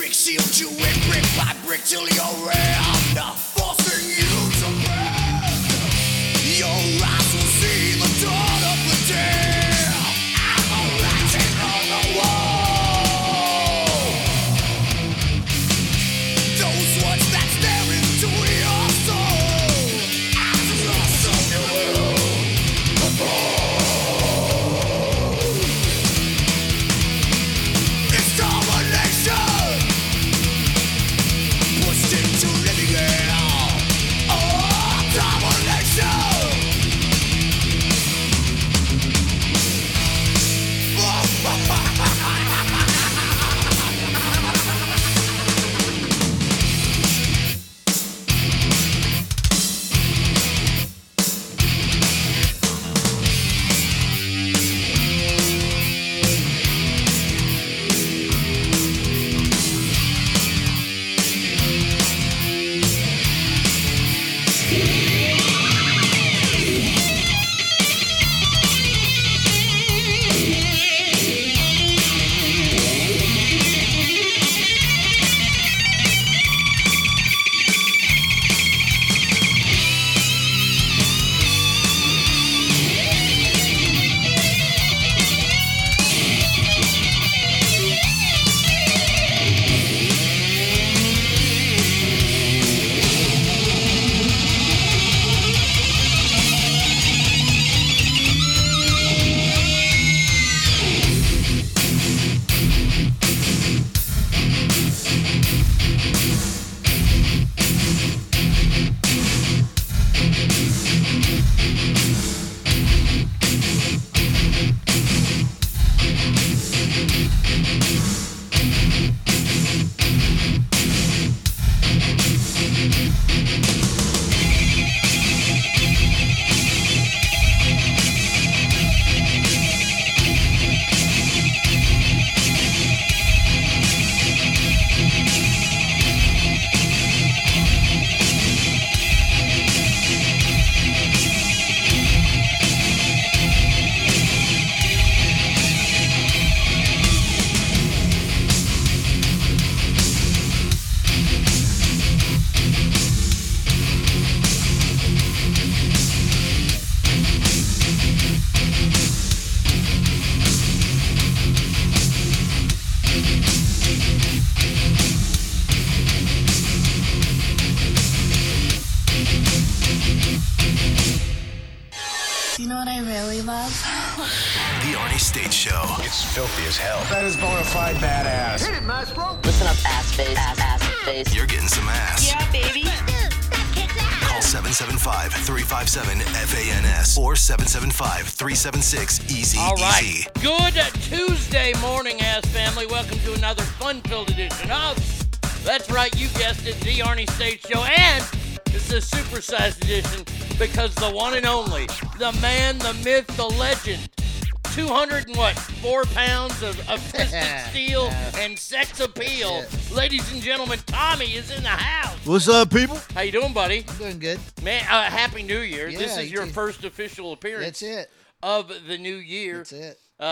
trick, sealed you in brick by brick till you're rammed, and only, the man, the myth, the legend. 200 and what? Four pounds of, of twisted steel and sex appeal. Ladies and gentlemen, Tommy is in the house. What's up, people? How you doing, buddy? Doing good. Man, uh, happy New Year. this is you your too. first official appearance. That's it. of the new year. That's it. Uh,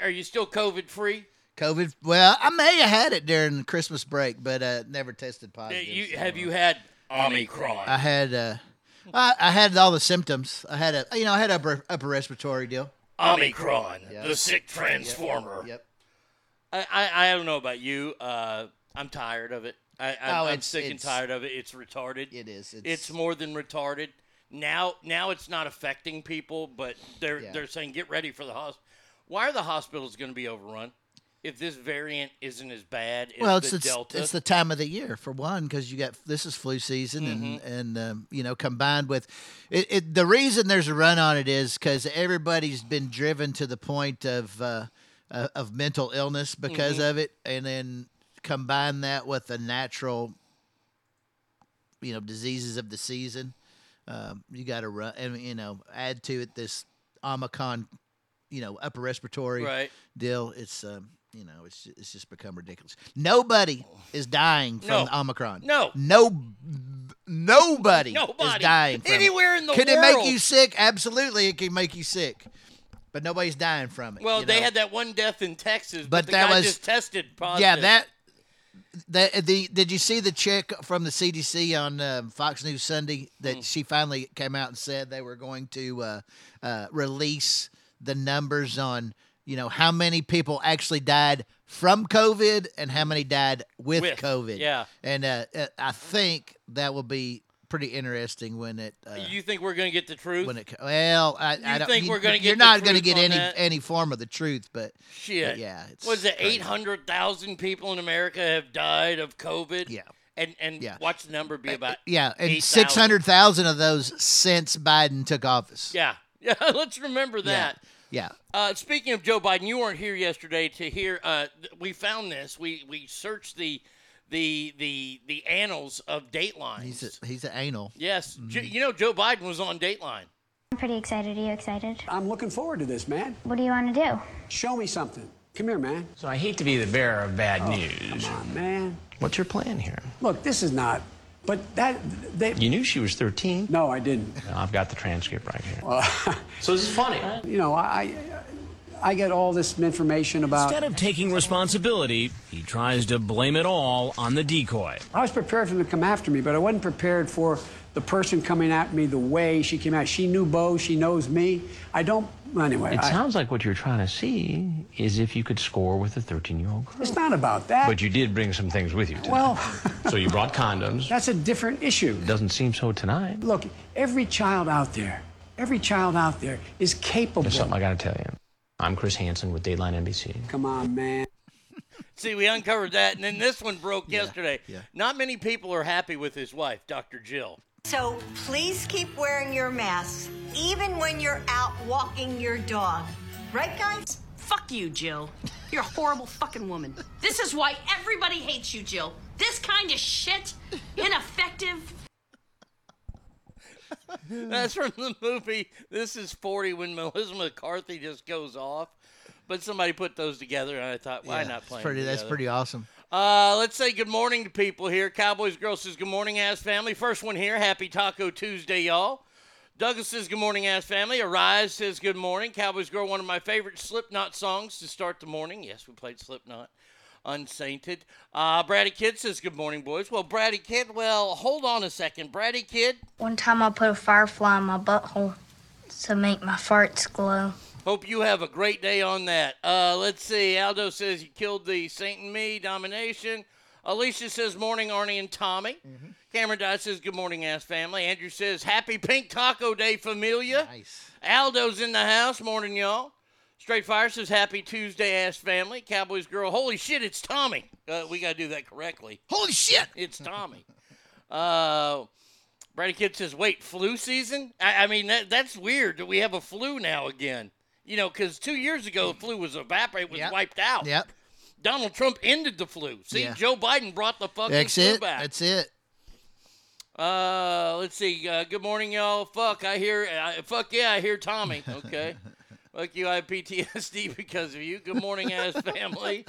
are- are you still COVID free? COVID. Well, I may have had it during the Christmas break, but uh, never tested positive. You so, have uh, you had Omicron? I had. Uh, I, I had all the symptoms. I had a, you know, I had upper upper respiratory deal. Omicron, Yeah. the sick transformer. Yep. I, I I don't know about you. Uh, I'm tired of it. I, I Oh, I'm sick and tired of it. It's retarded. It is. It's, It's more than retarded. Now now it's not affecting people, but they're Yeah. they're saying get ready for the hospital. Why are the hospitals going to be overrun if this variant isn't as bad as well, it's the it's, Delta? it's the time of the year for one because you got this is flu season and Mm-hmm. and um, you know combined with it, it. The reason there's a run on it is because everybody's been driven to the point of uh, uh, of mental illness because Mm-hmm. of it, and then combine that with the natural, you know, diseases of the season. Um, you got to run, and you know, add to it this Omicron, you know, upper respiratory right. deal. It's um, you know, it's it's just become ridiculous. Nobody is dying from No. Omicron. No. no, nobody, Nobody. is dying from Anywhere it. in the world. Could it make you sick? Absolutely, it can make you sick, but nobody's dying from it. Well, they know? had that one death in Texas, but, But that was- just tested positive. yeah that. The, the did you see the check from the CDC on um, Fox News Sunday that Hmm. she finally came out and said they were going to uh, uh, release the numbers on you know how many people actually died from COVID and how many died with, With, COVID. yeah. and uh, uh, I think that will be pretty interesting when it uh, you think we're going to get the truth? when it well I, I don't think we're gonna get. you're get the not going to get any that? any form of the truth but Shit. yeah, it's Was it eight hundred thousand people in America have died of COVID? Yeah. And and Yeah. watch the number be about Yeah, and six hundred thousand of those since Biden took office. Yeah. Yeah. Let's remember that. yeah. Uh, speaking of Joe Biden, you weren't here yesterday to hear. Uh, th- we found this. We we searched the the the the annals of Dateline. He's a, he's an anal. yes. Mm-hmm. Jo- you know Joe Biden was on Dateline. I'm pretty excited. Are you excited? I'm looking forward to this, man. What do you want to do? Show me something. Come here, man. So I hate to be the bearer of bad Come news. on, man. What's your plan here? Look, this is not. But that they. You knew she was 13. No, I didn't. I've got the transcript right here. so this is funny. You know, I I get all this information about. Instead of taking responsibility, he tries to blame it all on the decoy. I was prepared for them to come after me, but I wasn't prepared for the person coming at me the way she came at. She knew Bo. She knows me. I don't. Anyway, It I- sounds like what you're trying to see is if you could score with a 13 year old girl. it's not about that. But you did bring some things with you tonight. well, so you brought condoms. that's a different issue. It Doesn't seem so tonight. Look, every child out there, every child out there is capable. There's something I got to tell you. I'm Chris Hansen with Dateline NBC. Come on, man. See, we uncovered that, and then this one broke yesterday. yeah. Not many people are happy with his wife, Dr. Jill. So please keep wearing your masks, even when you're out walking your dog. Right, guys? Fuck you, Jill. You're a horrible fucking woman. This is why everybody hates you, Jill. This kind of shit, ineffective. That's from the movie This is 40 when Melissa McCarthy just goes off. But somebody put those together, and I thought, why Yeah, not play? pretty, That's together? pretty awesome. Uh, let's say good morning to people here. Cowboys Girl says good morning, ass family. First one here. Happy Taco Tuesday, y'all. Douglas says good morning, ass family. Arise says good morning. Cowboys Girl, one of my favorite Slipknot songs to start the morning. Yes, we played Slipknot. Unsainted. Uh, Brady Kid says good morning, boys. Well, Brady Kid, well, hold on a second. Brady Kid, One time I put a firefly in my butthole to make my farts glow. Hope you have a great day on that. Uh, let's see. Aldo says you killed the Saint and Me domination. Alicia says morning, Arnie and Tommy. Cameron Dye says good morning, ass family. Andrew says happy Pink Taco Day, familia. Nice. Aldo's in the house. Morning, y'all. Straight Fire says happy Tuesday, ass family. Cowboys girl, holy shit, it's Tommy. Uh, we got to do that correctly. Holy shit! It's Tommy. uh, Brady Kid says, wait, flu season? I, I mean, that, that's weird that we have a flu now again. You know, because two years ago, the flu was evaporated, was Yep. wiped out. Yep. Donald Trump ended the flu. See, Yeah. Joe Biden brought the fucking That's flu it. back. That's it. Uh, let's see. Uh, good morning, y'all. Fuck, I hear. Uh, fuck yeah, I hear Tommy. Okay. fuck you. I have PTSD because of you. Good morning, ass family.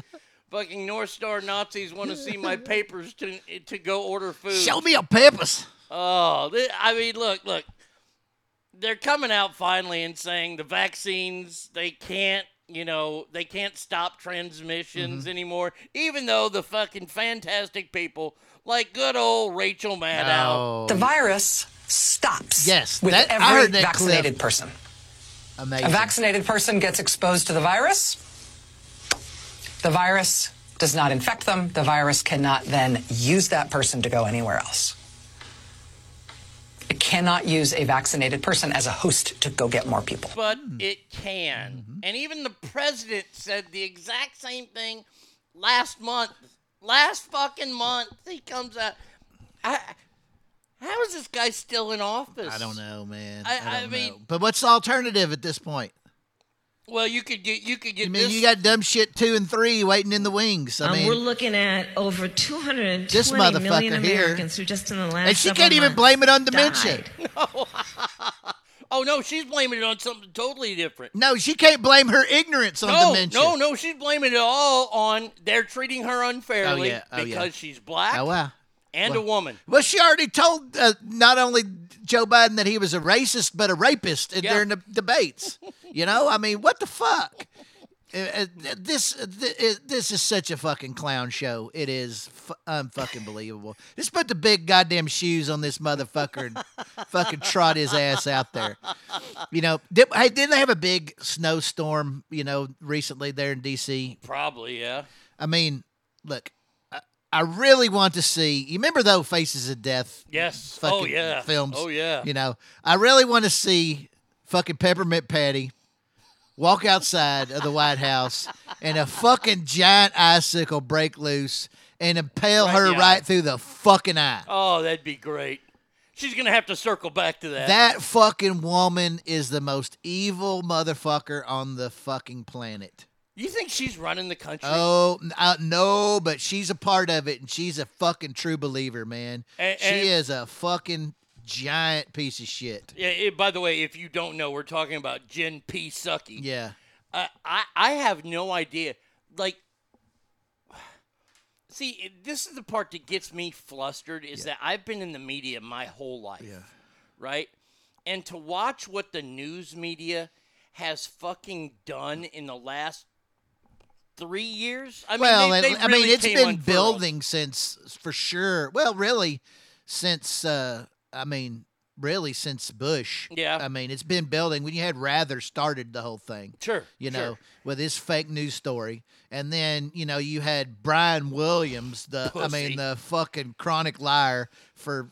Fucking North Star Nazis want to see my papers to to go order food. Show me your papers. Oh, thi- I mean, look, look. They're coming out finally and saying the vaccines they can't you know they can't stop transmissions Mm-hmm. anymore even though the fucking fantastic people like good old rachel maddow Oh, The virus stops. Yes, with that- every that vaccinated clip. person. amazing. A vaccinated person gets exposed to the virus. The virus does not infect them. The virus cannot then use that person to go anywhere else. It cannot use a vaccinated person as a host to go get more people. but it can Mm-hmm. and even the president said the exact same thing last month last fucking month he comes out I, how is this guy still in office I don't know, man. I- I, I don't mean- know. but what's the alternative at this point? Well you could get you could get I mean, this you got dumb shit two and three waiting in the wings. I Um, mean, we're looking at over 220 This million motherfucker here- Americans who just in the last and she can't even blame it on dementia. died. oh no she's blaming it on something totally different No, she can't blame her ignorance on no, dementia. no, no. She's blaming it all on they're treating her unfairly Oh, yeah. Oh, yeah. because she's black Oh wow. And a woman. Well, she already told uh, not only Joe Biden that he was a racist, but a rapist Yeah. during the debates. you know, I mean, what the fuck? Uh, uh, this uh, th- uh, this is such a fucking clown show. It is fu- unfucking believable. Just put the big goddamn shoes on this motherfucker and fucking trot his ass out there. You know, did, hey, didn't they have a big snowstorm? You know, recently there in D.C. Probably, yeah. I mean, look, I, really want to see. You remember though, Faces of Death? Yes. Oh, fucking oh yeah. films. Oh yeah. You know, I really want to see fucking Peppermint Patty walk outside of the White House and a fucking giant icicle break loose and impale Right her the right through the fucking eye. Oh, that'd be great. She's gonna have to circle back to that. That fucking woman is the most evil motherfucker on the fucking planet. You think she's running the country? Oh uh, no, but she's a part of it, and she's a fucking true believer, man. And- she and- is a fucking giant piece of shit. Yeah. It, by the way, if you don't know, we're talking about Jen P. Sucky. Yeah, Uh, I I have no idea. Like, see, this is the part that gets me flustered. Is that I've been in the media my whole life. Yeah. Right. And to watch what the news media has fucking done in the last three years. I mean, well, they, and- they I mean, really it's been building since for sure. Well, really, since uh, I mean, really since Bush. Yeah. I mean, it's been building. When you had Rather started the whole thing. Sure, You sure. know, with his fake news story, and then you know you had Brian Williams, the I mean, the fucking chronic liar for.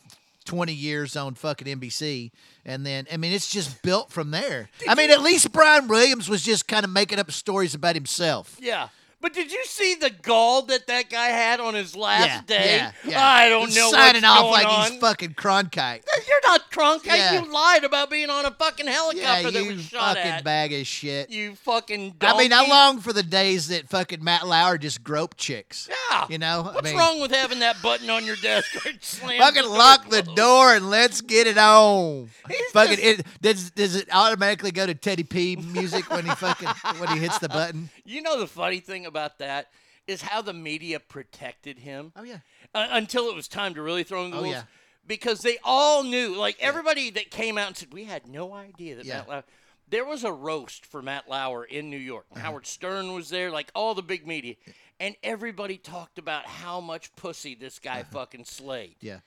20 years on fucking NBC. And then, I mean, it's just built from there. I mean, at least Brian Williams was just kind of making up stories about himself. Yeah. But did you see the gall that that guy had on his last yeah, day? Yeah, yeah. I don't He's know Signing off like on. he's fucking Cronkite. You're not Cronkite. Yeah. You lied about being on a fucking helicopter that you was shot fucking at. bag of shit. You fucking I mean, I long for the days that fucking Matt Lauer just groped chicks. Yeah. You know, What's I mean, wrong with having that button on your desk? Fucking the lock the door and let's get it on. He's fucking just- it does does it automatically go to Teddy P music when he fucking when he hits the button? You know the funny thing about that is how the media protected him. Oh yeah. uh, until it was time to really throw him the Oh, wolves. yeah. Because they all knew, like everybody that came out and said, we had no idea that Yeah. Matt Lauer. There was a roast for Matt Lauer in New York. Uh-huh. Howard Stern was there, like all the big media, and everybody talked about how much pussy this guy fucking slayed. Uh-huh. Yeah.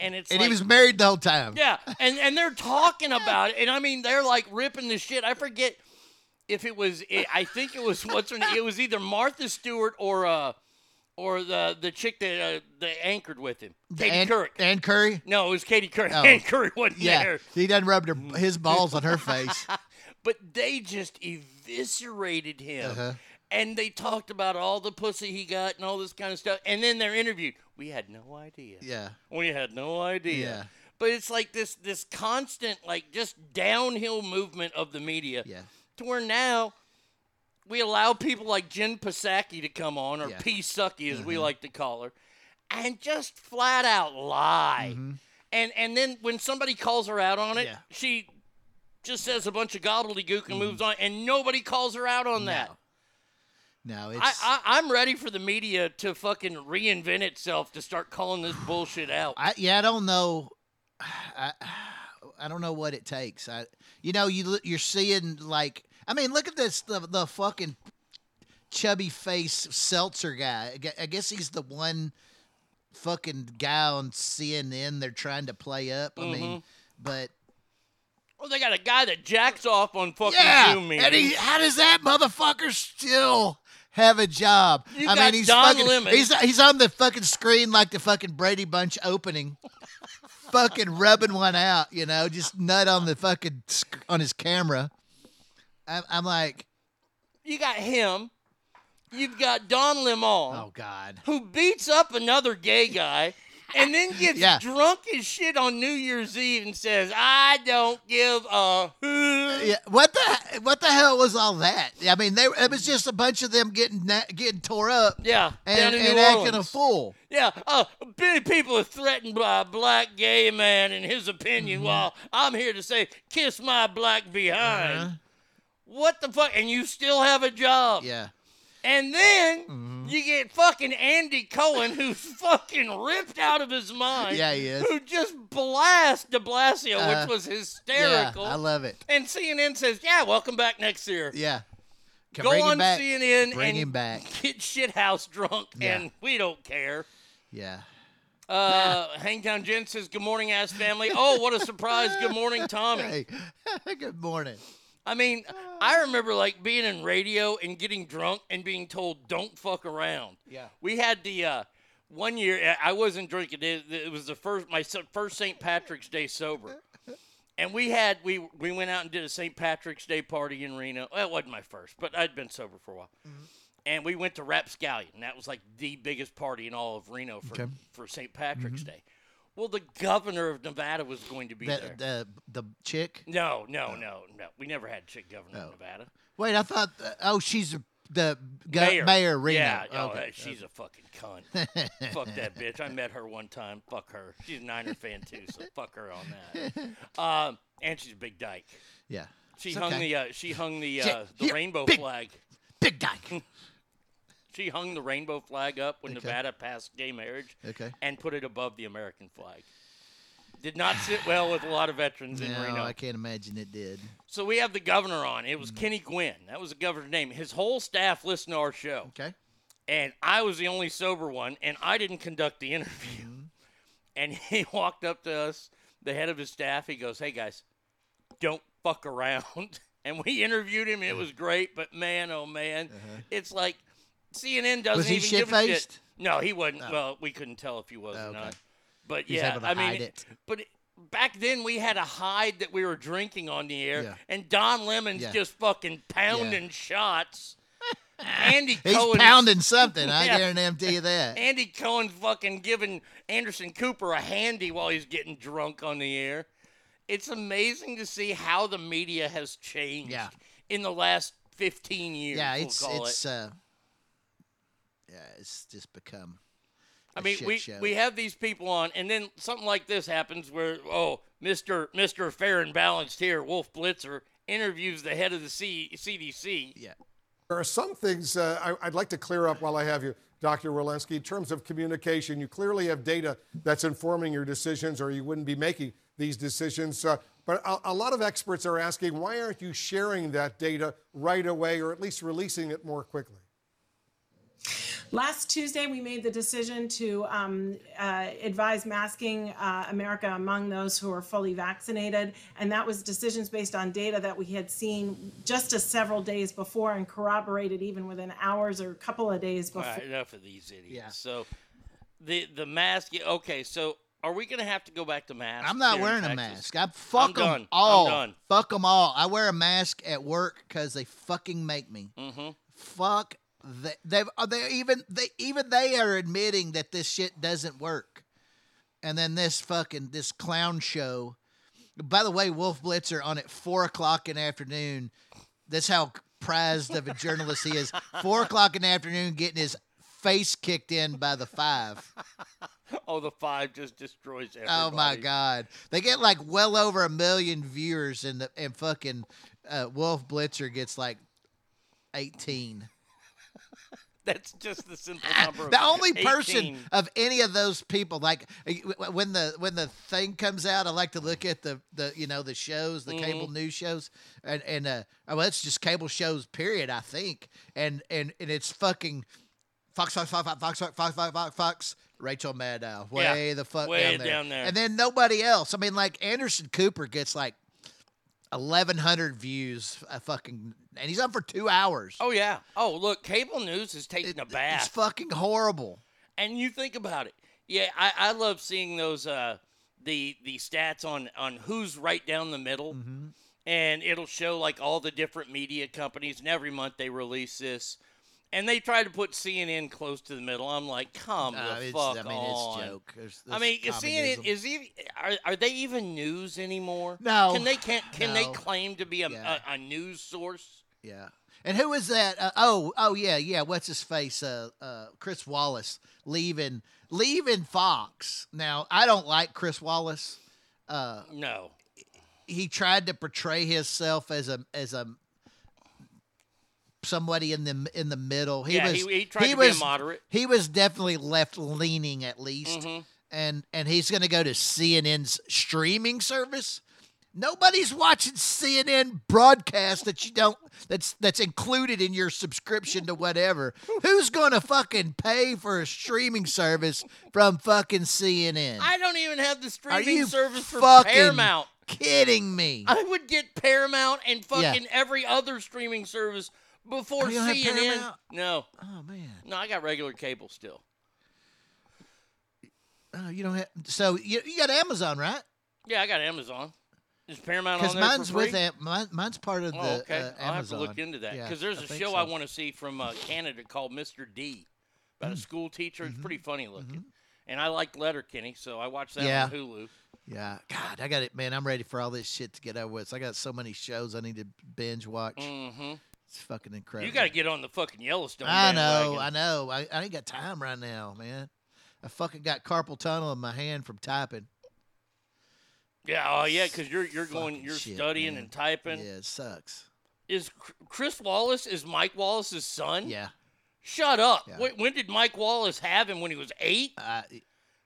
And it's And like, he was married the whole time. yeah, and and they're talking about it, and I mean they're like ripping the shit. I forget if it was. It, I think it was what's her name. It was either Martha Stewart or uh or the the chick that uh, that anchored with him, Katie Ann, Couric. Ann Curry. No, it was Katie Couric. Oh. Ann Curry wasn't Yeah, there. he done rubbed her, his balls on her face. But they just eviscerated him. Uh-huh. And they talked about all the pussy he got and all this kind of stuff. And then they're interviewed. We had no idea. Yeah. We had no idea. Yeah. But it's like this this constant, like just downhill movement of the media. Yeah. To where now we allow people like Jen Psaki to come on, or Yeah. P Sucky as we Mhm. like to call her, and just flat out lie. Mhm. And and then when somebody calls her out on it, Yeah. she just says a bunch of gobbledygook and moves on, and nobody calls her out on that. No, it's I, I, I'm ready for the media to fucking reinvent itself to start calling this bullshit out. I, yeah, I don't know. I, I don't know what it takes. I, you know, you you're seeing like, I mean, look at this the the fucking chubby face seltzer guy. I guess he's the one fucking guy on CNN they're trying to play up. I mean, Mhm. but Well, they got a guy that jacks off on fucking yeah, Zoom meetings. and he, how does that motherfucker still have a job? You I mean, he's Don fucking, Lemon. he's he's on the fucking screen like the fucking Brady Bunch opening, fucking rubbing one out, you know, just nut on the fucking on his camera. I'm, I'm like, you got him. You've got Don Lemon. oh god, who beats up another gay guy and then gets Yeah. drunk as shit on New Year's Eve and says, I don't give a yeah, what the what the hell was all that? I mean, they it was just a bunch of them getting getting tore up, Yeah, and, and acting a fool. Yeah, uh, many people are threatened by a black gay man and his opinion Mm-hmm. while I'm here to say, kiss my black behind. Uh-huh. What the fuck? And you still have a job. Yeah. And then Mm-hmm. you get fucking Andy Cohen, who's fucking ripped out of his mind. Yeah, he is. Who just blast De Blasio, Uh, which was Yeah, hysterical. I love it. and CNN says, "Yeah, welcome back next year." Yeah. Can Go on. CNN Bring and him back. get shithouse drunk, Yeah. and we don't care. Yeah. Uh, Hangtown Jen says, "Good morning, ass family." Oh, what a surprise! Good morning, Tommy. Hey, good morning. I mean, I uh. remember like being in radio and getting drunk and being told, "Don't fuck around." Yeah. We had the uh, one year uh, I wasn't drinking. It, it was the first my first St. Patrick's Day sober, and we had we we went out and did a St. Patrick's Day party in Reno. Well, it wasn't my first, but I'd been sober for a while. Mm-hmm. And we went to Rapscallion. and That was like the biggest party in all of Reno for, Okay. for St. Patrick's mm-hmm. Day. Well, the governor of Nevada was going to be The, there. the the chick. No, no, no, no. We never had a chick governor Oh. of Nevada. Wait, I thought. Uh, oh, she's the go- Mayor. mayor. Reno. Yeah, oh, okay. she's a fucking cunt. fuck that bitch. I met her one time. Fuck her. She's a Niner fan too, so fuck her on that. Um, and she's a big dyke. yeah. She It's hung okay. the uh, she hung the uh, the rainbow big- flag. Big dyke. She hung the rainbow flag up when Okay. Nevada passed gay marriage. Okay. And put it above the American flag. Did not sit well with a lot of veterans in no, Reno. I can't imagine it did. So we have the governor on. It was Mm-hmm. Kenny Guinn. That was the governor's name. His whole staff listened to our show. Okay. And I was the only sober one, and I didn't conduct the interview. Mm-hmm. And he walked up to us, the head of his staff. He goes, Hey, guys, don't fuck around. And we interviewed him. It was great, but man, oh man, it's like CNN doesn't. Was he even give a shit. No, he wasn't. No. Well, we couldn't tell if he was Oh, okay. not. But He's yeah, I mean, it. but it, back then we had a hide that we were drinking on the air, Yeah. and Don Lemon's Yeah. just fucking pounding shots. Andy He's pounding something. I Yeah. guarantee you that. Andy Cohen fucking giving Anderson Cooper a handy while he's getting drunk on the air. It's amazing to see how the media has changed Yeah. in the last 15 years. yeah, we'll it's call it's it. uh, yeah, it's just become. I a mean, shit we show. we have these people on, and then something like this happens where oh, Mister Mister Fair and Balanced here, Wolf Blitzer interviews the head of the C- CDC. Yeah. There are some things uh, I, I'd like to clear up while I have you, Dr. Walensky. In terms of communication, you clearly have data that's informing your decisions, or you wouldn't be making these decisions. Uh, but a, a lot of experts are asking, why aren't you sharing that data right away, or at least releasing it more quickly? Last Tuesday, we made the decision to um, uh, advise masking uh, America among those who are fully vaccinated. And that was decisions based on data that we had seen just a several days before and corroborated even within hours or a couple of days before. right, enough of these idiots. Yeah. So the the mask. Okay, so are we gonna have to go back to masks? I'm not wearing a mask. I fuck I'm them done. all. I'm done. Fuck them all. I wear a mask at work because they fucking make me. Mm-hmm. Fuck. They, they've uh, they even they even they are admitting that this shit doesn't work. And then this fucking this clown show. By the way, Wolf Blitzer on at four o'clock in the afternoon. That's how prized of a journalist he is. Four o'clock in the afternoon, getting his face kicked in by the five. Oh, the five just destroys everybody. Oh my god, they get like well over a million viewers, and the and fucking uh, Wolf Blitzer gets like eighteen. That's just the simple number. Of the only person of any of those people like uh, when the when the thing comes out i like to look at the the you know the shows the Mm-hmm. cable news shows and and uh well it's just cable shows period i think and and and it's fucking fox fox fox fox fox fox fox fox fox, fox rachel maddow way Yeah, the fuck way down, there. down there. and then nobody else i mean like anderson cooper gets like 1100 views a fucking and he's on for two hours Oh yeah. Oh look, cable news is taking a bath. it's fucking horrible And you think about it. Yeah, I, I love seeing those uh the the stats on on who's right down the middle. Mm-hmm. And it'll show like all the different media companies and every month they release this. And they try to put CNN close to the middle. I'm like, come No, the fuck I mean, on. it's joke. There's- I there's mean, CNN is even are, are they even news anymore? No. Can they can can they claim to be a, Yeah. a, a news source? Yeah. And who is that? Uh, oh, oh yeah, yeah. What's his face? Uh, uh, Chris Wallace leaving, leaving Fox. Now I don't like Chris Wallace. Uh, No. he tried to portray himself as a as a somebody in the in the middle. He Yeah, was he- he tried to be a was, moderate. He was definitely left leaning at least. Mhm. And and he's going to go to CNN's streaming service. Nobody's watching CNN broadcast that you don't that's that's included in your subscription to whatever. Who's going to fucking pay for a streaming service from fucking CNN? I don't even have the streaming service for fucking Paramount. kidding me? I would get Paramount and Yeah. fucking every other streaming service before Oh, you don't have CNN. No. Oh man. No, I got regular cable still. Oh, you don't have. So you, you got Amazon, right? Yeah, I got Amazon. Is Paramount on Because there mine's for free? with Am- mine, mine's part of the Oh, okay. uh, I'll have to Amazon. look into that Yeah, because there's I a think show so. I want to see from uh, Canada called Mr. D about Mm. a school teacher. Mm-hmm. It's pretty funny looking, and I like Letterkenny, so I watched that Yeah. on Hulu. Yeah, God, I got it, man. I'm ready for all this shit to get over with. I got so many shows I need to binge watch. Mm-hmm. It's fucking incredible. You got to get on the fucking Yellowstone. I know, bandwagon. I know. I, I ain't got time right now, man. I fucking got carpal tunnel in my hand from typing. Yeah, oh yeah, because you're you're going, Fucking you're shit, studying man. and typing. Yeah, it sucks. Is Chr- Chris Wallace is Mike Wallace's son? Yeah. Shut up. Yeah. Wh- When did Mike Wallace have him? When he was eight? Uh,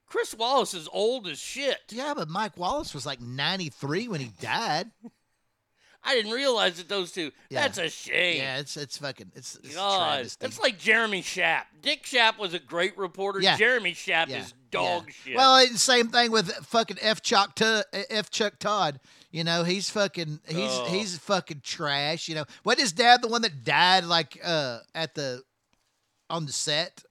Chris Wallace is old as shit. yeah, but Mike Wallace was like 93 when he died. I didn't realize that those two. Yeah. That's a shame. Yeah, it's it's fucking it's, it's God, that's like Jeremy Schaap. Dick Schaap was a great reporter. Yeah. Jeremy Schaap Yeah, is dog yeah. shit. Well, it's the same thing with fucking F Chuck Todd. F Chuck Todd. You know, he's fucking he's Oh. he's fucking trash. You know, what is Dad the one that died like uh at the on the set?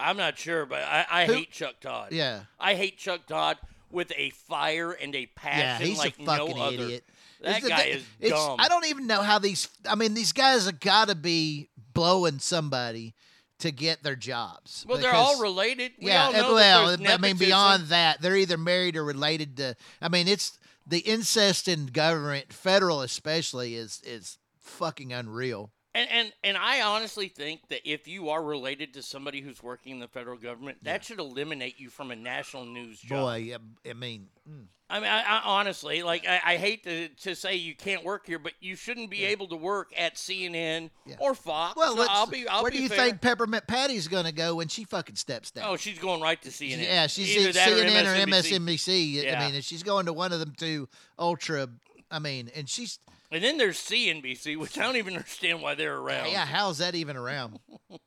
I'm not sure, but I, I Who- hate Chuck Todd. Yeah. I hate Chuck Todd with a fire and a passion Yeah, he's like a fucking no other. That guy is dumb. I don't even know how these. I mean, these guys have got to be blowing somebody to get their jobs. well, they're all related. We yeah, all know well, I mean, beyond that, they're either married or related to. I mean, it's the incest in government, federal especially, is is fucking unreal. And, and and I honestly think that if you are related to somebody who's working in the federal government, that should eliminate you from a national news job. Boy, I, I mean, mm. I mean, I, I honestly, like, I, I hate to, to say you can't work here, but you shouldn't be able to work at CNN or Fox. well, I'll be. I'll where be do you fair. think Peppermint Patty's gonna go when she fucking steps down? Oh, she's going right to CNN. Yeah, she's Either CNN or MSNBC. MSNBC. Yeah. I mean, if she's going to one of them two ultra. I mean, and she's And then there's CNBC, which I don't even understand why they're around. yeah. How's that even around?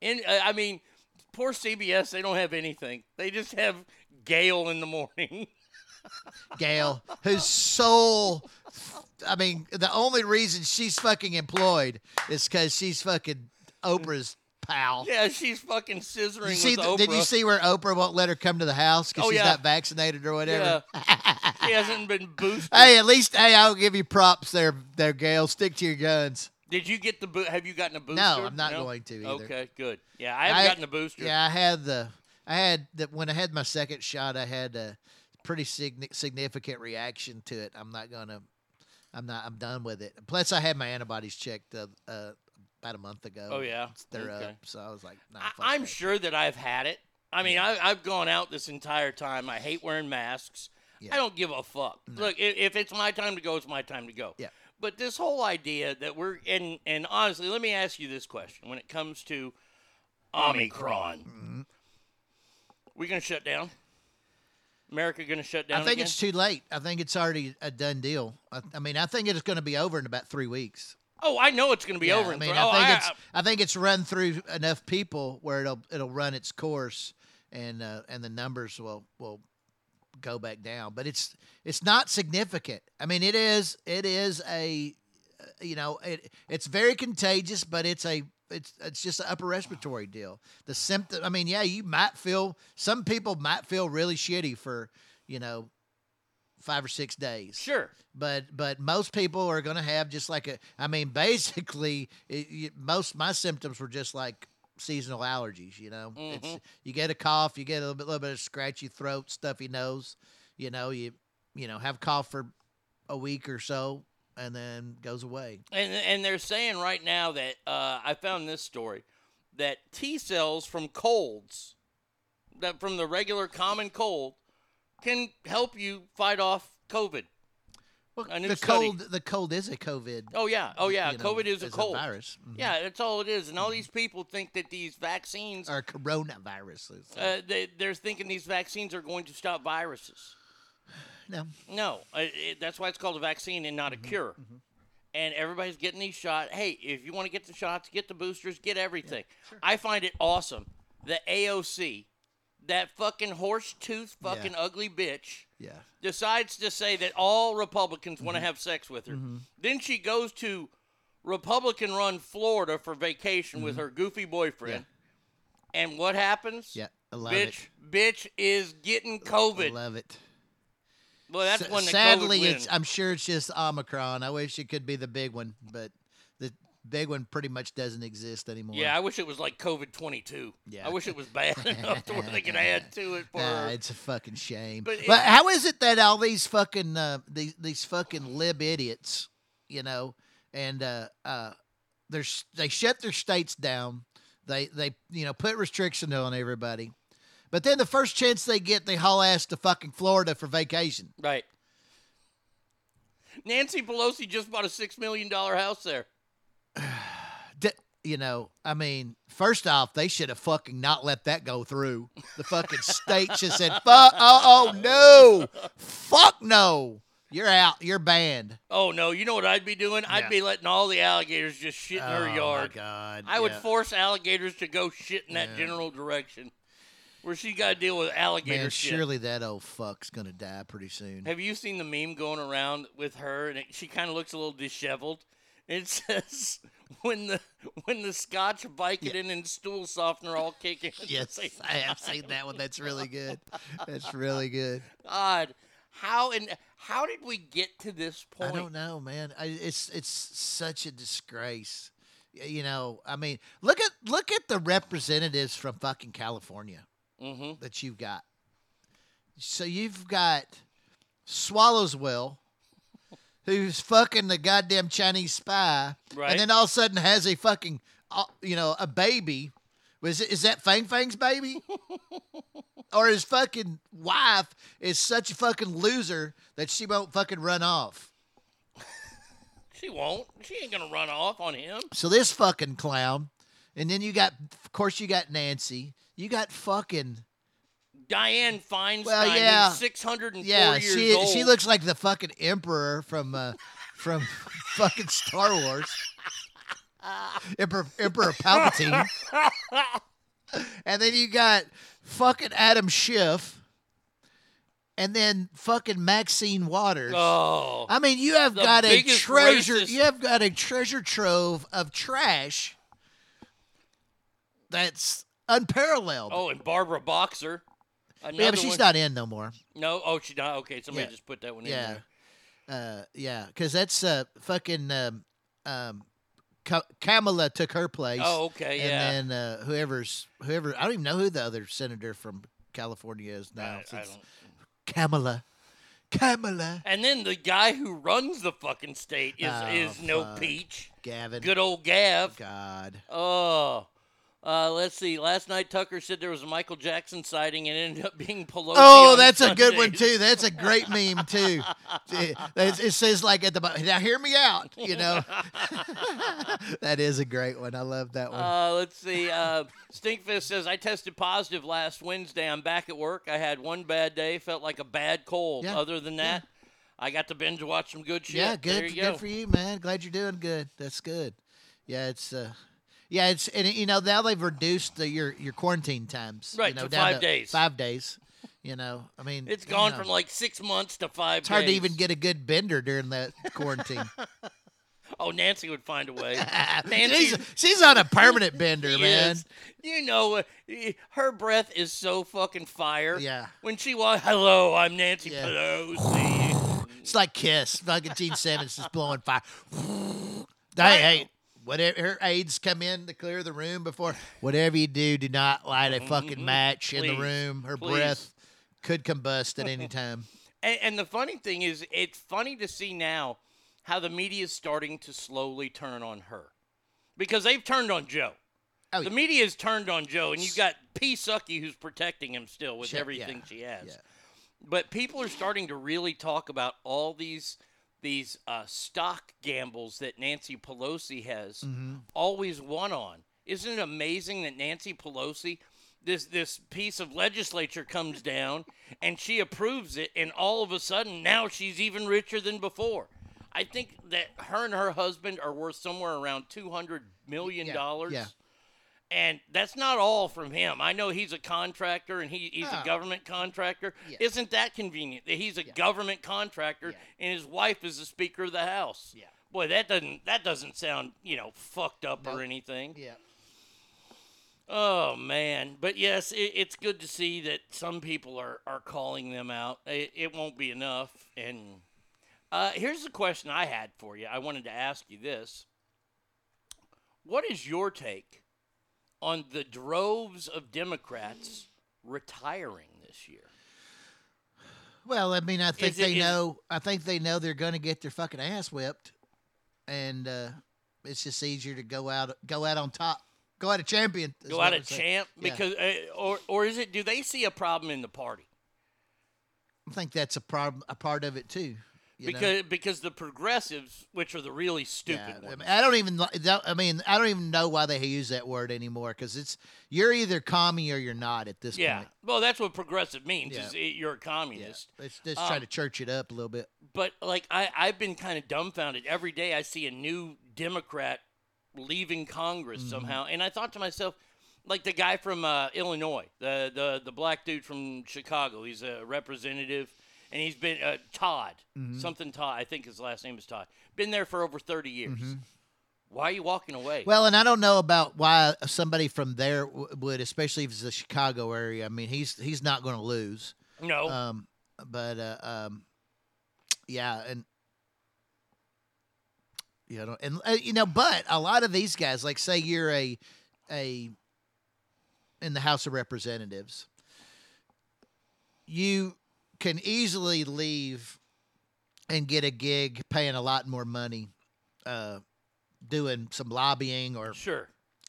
And uh, I mean, poor CBS, they don't have anything. They just have Gail in the morning. Gail, whose sole. I mean, the only reason she's fucking employed is because she's fucking Oprah's pal. yeah, she's fucking scissoring Did you, see with Oprah. did you see where Oprah won't let her come to the house because Oh, she's yeah. not vaccinated or whatever? Yeah. she hasn't been boosted. Hey, at least hey, I'll give you props there, there, Gail. Stick to your guns. Did you get the bo- Have you gotten a booster? No, I'm not going to either. Okay, good. Yeah, I haven't gotten a booster. Yeah, I had the. I had that when I had my second shot. I had a pretty signi- significant reaction to it. I'm not gonna. I'm not. I'm done with it. Plus, I had my antibodies checked uh, uh, about a month ago. Oh, yeah? they're Okay. up. So I was like, nah, I, I'm that. sure that I've had it. I mean, I, I've gone out this entire time. I hate wearing masks. I don't give a fuck. Look, if, if it's my time to go, it's my time to go. Yeah. But this whole idea that we're and and honestly, let me ask you this question: When it comes to Omicron, Mm-hmm. we gonna shut down? America gonna shut down? I think again? it's too late. I think it's already a done deal. I, I mean, I think it's going to be over in about three weeks. Oh, I know it's gonna be Yeah, over. I in mean, three- I oh, think I- it's I think it's run through enough people where it'll it'll run its course, and uh, and the numbers will will go back down. But it's it's not significant. I mean, it is it is a uh, you know it it's very contagious, but it's a it's it's just an upper respiratory deal. The symptom. I mean, yeah, you might feel some people might feel really shitty for you know five or six days. Sure. But but most people are going to have just like a. I mean, basically, it, most my symptoms were just like seasonal allergies. You know, it's Mhm. you get a cough, you get a little bit, little bit of scratchy throat, stuffy nose. You know, you you know have cough for a week or so, and then goes away. And and they're saying right now that uh, I found this story that T cells from colds, that from the regular common cold, can help you fight off COVID. A new the study. cold, the cold is a COVID. Oh yeah, oh yeah. you know, COVID is a is a cold virus. Mhm. Yeah, that's all it is. And all these people think that these vaccines are coronaviruses. Uh, they, they're thinking these vaccines are going to stop viruses. No. No, uh, it, that's why it's called a vaccine and not a Mm-hmm. cure. And everybody's getting these shots. Hey, if you want to get the shots, get the boosters, get everything. I find it awesome. The AOC, that fucking horse tooth fucking ugly bitch, Yeah. decides to say that all Republicans Mm-hmm. want to have sex with her. Then she goes to Republican run Florida for vacation with her goofy boyfriend. And what happens? Mm-hmm. Yeah, I love bitch, it. bitch is getting COVID. Love it. Well, that's S- when the sadly, COVID it's. wins. I'm sure it's just Omicron. I wish it could be the big one, but big one pretty much doesn't exist anymore. Yeah, I wish it was like COVID 22. Yeah. I wish it was bad enough to where they could add to it for Nah, it's a fucking shame. But But, it- how is it that all these fucking uh, these these fucking lib idiots, you know, and uh, uh, they're they shut their states down. They they you know put restrictions on everybody, but then the first chance they get, they haul ass to fucking Florida for vacation. Right. Nancy Pelosi just bought a $6 million house there. You know, I mean, first off, they should have fucking not let that go through. The fucking state just said, "Fuck, oh, uh, oh no, fuck no, you're out, you're banned." Oh, no. You know what I'd be doing? Yeah. I'd be letting all the alligators just shit in Oh, her yard. God, I would force alligators to go shit in that Yeah. general direction where she got to deal with alligator Man, shit. surely that old fuck's gonna die pretty soon. Have you seen the meme going around with her and it, she kind of looks a little disheveled? It says when the when the Scotch Vicodin and stool softener all kick in. Yes, I have seen that one. That's really good. That's really good. God, how and how did we get to this point? I don't know, man. I, it's it's such a disgrace. You know, I mean, look at look at the representatives from fucking California Mm-hmm. that you've got. So you've got Swallowswell, who's fucking the goddamn Chinese spy, Right. and then all of a sudden has a fucking, uh, you know, a baby. Was it, is that Fang Fang's baby? or his fucking wife is such a fucking loser that she won't fucking run off. She won't. She ain't gonna run off on him. So this fucking clown, and then you got, of course, you got Nancy. You got fucking. Diane Feinstein, Well, yeah, who's 604 yeah. years She old. she looks like the fucking emperor from uh, from fucking Star Wars. Emperor Emperor Palpatine. and then you got fucking Adam Schiff. And then fucking Maxine Waters. Oh, I mean, you have got a treasure. racist- You have got a treasure trove of trash. That's unparalleled. Oh, and Barbara Boxer. Yeah, but she's one- not in no more. No, oh, she's not. Okay, somebody Yeah. just put that one in Yeah, there. uh, yeah, because that's uh, fucking um, um, Ka- Kamala took her place. Oh, okay, yeah. And then uh, whoever's whoever I don't even know who the other senator from California is now. I- I don't- Kamala, Kamala, And then the guy who runs the fucking state is Oh, is no peach. Gavin. Good old Gav. God. Oh, Uh, let's see. Last night, Tucker said there was a Michael Jackson sighting and it ended up being Pelosi. Oh, that's a good one too. That's a great meme too. It, it says like at the bottom. Now hear me out. You know, that is a great one. I love that one. Uh, let's see. Uh, Stinkfist says I tested positive last Wednesday. I'm back at work. I had one bad day. Felt like a bad cold. Yeah, Other than that, I got to binge watch some good shit. yeah, good. Good go. for you, man. Glad you're doing good. That's good. Yeah, it's. uh yeah, it's and you know now they've reduced the, your your quarantine times. Right, you know, to down five days. Five days. You know, I mean, it's gone know, from like six months to five. It's hard to even get a good bender during that quarantine. Oh, Nancy would find a way. she's, she's on a permanent bender, man. is. You know, uh, her breath is so fucking fire. Yeah. When she walks, hello, I'm Nancy Yeah. Pelosi. It's like Kiss. Fucking Gene Simmons is blowing fire. hey, hey, whatever her aides come in to clear the room before. Whatever you do, do not light a fucking mm-hmm. match in the room. Her Please. breath could combust at any time. And, and the funny thing is, it's funny to see now how the media is starting to slowly turn on her because they've turned on Joe. Oh, the media has turned on Joe, and you've got P. Sucky who's protecting him still with Sure, everything yeah, she has. yeah. But people are starting to really talk about all these these uh, stock gambles that Nancy Pelosi has Mhm. always won on. Isn't it amazing that Nancy Pelosi, this this piece of legislature comes down and she approves it, and all of a sudden now she's even richer than before. I think that her and her husband are worth somewhere around two hundred million dollars. yeah. And that's not all from him. I know he's a contractor and he, he's a Oh. government contractor. Yeah. Isn't that convenient that he's a government contractor and his wife is the Speaker of the House? Yeah. Boy, that doesn't that doesn't sound you know fucked up or anything. Yeah. Oh man, but yes, it, it's good to see that some people are are calling them out. It, it won't be enough. And uh, here's the question I had for you. I wanted to ask you this: What is your take on the droves of Democrats retiring this year? Well, I mean, I think it- they is- know. I think they know they're going to get their fucking ass whipped, and uh, it's just easier to go out, go out on top, go out a champion. Go out a champ Yeah. because, uh, or or is it? Do they see a problem in the party? I think that's a problem, a part of it too. You know? Because because the progressives, which are the really stupid Yeah, I, mean, I don't even. I mean, I don't even know why they use that word anymore because it's you're either commie or you're not at this Yeah. point. Well, that's what progressive means. Yeah. Is it, you're a communist. It's just Um, trying to church it up a little bit. But like I, I've been kind of dumbfounded. Every day I see a new Democrat leaving Congress Mm-hmm. somehow, and I thought to myself, like the guy from uh, Illinois, the the the black dude from Chicago. He's a representative, and he's been uh, Todd Mhm. something Todd. I think his last name is Todd. Been there for over thirty years. Why are you walking away? Mm-hmm. Well, and I don't know about why somebody from there would, especially if it's the Chicago area. I mean, he's he's not going to lose. no. Um, but uh, um, yeah, and you know, and uh, you know, but a lot of these guys, like say you're a a in the House of Representatives, you can easily leave and get a gig paying a lot more money, uh, doing some lobbying or sure.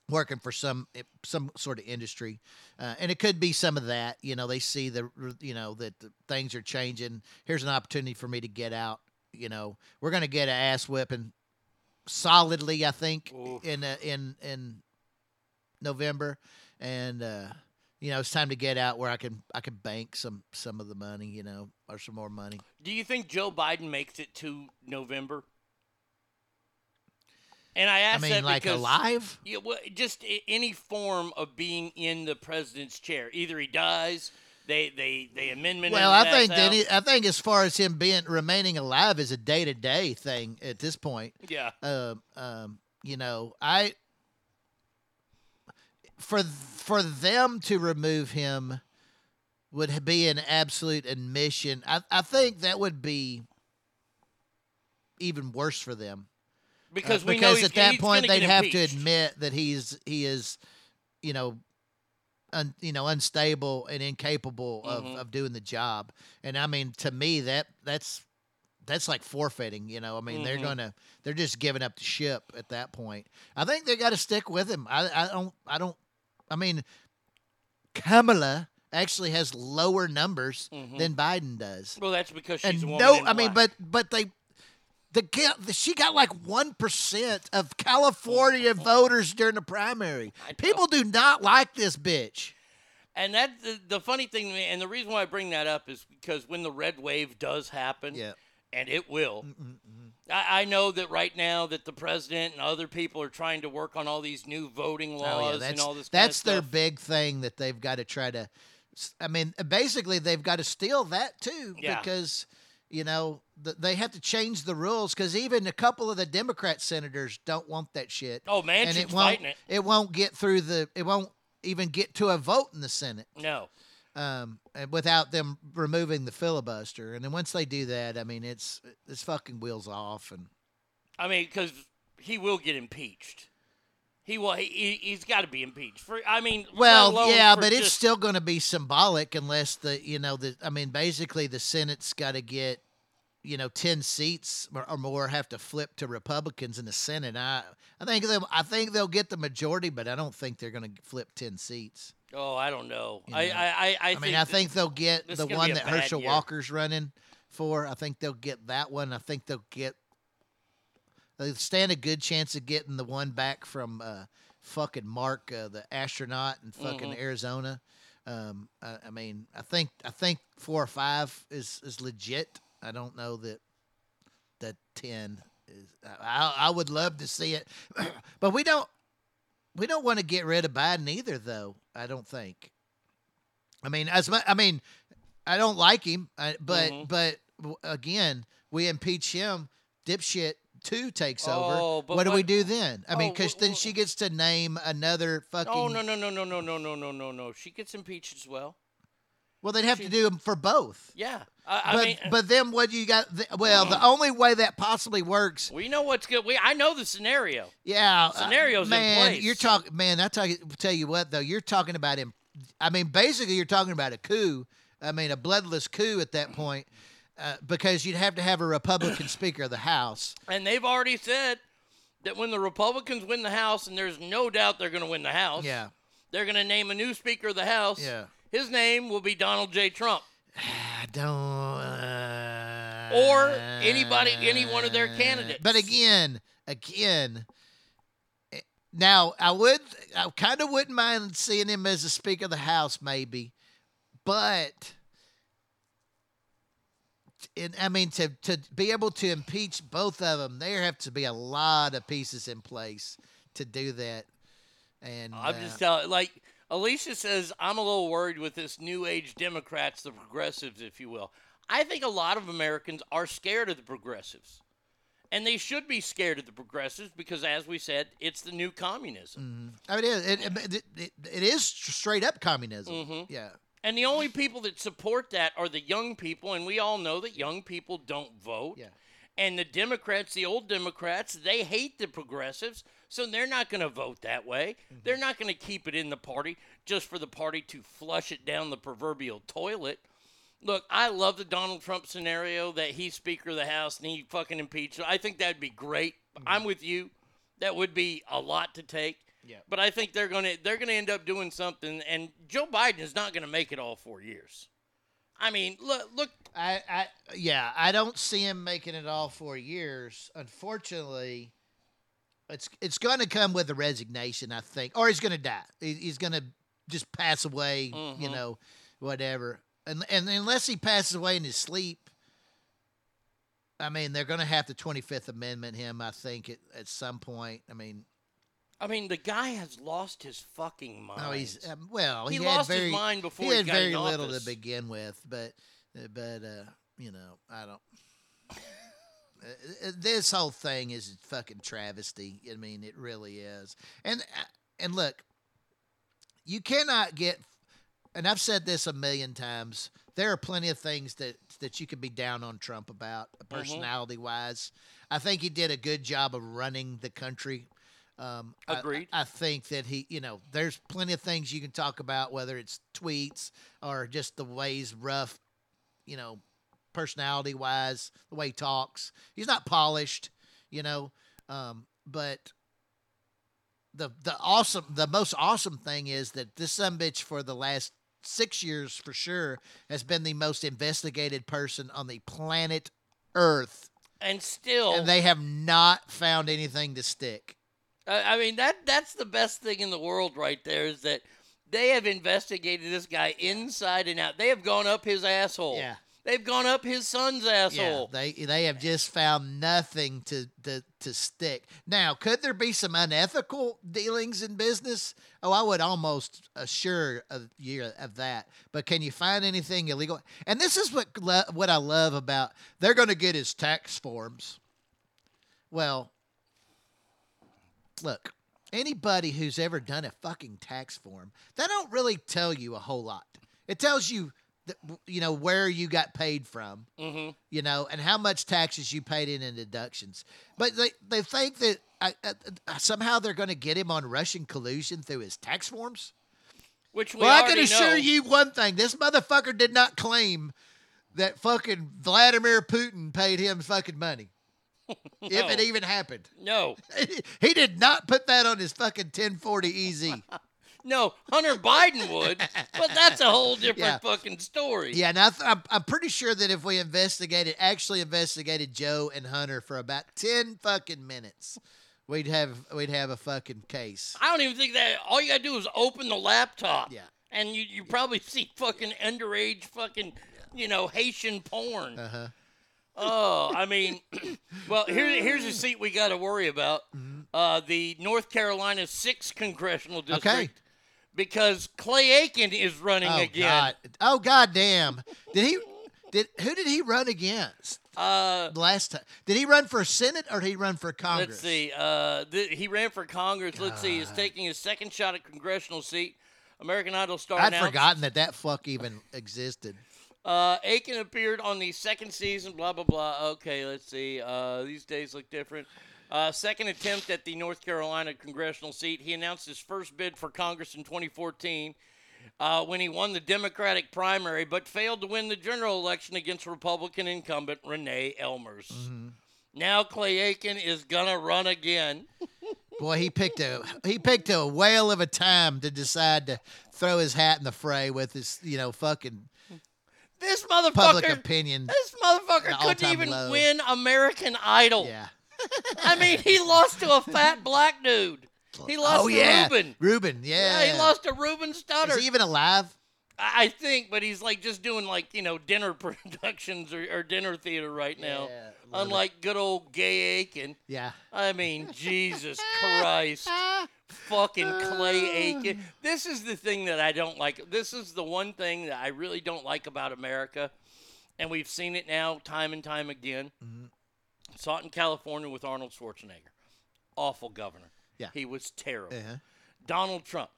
working for some eh, some sort of industry, uh, and it could be some of that. You know, they see the you know that things are changing. Here's an opportunity for me to get out. You know, we're gonna get an ass whipping solidly. I think in uh, in in November, and uh, you know it's time to get out where I can I can bank some some of the money. You know, or some more money. Do you think Joe Biden makes it to November? And I ask mean, that like, because alive? Yeah, well, just any form of being in the president's chair. Either he dies, they they they amendment. Well, I think that he, I think as far as him being remaining alive is a day to day thing at this point. Yeah. Um, um, you know, I for for them to remove him would be an absolute admission. I I think that would be even worse for them. Because Uh, we because at that point they'd have impeached. to admit that he's he is, you know, un, you know unstable and incapable of, Mhm. of doing the job. And I mean, to me that that's that's like forfeiting. You know, I mean they're Mhm. gonna they're just giving up the ship at that point. I think they got to stick with him. I I don't I don't I mean, Kamala actually has lower numbers mm-hmm. than Biden does. Well, that's because she's and a woman. no, I mean, but but they. The, the she got like one percent of California mm-hmm. voters during the primary. People do not like this bitch. And that the, the funny thing, and the reason why I bring that up is because when the red wave does happen, Yeah. and it will, I, I know that right now that the president and other people are trying to work on all these new voting laws Oh, yeah, and all this. that's their stuff. big thing that they've got to try to. I mean, uh, basically, they've got to steal that too Yeah. because you know th- they have to change the rules because even a couple of the Democrat senators don't want that shit. Oh, Manchin's it won't. it. It won't get through the. It won't even get to a vote in the Senate. No. Um, and without them removing the filibuster, and then once they do that, I mean, it's it's fucking wheels off, and I mean, because he will get impeached. He will. He, he's got to be impeached for. I mean, Well, yeah, but it's still going to be symbolic unless the you know the I mean basically the Senate's got to get you know ten seats or, or more have to flip to Republicans in the Senate. I I think they I think they'll get the majority, but I don't think they're going to flip ten seats. Oh, I don't know. You I, know? I, I, I, mean, I think they'll get the one that Herschel year. Walker's running for. I think they'll get that one. I think they'll get. They stand a good chance of getting the one back from uh, fucking Mark, uh, the astronaut in fucking Mhm. Arizona. Um, I, I mean, I think I think four or five is is legit. I don't know that that ten is. I, I would love to see it, but we don't we don't want to get rid of Biden either, though. I don't think. I mean, as mu- I mean, I don't like him, I, but Mhm. but again, we impeach him. Dipshit two takes Oh, over. What do we do then? I mean, Oh, because then she gets to name another fucking. Oh no no no no no no no no no no! She gets impeached as well. Well, they'd have to do them for both. Yeah, I, I but mean, but then what do you got? th- Well, the only way that possibly works. we know what's good. We I know the scenario. Yeah, uh, Scenarios in man. place. You're talking, man. I tell you, tell you what though, you're talking about him. I mean, basically, you're talking about a coup. I mean, a bloodless coup at that point, uh, because you'd have to have a Republican Speaker of the House. And they've already said that when the Republicans win the House, and there's no doubt they're going to win the House. Yeah. They're going to name a new Speaker of the House. Yeah. His name will be Donald J. Trump. I don't. Uh, Or anybody, any one of their candidates. But again, again. eh, Now I would, I kind of wouldn't mind seeing him as a Speaker of the House, maybe, but. And I mean, to to be able to impeach both of them, there have to be a lot of pieces in place to do that. And I'm uh, just telling, like Alicia says, I'm a little worried with this new age Democrats, the progressives, if you will. I think a lot of Americans are scared of the progressives. And they should be scared of the progressives because, as we said, it's the new communism. I mean, it, it, it, it, is straight up communism. Mhm. Yeah. And the only people that support that are the young people, and we all know that young people don't vote. Yeah. And the Democrats, the old Democrats, they hate the progressives, so they're not going to vote that way. Mm-hmm. They're not going to keep it in the party just for the party to flush it down the proverbial toilet. Look, I love the Donald Trump scenario that he's Speaker of the House and he fucking impeached. I think that'd be great. I'm with you. That would be a lot to take. Yeah. But I think they're gonna they're gonna end up doing something, and Joe Biden is not gonna make it all four years. I mean, look, look. I, I, yeah, I don't see him making it all four years. Unfortunately, it's it's going to come with a resignation, I think, or he's going to die. He's going to just pass away, you Mhm. know, whatever. And and unless he passes away in his sleep, I mean, they're going to have to Twenty Fifth Amendment him. I think at, at some point. I mean, I mean, the guy has lost his fucking mind. no, he's um, well, He he, lost had his mind before he he had very little to begin with, but but uh, you know, I don't. Uh, uh, this whole thing is a fucking travesty. I mean, it really is. And uh, and look, you cannot get. And I've said this a million times. There are plenty of things that that you could be down on Trump about, personality wise. I think he did a good job of running the country. Um, Agreed. I, I think that he, you know, there's plenty of things you can talk about, whether it's tweets or just the ways rough, you know, personality wise, the way he talks. He's not polished, you know, um, but the the awesome the most awesome thing is that this some bitch for the last six years for sure has been the most investigated person on the planet Earth, And still, and they have not found anything to stick. I I mean that that's the best thing in the world right there is that they have investigated this guy inside and out. They have gone up his asshole. Yeah. They've gone up his son's asshole. Yeah, they they have just found nothing to, to to stick. Now, could there be some unethical dealings in business? Oh, I would almost assure of you of that. But can you find anything illegal? And this is what lo- what I love about they're going to get his tax forms. Well, look, anybody who's ever done a fucking tax form, they don't really tell you a whole lot. It tells you that, you know where you got paid from Mm-hmm. you know, and how much taxes you paid in and deductions. But they, they think that uh, uh, uh, somehow they're going to get him on Russian collusion through his tax forms. Which we well, I can assure know. you one thing: this motherfucker did not claim that fucking Vladimir Putin paid him fucking money. If it even happened, No, he did not put that on his fucking 1040 EZ. no, Hunter Biden would, but that's a whole different Yeah. fucking story. Yeah, now th- I'm, I'm pretty sure that if we investigated, actually investigated Joe and Hunter for about ten fucking minutes, we'd have we'd have a fucking case. I don't even think that. All you gotta do is open the laptop. Yeah. And you you probably see fucking underage fucking you know Haitian porn. Uh huh. Oh, I mean, well, here, here's a seat we got to worry about. Uh, the North Carolina 6th congressional district. Okay. Because Clay Aiken is running Oh again. god! Oh god damn! Did he? Did who did he run against Uh, last time? Did he run for Senate or did he run for Congress? let's see. Uh, th- he ran for Congress. Let's see. He's taking his second shot at congressional seat. American Idol star I'd announced- forgotten that that fuck even existed. Uh, Aiken appeared on the second season, blah, blah, blah. Okay, let's see. Uh, these days look different. Uh, second attempt at the North Carolina congressional seat. He announced his first bid for Congress in 2014 uh, when he won the Democratic primary, but failed to win the general election against Republican incumbent Renee Ellmers. Mm-hmm. Now Clay Aiken is gonna run again. Boy, he picked a he picked a whale of a time to decide to throw his hat in the fray with his you know fucking This motherfucker. public opinion. This motherfucker couldn't even low. win American Idol. Yeah. I mean, he lost to a fat black dude. He lost oh to yeah, Ruben. Ruben, yeah. Yeah, he lost to Ruben Studdard. Is he even alive? I think, but he's like just doing like you know dinner productions or, or dinner theater right now. Yeah, it. Unlike good old Gay Aiken. Yeah. I mean, Jesus Christ. Fucking Clay Aiken. This is the thing that I don't like. This is the one thing that I really don't like about America. And we've seen it now time and time again. Mm-hmm. Saw it in California with Arnold Schwarzenegger. Awful governor. Yeah. He was terrible. Uh-huh. Donald Trump.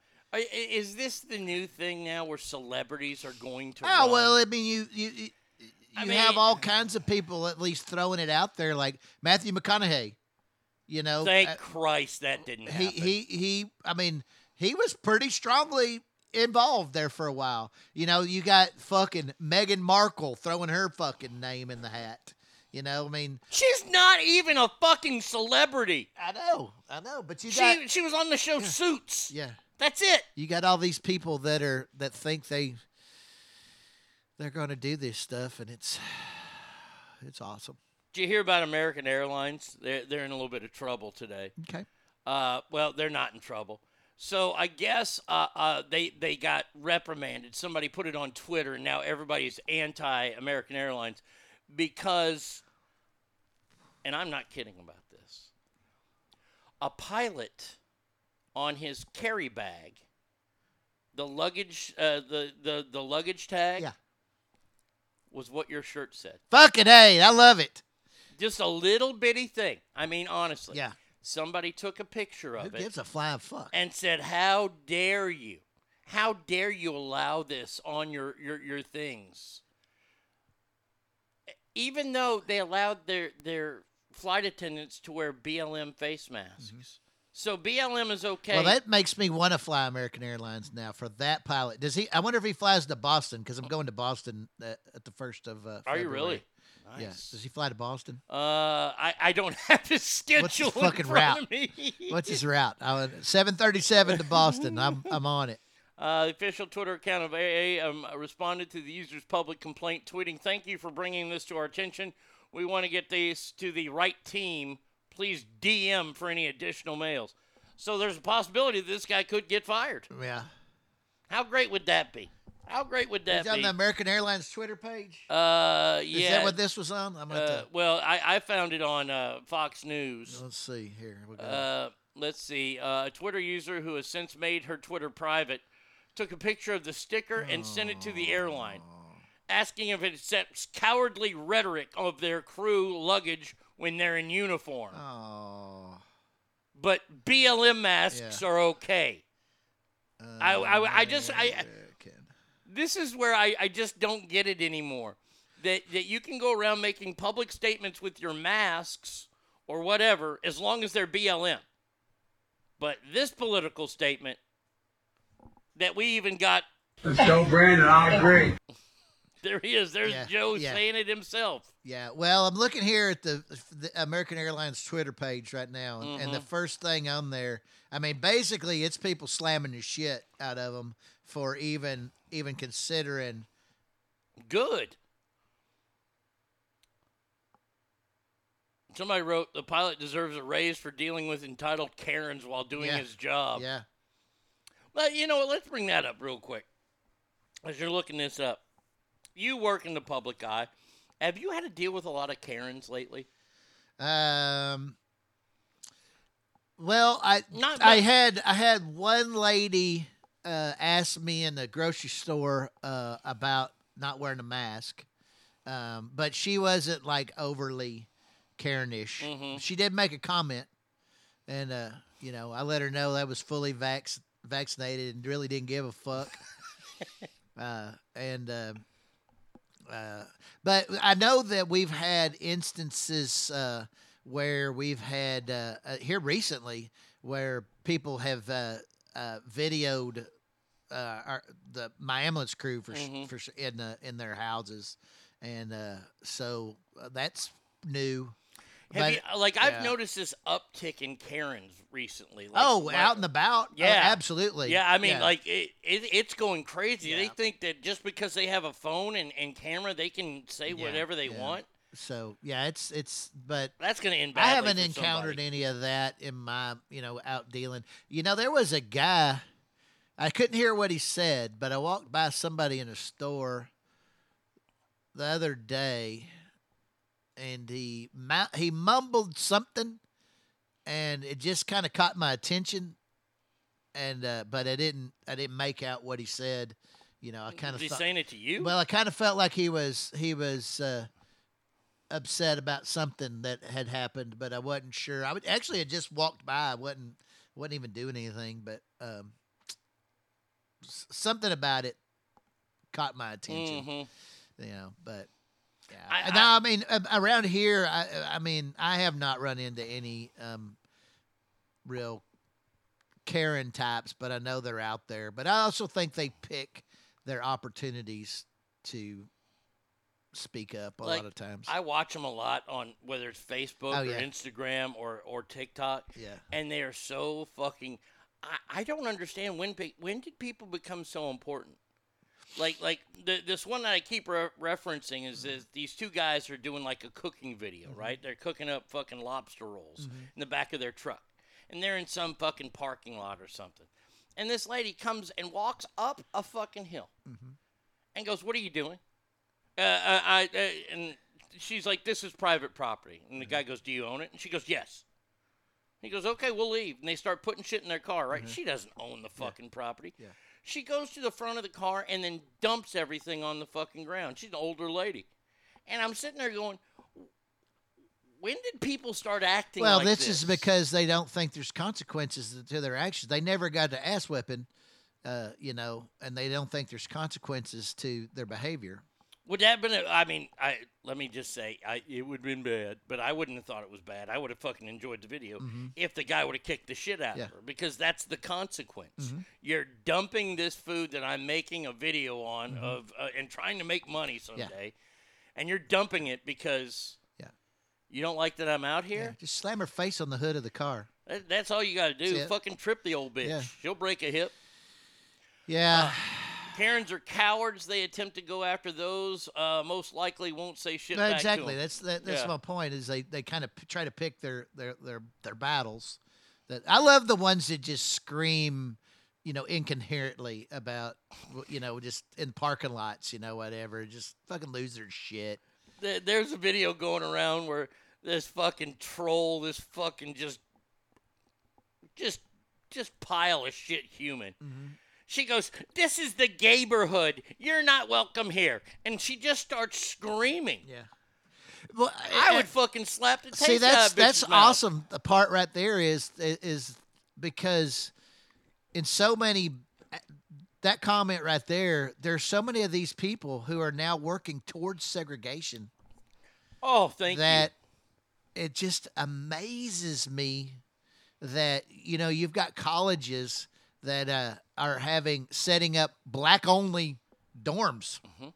Is this the new thing now where celebrities are going to Oh run? well, I mean you you you, you I have all kinds of people at least throwing it out there, like Matthew McConaughey. You know, Thank uh, Christ that didn't he happen. he he. I mean, he was pretty strongly involved there for a while. You know, you got fucking Meghan Markle throwing her fucking name in the hat. You know, I mean, She's not even a fucking celebrity. I know, I know, but you She got she was on the show Suits. yeah, That's it. you got all these people that are that think they they're going to do this stuff, and it's it's awesome. Did you hear about American Airlines? They're they're in a little bit of trouble today. Okay. Uh, well, they're not in trouble. So I guess uh, uh, they they got reprimanded. Somebody put it on Twitter, and now everybody's anti-American Airlines because, and I'm not kidding about this. A pilot on his carry bag, the luggage, uh, the the the luggage tag, Yeah. was what your shirt said. Fucking hey, I love it. Just a little bitty thing. I mean, honestly. Yeah. Somebody took a picture Who of it gives a flying fuck? and said, "How dare you? How dare you allow this on your your your things?" Even though they allowed their their flight attendants to wear BLM face masks, so BLM is okay. Mm-hmm. Well, that makes me want to fly American Airlines now for that pilot. Does he? I wonder if he flies to Boston because I'm going to Boston uh, at the first of. Uh, Are you February. really? Yeah. Does he fly to Boston? Uh, I, I don't have his schedule What's his in fucking route? What's his route? Seven thirty-seven to Boston. I'm I'm on it. Uh, the official Twitter account of AA um, responded to the user's public complaint, tweeting, Thank you for bringing this to our attention. We want to get this to the right team. Please DM for any additional mails. So there's a possibility that this guy could get fired. Yeah. How great would that be? How great would that Is that on be? On the American Airlines Twitter page? uh, yeah. Is that what this was on? I'm gonna Uh, well, I, I found it on uh, Fox News. Let's see here. We got- Uh, let's see. Uh, a Twitter user who has since made her Twitter private took a picture of the sticker and sent it to the airline, oh. asking if it accepts cowardly rhetoric of their crew luggage when they're in uniform. Oh. But BLM masks Yeah. are okay. I, I, I just I. This is where I, I just don't get it anymore. That that you can go around making public statements with your masks or whatever as long as they're BLM. But this political statement that we even got Joe Brandon, I agree. there he is. There's Yeah, Joe yeah. saying it himself. Yeah, well, I'm looking here at the, the American Airlines Twitter page right now, and- and the Mhm. first thing on there, I mean, basically, it's people slamming the shit out of them for even even considering. Good. Somebody wrote the pilot deserves a raise for dealing with entitled Karens while doing Yeah. his job. Yeah. But you know what? Let's bring that up real quick. As you're looking this up, you work in the public eye. Have you had to deal with a lot of Karens lately? Um. Well, I Not I much. had I had one lady uh, ask me in the grocery store uh, about not wearing a mask, um, but she wasn't like overly Karenish. Mm-hmm. She did make a comment, and uh, you know I let her know that was fully vax vaccinated and really didn't give a fuck. uh, and um uh, but I know that we've had instances uh, where we've had uh, uh, here recently where people have uh, uh, videoed uh, our, the my ambulance crew for Mhm. for in the, in their houses, and uh, so uh, that's new. Have But- you, uh, like I've yeah. noticed this uptick in Karens recently. Like, Oh, like- out and about. Oh, Yeah, absolutely. Yeah, I mean, Yeah. like it, it, it's going crazy. They think that just because they have a phone and, and camera, they can say Yeah, whatever they yeah. want. So yeah, it's it's but That's going to end I haven't encountered somebody. any of that in my, you know, out dealing. You know, there was a guy. I couldn't hear what he said, but I walked by somebody in a store the other day, and he he mumbled something, and it just kind of caught my attention, and uh, but I didn't I didn't make out what he said. You know, I kind of Was he saying it to you? well, I kind of felt like he was he was uh, upset about something that had happened, but I wasn't sure. I would, actually had just walked by. I wasn't wasn't even doing anything, but um, s- something about it caught my attention. Mhm. You know, but yeah. I- And now, I mean, around here, I I mean, I have not run into any um, real Karen types, but I know they're out there. But I also think they pick their opportunities to speak up a Like, lot of times. I watch them a lot on whether it's Facebook Oh, or. Instagram or, or TikTok. Yeah. And they are so fucking. I, I don't understand when when did people become so important? Like like the, this one that I keep re- referencing is this, these two guys are doing like a cooking video, Mm-hmm. right? They're cooking up fucking lobster rolls in the back of their truck, and they're in some fucking parking lot or something. And this lady comes and walks up a fucking hill Mm-hmm. and goes, "What are you doing?" Uh, I, I, uh, and she's like, "This is private property." And the guy goes, "Do you own it?" And she goes, "Yes." He goes, "Okay, we'll leave." And they start putting shit in their car. Right? She doesn't own the fucking property. Yeah. She goes to the front of the car and then dumps everything on the fucking ground. She's an older lady, and I'm sitting there going, "When did people start acting?" well, like this, this is because they don't think there's consequences to their actions. They never got to ass whipping, uh, you know, and they don't think there's consequences to their behavior. Would that have been? A, I mean, I let me just say, I it would have been bad, but I wouldn't have thought it was bad. I would have fucking enjoyed the video if the guy would have kicked the shit out Yeah. of her, because that's the consequence. Mhm. You're dumping this food that I'm making a video on of uh, and trying to make money someday, and you're dumping it because Yeah. you don't like that I'm out Yeah, here. just slam her face on the hood of the car. That, that's all you got to do. Fucking trip the old bitch. Yeah. She'll break a hip. Yeah. Karens are cowards. They attempt to go after those. Uh, most likely won't say shit No, back to exactly. That's that, that's Yeah. my point. Is they, they kind of p- try to pick their their their their battles. That I love the ones that just scream, you know, incoherently about, you know, just in parking lots, you know, whatever, just fucking lose their shit. There's a video going around where this fucking troll, this fucking just, just, just pile of shit human. She goes, "This is the neighborhood. You're not welcome here," and she just starts screaming. Yeah. Well, I would fucking slap the taste See, that's out of that that's bitch's mouth. awesome. The part right there is is because in so many that comment right there, there's so many of these people who are now working towards segregation Oh, thank you. that it just amazes me that you know you've got colleges that uh, are having setting up black only dorms. Mm-hmm.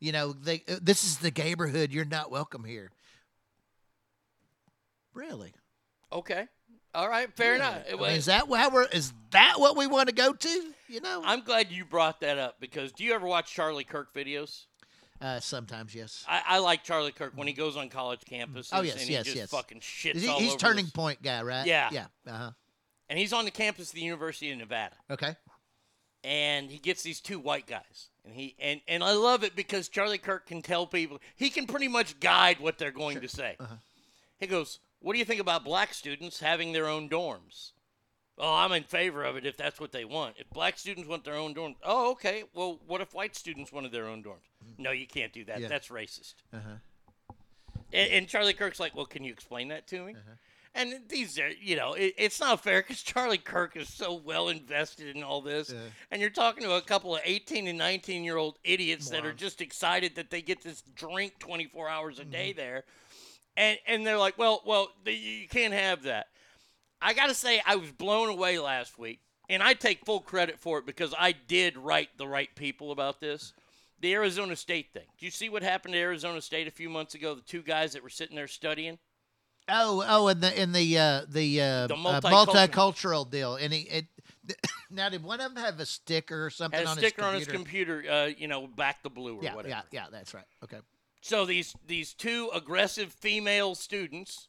You know, they uh, this is the neighborhood. You're not welcome here. Really? Okay, all right, fair enough. I mean, is that how we're? Is that what we want to go to? You know? I'm glad you brought that up because do you ever watch Charlie Kirk videos? Uh, sometimes, yes. I, I like Charlie Kirk when he goes on college campuses. Oh yes, and he yes, just yes. fucking shits Is he- he's turning this- point guy, right? Yeah. Yeah. Uh huh. And he's on the campus of the University of Nevada. Okay. and he gets these two white guys and he and and I love it because Charlie Kirk can tell people he can pretty much guide what they're going to say. Uh-huh. He goes, "What do you think about black students having their own dorms?" Oh, I'm in favor of it if that's what they want. If black students want their own dorms, oh, okay. Well, what if white students wanted their own dorms? No, you can't do that. Yeah. That's racist. Uh huh. And, and Charlie Kirk's like, "Well, can you explain that to me?" Uh-huh. And these are, you know, it, it's not fair because Charlie Kirk is so well invested in all this, and you're talking to a couple of 18 and 19 year old idiots that are just excited that they get this drink 24 hours a Mm-hmm. day there, and and they're like, well, well, the, you can't have that. I got to say, I was blown away last week, and I take full credit for it because I did write the right people about this. The Arizona State thing. Do you see what happened to Arizona State a few months ago? The two guys that were sitting there studying. Oh, oh, in the in the uh, the, uh, The uh, multicultural- multicultural deal, and he it. Now, did one of them have a sticker or something Had a on sticker his on his computer? computer, uh, you know, back the blue or Yeah, whatever. yeah, yeah. That's right. Okay. So these these two aggressive female students,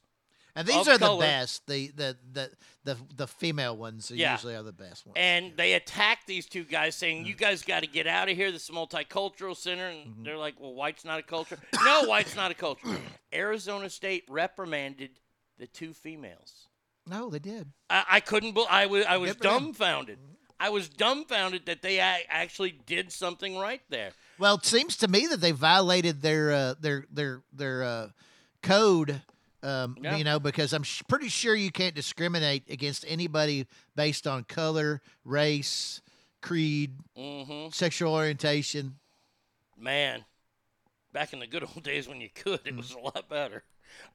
And these are the best. The the the the, the female ones Yeah. usually are the best ones. and they attack these two guys, saying, "You guys got to get out of here. This is a multicultural center." And Mm-hmm. they're like, "Well, white's not a culture." no, white's not a culture. Arizona State reprimanded the two females. No, they did. I, I couldn't. Be- I was. I was Good for them. dumbfounded. I was dumbfounded that they actually did something right there. Well, it seems to me that they violated their uh, their their their uh, code. Um, Yeah. You know, because I'm sh- pretty sure you can't discriminate against anybody based on color, race, creed, Mm-hmm. sexual orientation. Man, back in the good old days when you could, Mm. it was a lot better.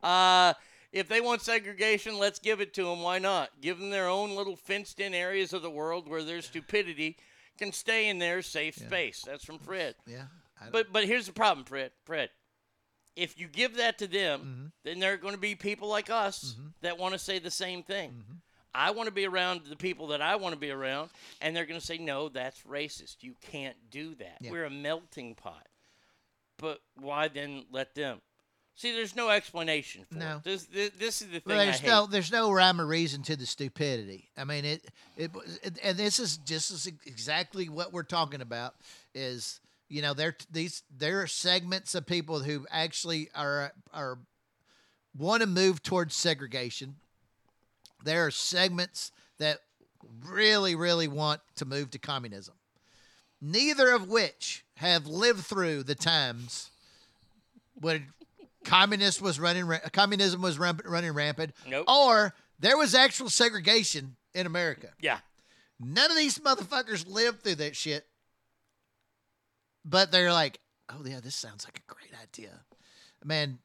Uh, if they want segregation, let's give it to them. Why not? Give them their own little fenced in areas of the world where their stupidity can stay in their safe space. That's from Fred. Yeah. But but here's the problem, Fred. Fred, if you give that to them, Mm-hmm. then there are going to be people like us that want to say the same thing. Mm-hmm. I want to be around the people that I want to be around, and they're going to say, no, that's racist. You can't do that. Yeah. We're a melting pot. But why then let them? See, there's no explanation for No. it. This, this, this is the thing Well, there's no there's no rhyme or reason to the stupidity. I mean it it, it and this is just exactly what we're talking about is you know there these there are segments of people who actually are are want to move towards segregation. There are segments that really really want to move to communism. Neither of which have lived through the times when communist was running communism was running rampant Nope. or there was actual segregation in America. Yeah. None of these motherfuckers lived through that shit. But they're like, "Oh yeah, this sounds like a great idea." Man,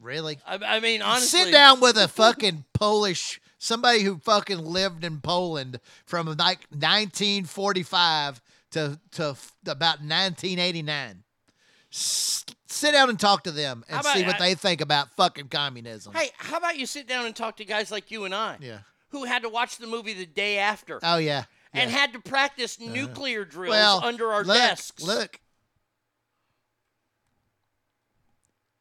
really? I, I mean, honestly. Sit down with a fucking Polish somebody who fucking lived in Poland from like 1945 to to f- about 1989. S- sit down and talk to them and about- see what I- they think about fucking communism. Hey, how about you sit down and talk to guys like you and I? Yeah. Who had to watch the movie the day after Oh yeah. And yeah. had to practice nuclear drills well, under our look, desks. Look.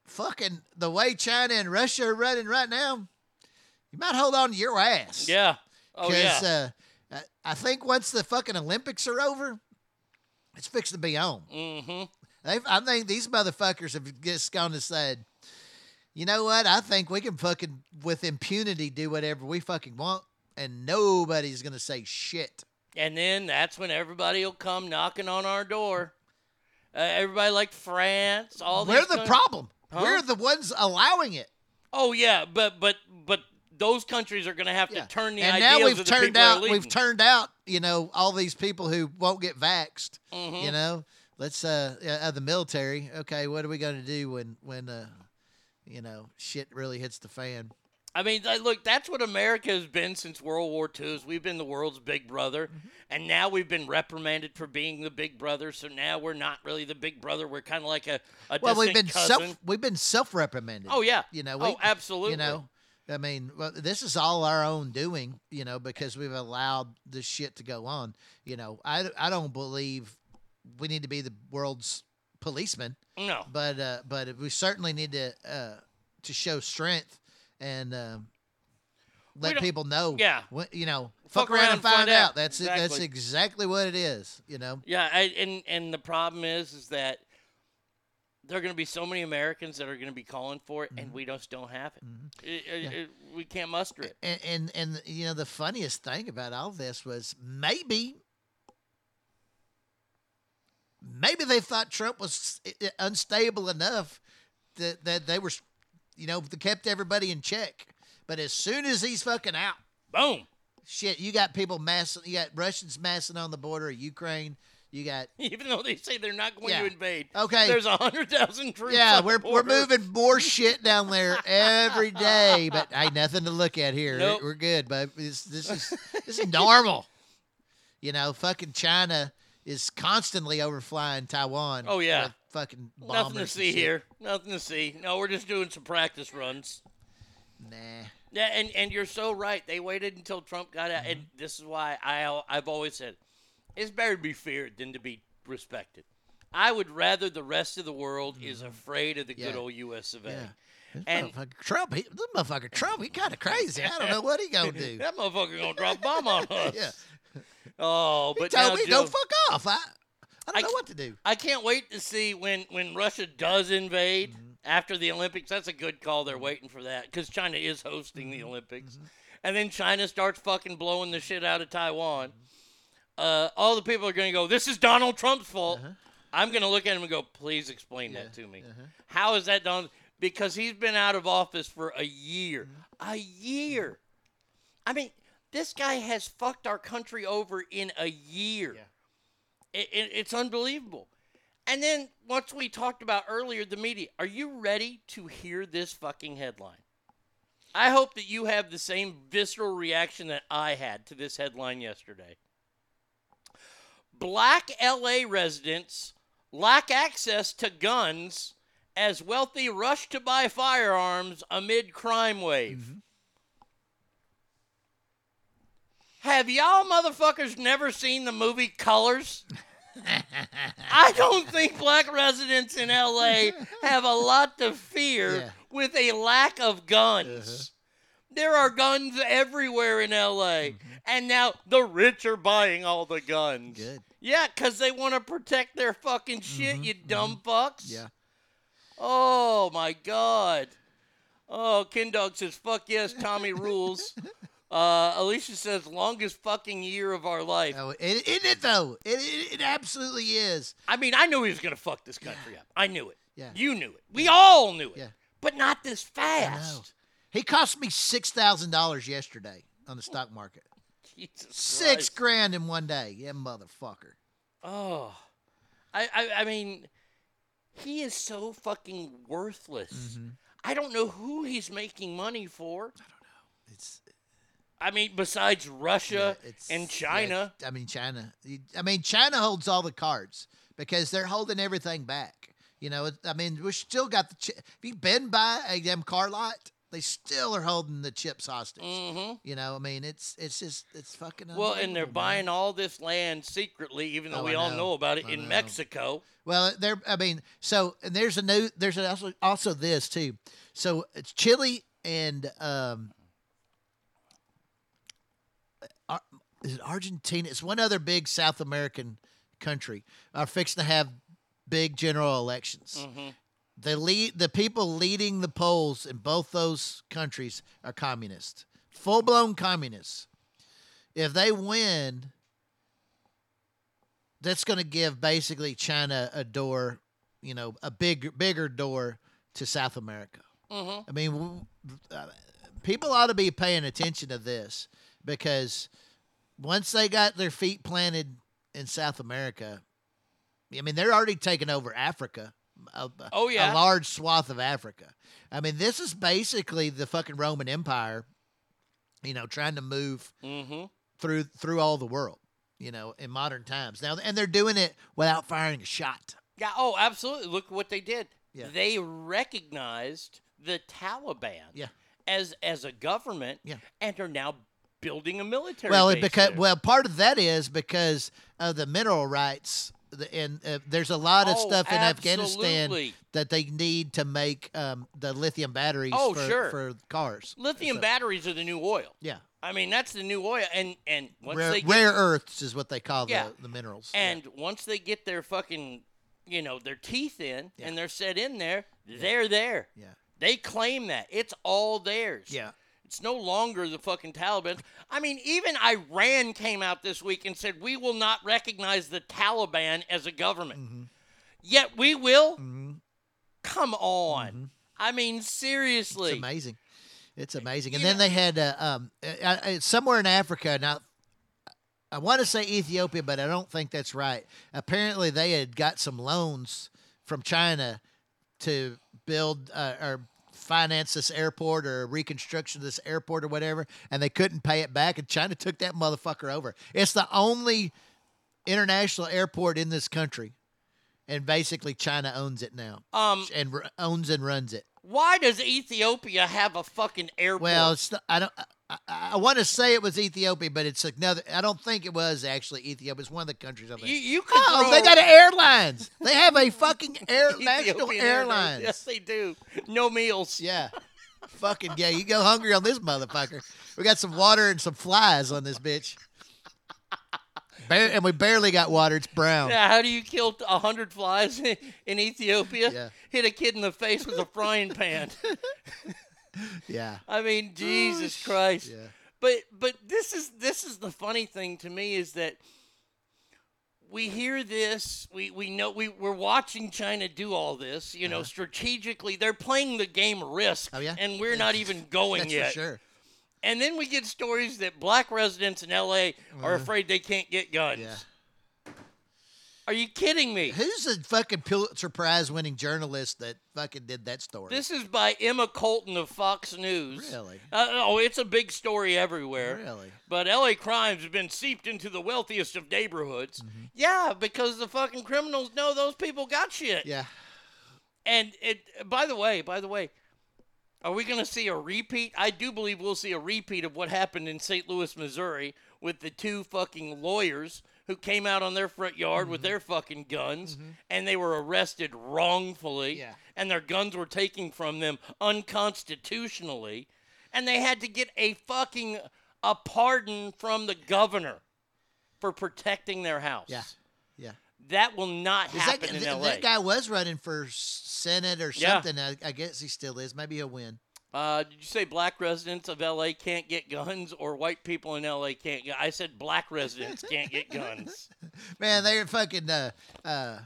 Fucking the way China and Russia are running right now, you might hold on to your ass. Yeah. Oh yeah. Because uh, I I think once the fucking Olympics are over, it's fixed to be on. mm-hmm. They've, I think these motherfuckers have just gone and said, you know what? I think we can fucking, with impunity, do whatever we fucking want, and nobody's going to say shit. And then that's when everybody will come knocking on our door. Uh, everybody like France, all We're the coun- problem. Huh? We're the ones allowing it. Oh yeah, but but but those countries are going to have to turn the and now we've of turned people that are out we've turned out you know all these people who won't get vaxxed Mhm. you know let's uh, uh the military okay what are we going to do when when uh you know shit really hits the fan I mean, look, that's what America has been since World War II. Is we've been the world's big brother, Mm-hmm. and now we've been reprimanded for being the big brother. So now we're not really the big brother. We're kind of like a, a well we've been cousin. self we've been self-reprimanded Oh, yeah. you know Oh, absolutely. you know i mean well, this is all our own doing you know because we've allowed this shit to go on you know i, I don't believe we need to be the world's policeman No. but uh but we certainly need to uh to show strength and um let people know yeah. what, you know Fuck fuck, around, around and find, find out, out. that's it that's Exactly. exactly what it is you know Yeah, I, and and the problem is, is that there are going to be so many Americans that are going to be calling for it, and we just don't have it. It- it- Mm-hmm. Yeah. it- we can't muster it. and, and and you know the funniest thing about all this was maybe maybe they thought Trump was i- i- unstable enough that that they were you know kept everybody in check. But as soon as he's fucking out, boom, shit, you got people massing, you got Russians massing on the border of Ukraine. You got Even though they say they're not going Yeah. to invade. Okay. There's a hundred thousand troops. yeah, we're we're moving more shit down there every day. But hey, nothing to look at here. Nope. We're good, but this, this is this is normal. You know, fucking China is constantly overflying Taiwan. Oh, yeah. Fucking Nothing to see here. Nothing to see. No, we're just doing some practice runs. Nah. Yeah, and, and you're so right. They waited until Trump got out, Mm-hmm. and this is why I I've always said it's better to be feared than to be respected. I would rather the rest of the world is afraid of the good Mm-hmm. Old U.S. of A. Yeah. This And motherfucker Trump, he, this motherfucker Trump, he kind of crazy. I don't know what he gonna do. that motherfucker gonna drop a bomb on us. Yeah. Oh, but He told me Joe, go fuck off. I, I don't know what to do. I can't wait to see when when Russia does invade Mm-hmm. after the Olympics. That's a good call. They're waiting for that because China is hosting Mm-hmm. the Olympics, and then China starts fucking blowing the shit out of Taiwan. Uh, all the people are going to go. This is Donald Trump's fault. Uh-huh. I'm going to look at him and go, please explain that to me. How is that done? Because he's been out of office for a year. Mm-hmm. A year. I mean, this guy has fucked our country over in a year. It, it, it's unbelievable. And then, once we talked about earlier, the media. Are you ready to hear this fucking headline? I hope that you have the same visceral reaction that I had to this headline yesterday. Black LA residents lack access to guns as wealthy rush to buy firearms amid crime wave. Mm-hmm. Have y'all motherfuckers never seen the movie Colors? I don't think black residents in LA have a lot to fear Yeah. with a lack of guns. Uh-huh. There are guns everywhere in LA, mm-hmm. and now the rich are buying all the guns. Good. Yeah, because they want to protect their fucking shit, mm-hmm. you mm-hmm. dumb fucks. Yeah. Oh my god. Oh, Ken Dog says, fuck yes, Tommy rules. Uh, Alicia says, longest fucking year of our life. Oh, it, isn't it though? It, it, it absolutely is. I mean, I knew he was going to fuck this country up. I knew it. Yeah. You knew it. We all knew it. Yeah. But not this fast. He cost me six thousand dollars yesterday on the stock market. Jesus Six Christ. grand in one day. Yeah, motherfucker. Oh. I, I, I mean, he is so fucking worthless. Mm-hmm. I don't know who he's making money for. I don't know. It's I mean, besides Russia yeah, it's and China. yeah, I mean China. I mean China holds all the cards because they're holding everything back. You know, I mean, we still got the. Chi- Have you've been by a damn car lot? They still are holding the chips hostage. You know, I mean, it's it's just it's fucking. Well, and they're man. buying all this land secretly, even though Oh, we I all know. know about it I in know. Mexico. Well, there. I mean, so and there's a new. There's also also this too. So it's Chile and um, is it Argentina? It's one other big South American country are fixing to have big general elections. Mhm. The lead, the people leading the polls in both those countries are communists, full blown communists. If they win, that's going to give basically China a door, you know, a big bigger door to South America. Mhm. I mean, uh, people ought to be paying attention to this because once they got their feet planted in South America, I mean, they're already taking over Africa. A, Oh, yeah. a large swath of Africa. I mean, this is basically the fucking Roman Empire, you know, trying to move Mm-hmm. through through all the world, you know, in modern times. Now, and they're doing it without firing a shot. Yeah. Oh, absolutely. Look what they did. Yeah. They recognized the Taliban Yeah. as as a government Yeah. and are now building a military. Well, because there. well, part of that is because of the mineral rights. The, and uh, there's a lot of Oh, stuff in Afghanistan that they need to make um, the lithium batteries Oh, for, sure. for cars. lithium So- batteries are the new oil. Yeah. I mean, that's the new oil, and and once Rare, they get, rare earths is what they call Yeah. the, the minerals. and once they get their fucking, you know, their teeth in and they're set in there, they're there. Yeah. They claim that it's all theirs. Yeah. It's no longer the fucking Taliban. I mean, even Iran came out this week and said we will not recognize the Taliban as a government. Mm-hmm. Yet we will. Come on. I mean, seriously. It's amazing. It's amazing. And then they had uh, um, uh, uh, somewhere in Africa. Now, I want to say Ethiopia, but I don't think that's right. Apparently, they had got some loans from China to build uh, or finance this airport or reconstruction of this airport or whatever, and they couldn't pay it back. And China took that motherfucker over. It's the only international airport in this country, and basically China owns it now. Um, and r- owns and runs it. Why does Ethiopia have a fucking airport? Well, it's not, I don't. I, I, want to say it was Ethiopia, but it's another. I don't think it was actually Ethiopia. It's one of the countries there. you, you could oh, throw they got airlines. They have a fucking air national airlines. Yes, they do. No meals. Yeah. fucking yeah. You go hungry on this motherfucker. We got some water and some flies on this bitch. Bare, and we barely got water. It's brown. Yeah, how do you kill a hundred flies in Ethiopia? Yeah. Hit a kid in the face with a frying pan. Yeah. I mean, Jesus Christ. Yeah. But but this is this is the funny thing to me is that we hear this, we, we know we, we're watching China do all this, you know, strategically. They're playing the game risk. Uh-huh. Oh, yeah? And we're not even going That's yet. for sure. And then we get stories that black residents in LA are Uh. afraid they can't get guns. Yeah. Are you kidding me? Who's the fucking Pulitzer Prize winning journalist that fucking did that story? This is by Emma Colton of Fox News. Really? Uh, oh, it's a big story everywhere. Really? But LA crimes have been seeped into the wealthiest of neighborhoods. Mm-hmm. Yeah, because the fucking criminals know those people got shit. Yeah. And it by the way, by the way, are we going to see a repeat? I do believe we'll see a repeat of what happened in St. Louis, Missouri with the two fucking lawyers who came out on their front yard with Mm-hmm. their fucking guns and they were arrested wrongfully Yeah. and their guns were taken from them unconstitutionally and they had to get a fucking a pardon from the governor for protecting their house. Yeah. Yeah. That will not Is that, happen in th- LA. that guy was running for Senate or Yeah. something. I, I guess he still is. Maybe he'll win. Uh, did you say black residents of LA can't get guns or white people in LA can't get? I said black residents can't get guns. Man, they're fucking uh uh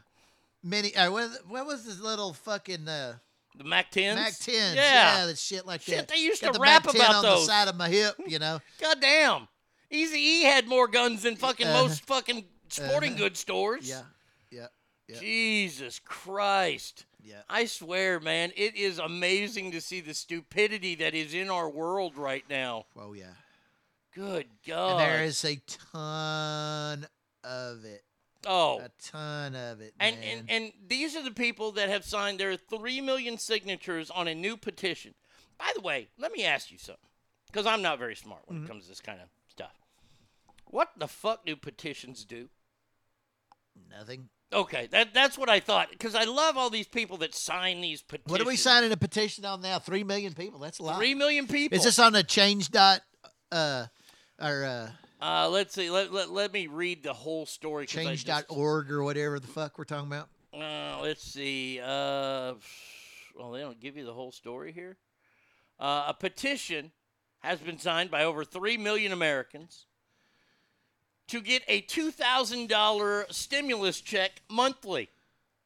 mini. Uh, what, what was this little fucking uh The Mac 10s? Mac 10s? Yeah. that shit like Shit, that. they used Got to the rap Mac 10 about on those. the side of my hip. You know. God damn. Easy E had more guns than fucking Uh-huh. most fucking sporting Uh-huh. goods stores. Yeah. Yeah. Yeah. Jesus Christ. Yeah. I swear, man, it is amazing to see the stupidity that is in our world right now. Oh yeah. Good And God. there is a ton of it. Oh, a ton of it. And, man. and and these are the people that have signed their three million signatures on a new petition. By the way, let me ask you something, because I'm not very smart when Mm-hmm. it comes to this kind of stuff. What the fuck do petitions do? Nothing. Okay, that that's what I thought. Because I love all these people that sign these petitions. What are we signing a petition on now? Three million people. That's a lot. Three million people. Is this on a change dot? Uh, or uh, Uh, let's see. Let, let, let me read the whole story. Change dot org or whatever the fuck we're talking about? Uh, let's see. Uh, well, they don't give you the whole story here. Uh, a petition has been signed by over 3 million Americans to get a $2,000 stimulus check monthly.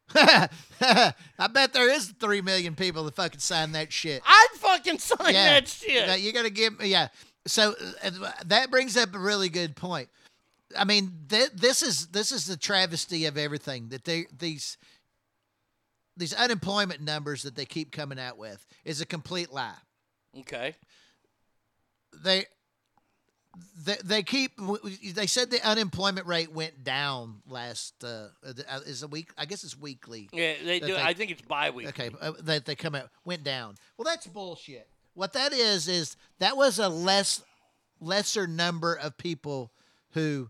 I bet there is three million people that fucking sign that shit. I'd fucking sign that shit. You got to give yeah. So uh, that brings up a really good point. I mean, th- this is this is the travesty of everything that they these these unemployment numbers that they keep coming out with is a complete lie. Okay. They they, they keep they said the unemployment rate went down last uh, uh, is a week I guess it's weekly. Yeah, they do. I think it's bi-weekly. Okay, uh, that they come out went down. Well, that's bullshit. What that is is that was a less lesser number of people who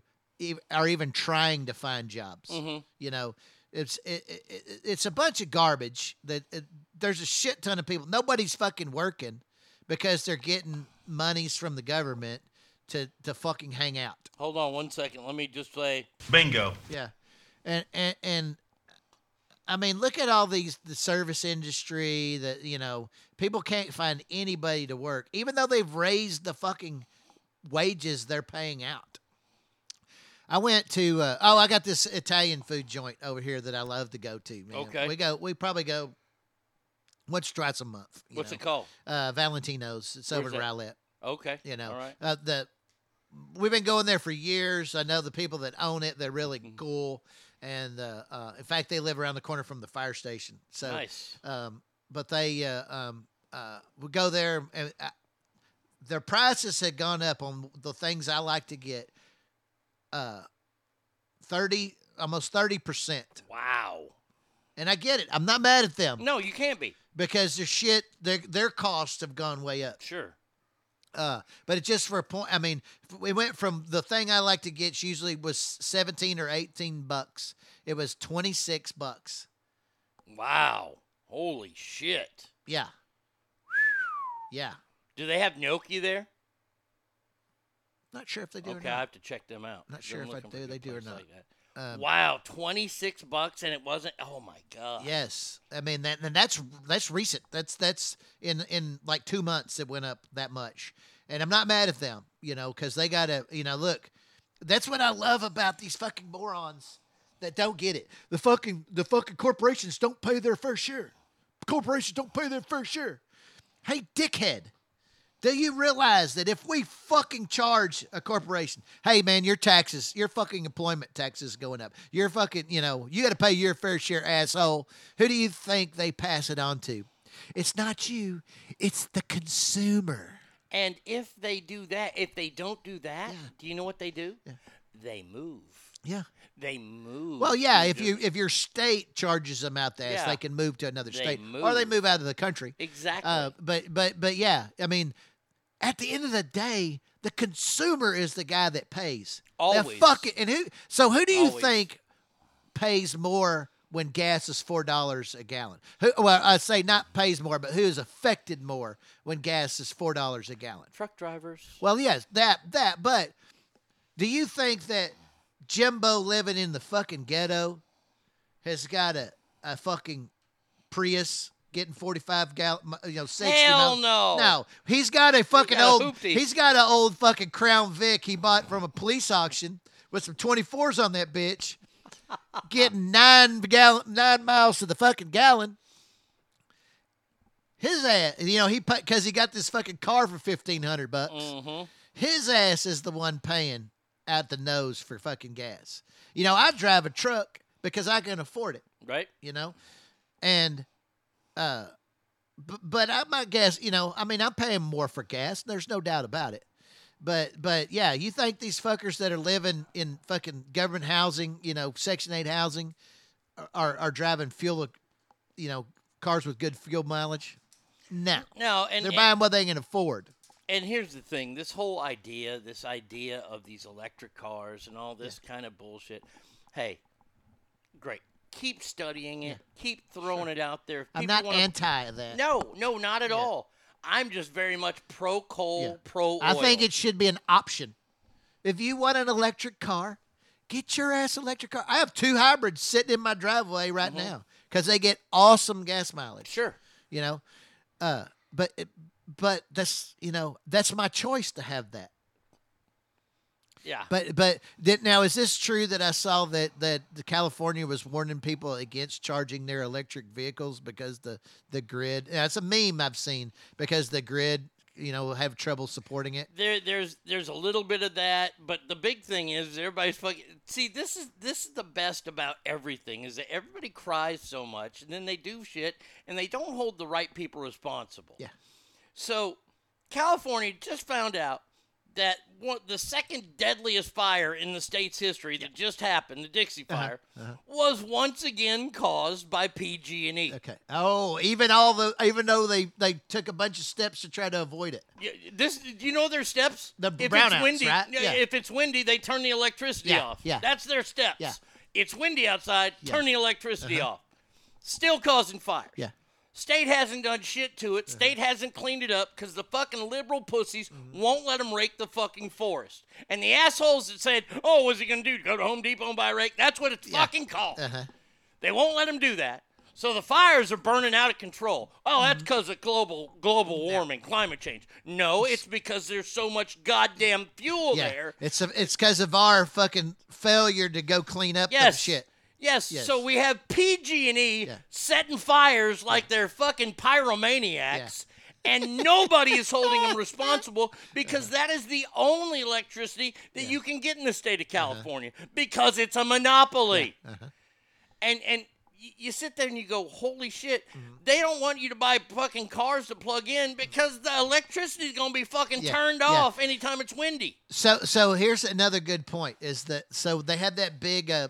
are even trying to find jobs. Mhm. You know, it's it, it, it- it's a bunch of garbage. That it, there's a shit ton of people. Nobody's fucking working because they're getting monies from the government to to fucking hang out. Hold on one second. Let me just say. Bingo. Yeah, and and and I mean, look at all these the service industry that you know people can't find anybody to work, even though they've raised the fucking wages they're paying out. I went to uh, oh, I got this Italian food joint over here that I love to go to. Man. Okay. we go we probably go once twice a month. you What's know. it called? Uh, Valentino's. It's over Where's in? Rowlett. Okay. You know, All right. uh, the we've been going there for years. I know the people that own it. They're really Mm-hmm. cool, and uh, uh, in fact, they live around the corner from the fire station. So Nice. Um, but they uh, um, uh, we go there, and uh, their prices had gone up on the things I like to get. Uh, thirty, almost thirty percent. Wow. And I get it. I'm not mad at them No, you can't be. because their shit, their their costs have gone way up. Sure. Uh, but it's just for a point. I mean, we went from the thing I like to get usually was seventeen or eighteen bucks. It was twenty six bucks. Wow. Holy shit. Yeah. Yeah. Do they have gnocchi there? Not sure if they do Okay, I have to check them out. Not sure if I do. They do or not. like. Um, wow, twenty six bucks and it wasn't. Oh my god. Yes, I mean that, and that's that's recent. That's that's in in like two months it went up that much, and I'm not mad at them, you know, because they gotta, you know, look. That's what I love about these fucking morons that don't get it. The fucking the fucking corporations don't pay their fair share. Corporations don't pay their fair share. Hey, dickhead. Do you realize that if we fucking charge a corporation, hey man, your taxes, your fucking employment taxes going up. You're fucking, you know, you got to pay your fair share, asshole. Who do you think they pass it on to? It's not you, it's the consumer. And if they do that, if they don't do that, do you know what they do? They move. Yeah. They move. Well, yeah, if you if your state charges them out the ass, Yeah. they can move to another They state, or they move. move out of the country. Exactly. Uh, but but but yeah, I mean, at the end of the day, the consumer is the guy that pays. The Always. fucking and who? So who do you Always. think pays more when gas is four dollars a gallon? Who? Well, I say not pays more, but who is affected more when gas is four dollars a gallon? truck drivers. Well, yes, that that. But do you think that Jimbo living in the fucking ghetto has got a a fucking Prius getting forty five gallon, you know, sixty? Hell miles? no. No, he's got a fucking got old. hoopty. He's got an old fucking Crown Vic he bought from a police auction with some twenty fours on that bitch, getting nine gallon nine miles to the fucking gallon. His ass, you know, he because he got this fucking car for fifteen hundred bucks. Mm-hmm. His ass is the one paying out the nose for fucking gas. You know, I drive a truck because I can afford it. Right. You know, and uh, b- but I might guess, you know, I mean, I'm paying more for gas. There's no doubt about it. But but yeah, you think these fuckers that are living in fucking government housing, you know, Section Eight housing, are are, driving fuel, you know, cars with good fuel mileage? No, No, and they're and- buying what they can afford. And here's the thing: this whole idea, this idea of these electric cars and all this kind of bullshit. Hey, great. Keep studying it. Keep throwing it out there. If I'm not wanna- anti that. No, no, not at all. I'm just very much pro coal, pro oil. I think it should be an option. If you want an electric car, get your ass electric car. I have two hybrids sitting in my driveway right Mhm. now because they get awesome gas mileage. Sure. You know, uh, but it, but that's you know that's my choice to have that. Yeah. But but did, now is this true that I saw that that the California was warning people against charging their electric vehicles because the the grid? That's a meme I've seen because the grid you know have trouble supporting it. there there's there's a little bit of that, but the big thing is everybody's fucking see this is this is the best about everything is that everybody cries so much and then they do shit and they don't hold the right people responsible. Yeah. So California just found out that one, the second deadliest fire in the state's history that just happened, the Dixie Uh-huh, fire, was once again caused by PG&E. Okay. Oh, even all the even though they they took a bunch of steps to try to avoid it. Yeah, this do you know their steps? The if brownouts, it's windy, right? yeah, if it's windy, they turn the electricity Yeah, off. yeah. That's their steps. Yeah. It's windy outside, turn the electricity Uh-huh. off. Still causing fires. Yeah. State hasn't done shit to it. State hasn't cleaned it up because the fucking liberal pussies Mm-hmm. won't let them rake the fucking forest. And the assholes that said, "Oh, what's he gonna do? Go to Home Depot and buy a rake?" That's what it's fucking called. Uh-huh. They won't let them do that. So the fires are burning out of control. Oh, Mm-hmm. that's because of global global warming, climate change. No, it's because there's so much goddamn fuel yeah. there. It's a, it's because of our fucking failure to go clean up Yes. the shit. Yes, Yes. so we have PG&E setting fires like they're fucking pyromaniacs. And nobody is holding them responsible because uh-huh. that is the only electricity that you can get in the state of uh-huh. California because it's a monopoly. Uh-huh. And and y- you sit there and you go, holy shit! They don't want you to buy fucking cars to plug in because the electricity is gonna be fucking Yeah, turned yeah. off anytime it's windy. So so here's another good point is that so they had that big uh,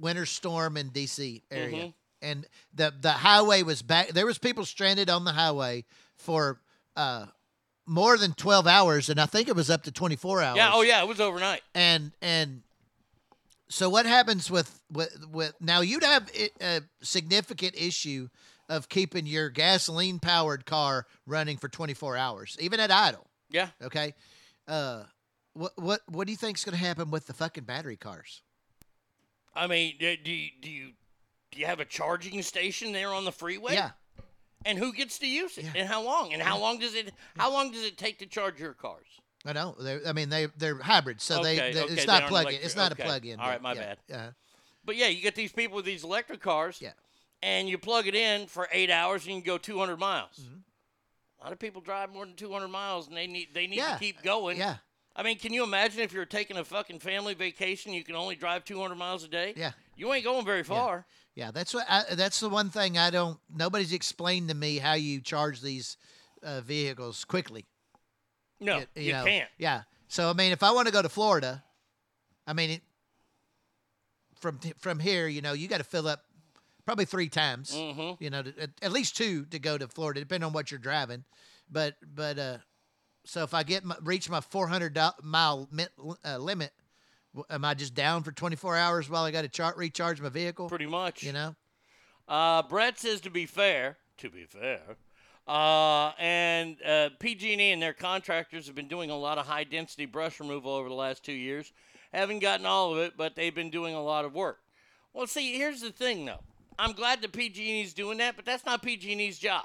winter storm in DC area Mhm. and the the highway was back there was people stranded on the highway for uh more than 12 hours and I think it was up to 24 hours. Yeah. Oh yeah, it was overnight. And and so what happens with with with now you'd have a significant issue of keeping your gasoline powered car running for 24 hours even at idle. Yeah. Okay. Uh, what what what do you think's going to happen with the fucking battery cars? I mean, do do you, do you do you have a charging station there on the freeway? Yeah. And who gets to use it? And how long? And how long does it how long does it take to charge your cars? I know. They're, I mean, they they're hybrids, so they, Okay, they okay, it's not aren't plug-in. It's not Okay. a plug-in. All right, but my yeah, bad. Uh, But yeah, you get these people with these electric cars. Yeah. And you plug it in for eight hours and you can go 200 miles. Mm-hmm. A lot of people drive more than 200 miles and they need they need Yeah. to keep going. Yeah. I mean, can you imagine if you're taking a fucking family vacation, you can only drive 200 miles a day? Yeah. You ain't going very far. yeah, that's what. I, that's the one thing I don't. Nobody's explained to me how you charge these uh, vehicles quickly. No, you, know, can't. Yeah. So I mean, if I want to go to Florida, I mean, it, from from here, you know, you got to fill up probably three times. Mhm. You know, to, at, at least two to go to Florida, depending on what you're driving. But but uh, so if I get my, reach my 400 mile mi- uh, limit, am I just down for 24 hours while I got to char- recharge my vehicle? Pretty much. You know. Uh, Brett says to be fair, to be fair, uh, and uh, PG&E and their contractors have been doing a lot of high density brush removal over the last two years. Haven't gotten all of it, but they've been doing a lot of work. Well, see, here's the thing, though. I'm glad that PG&E's doing that, but that's not PG&E's job.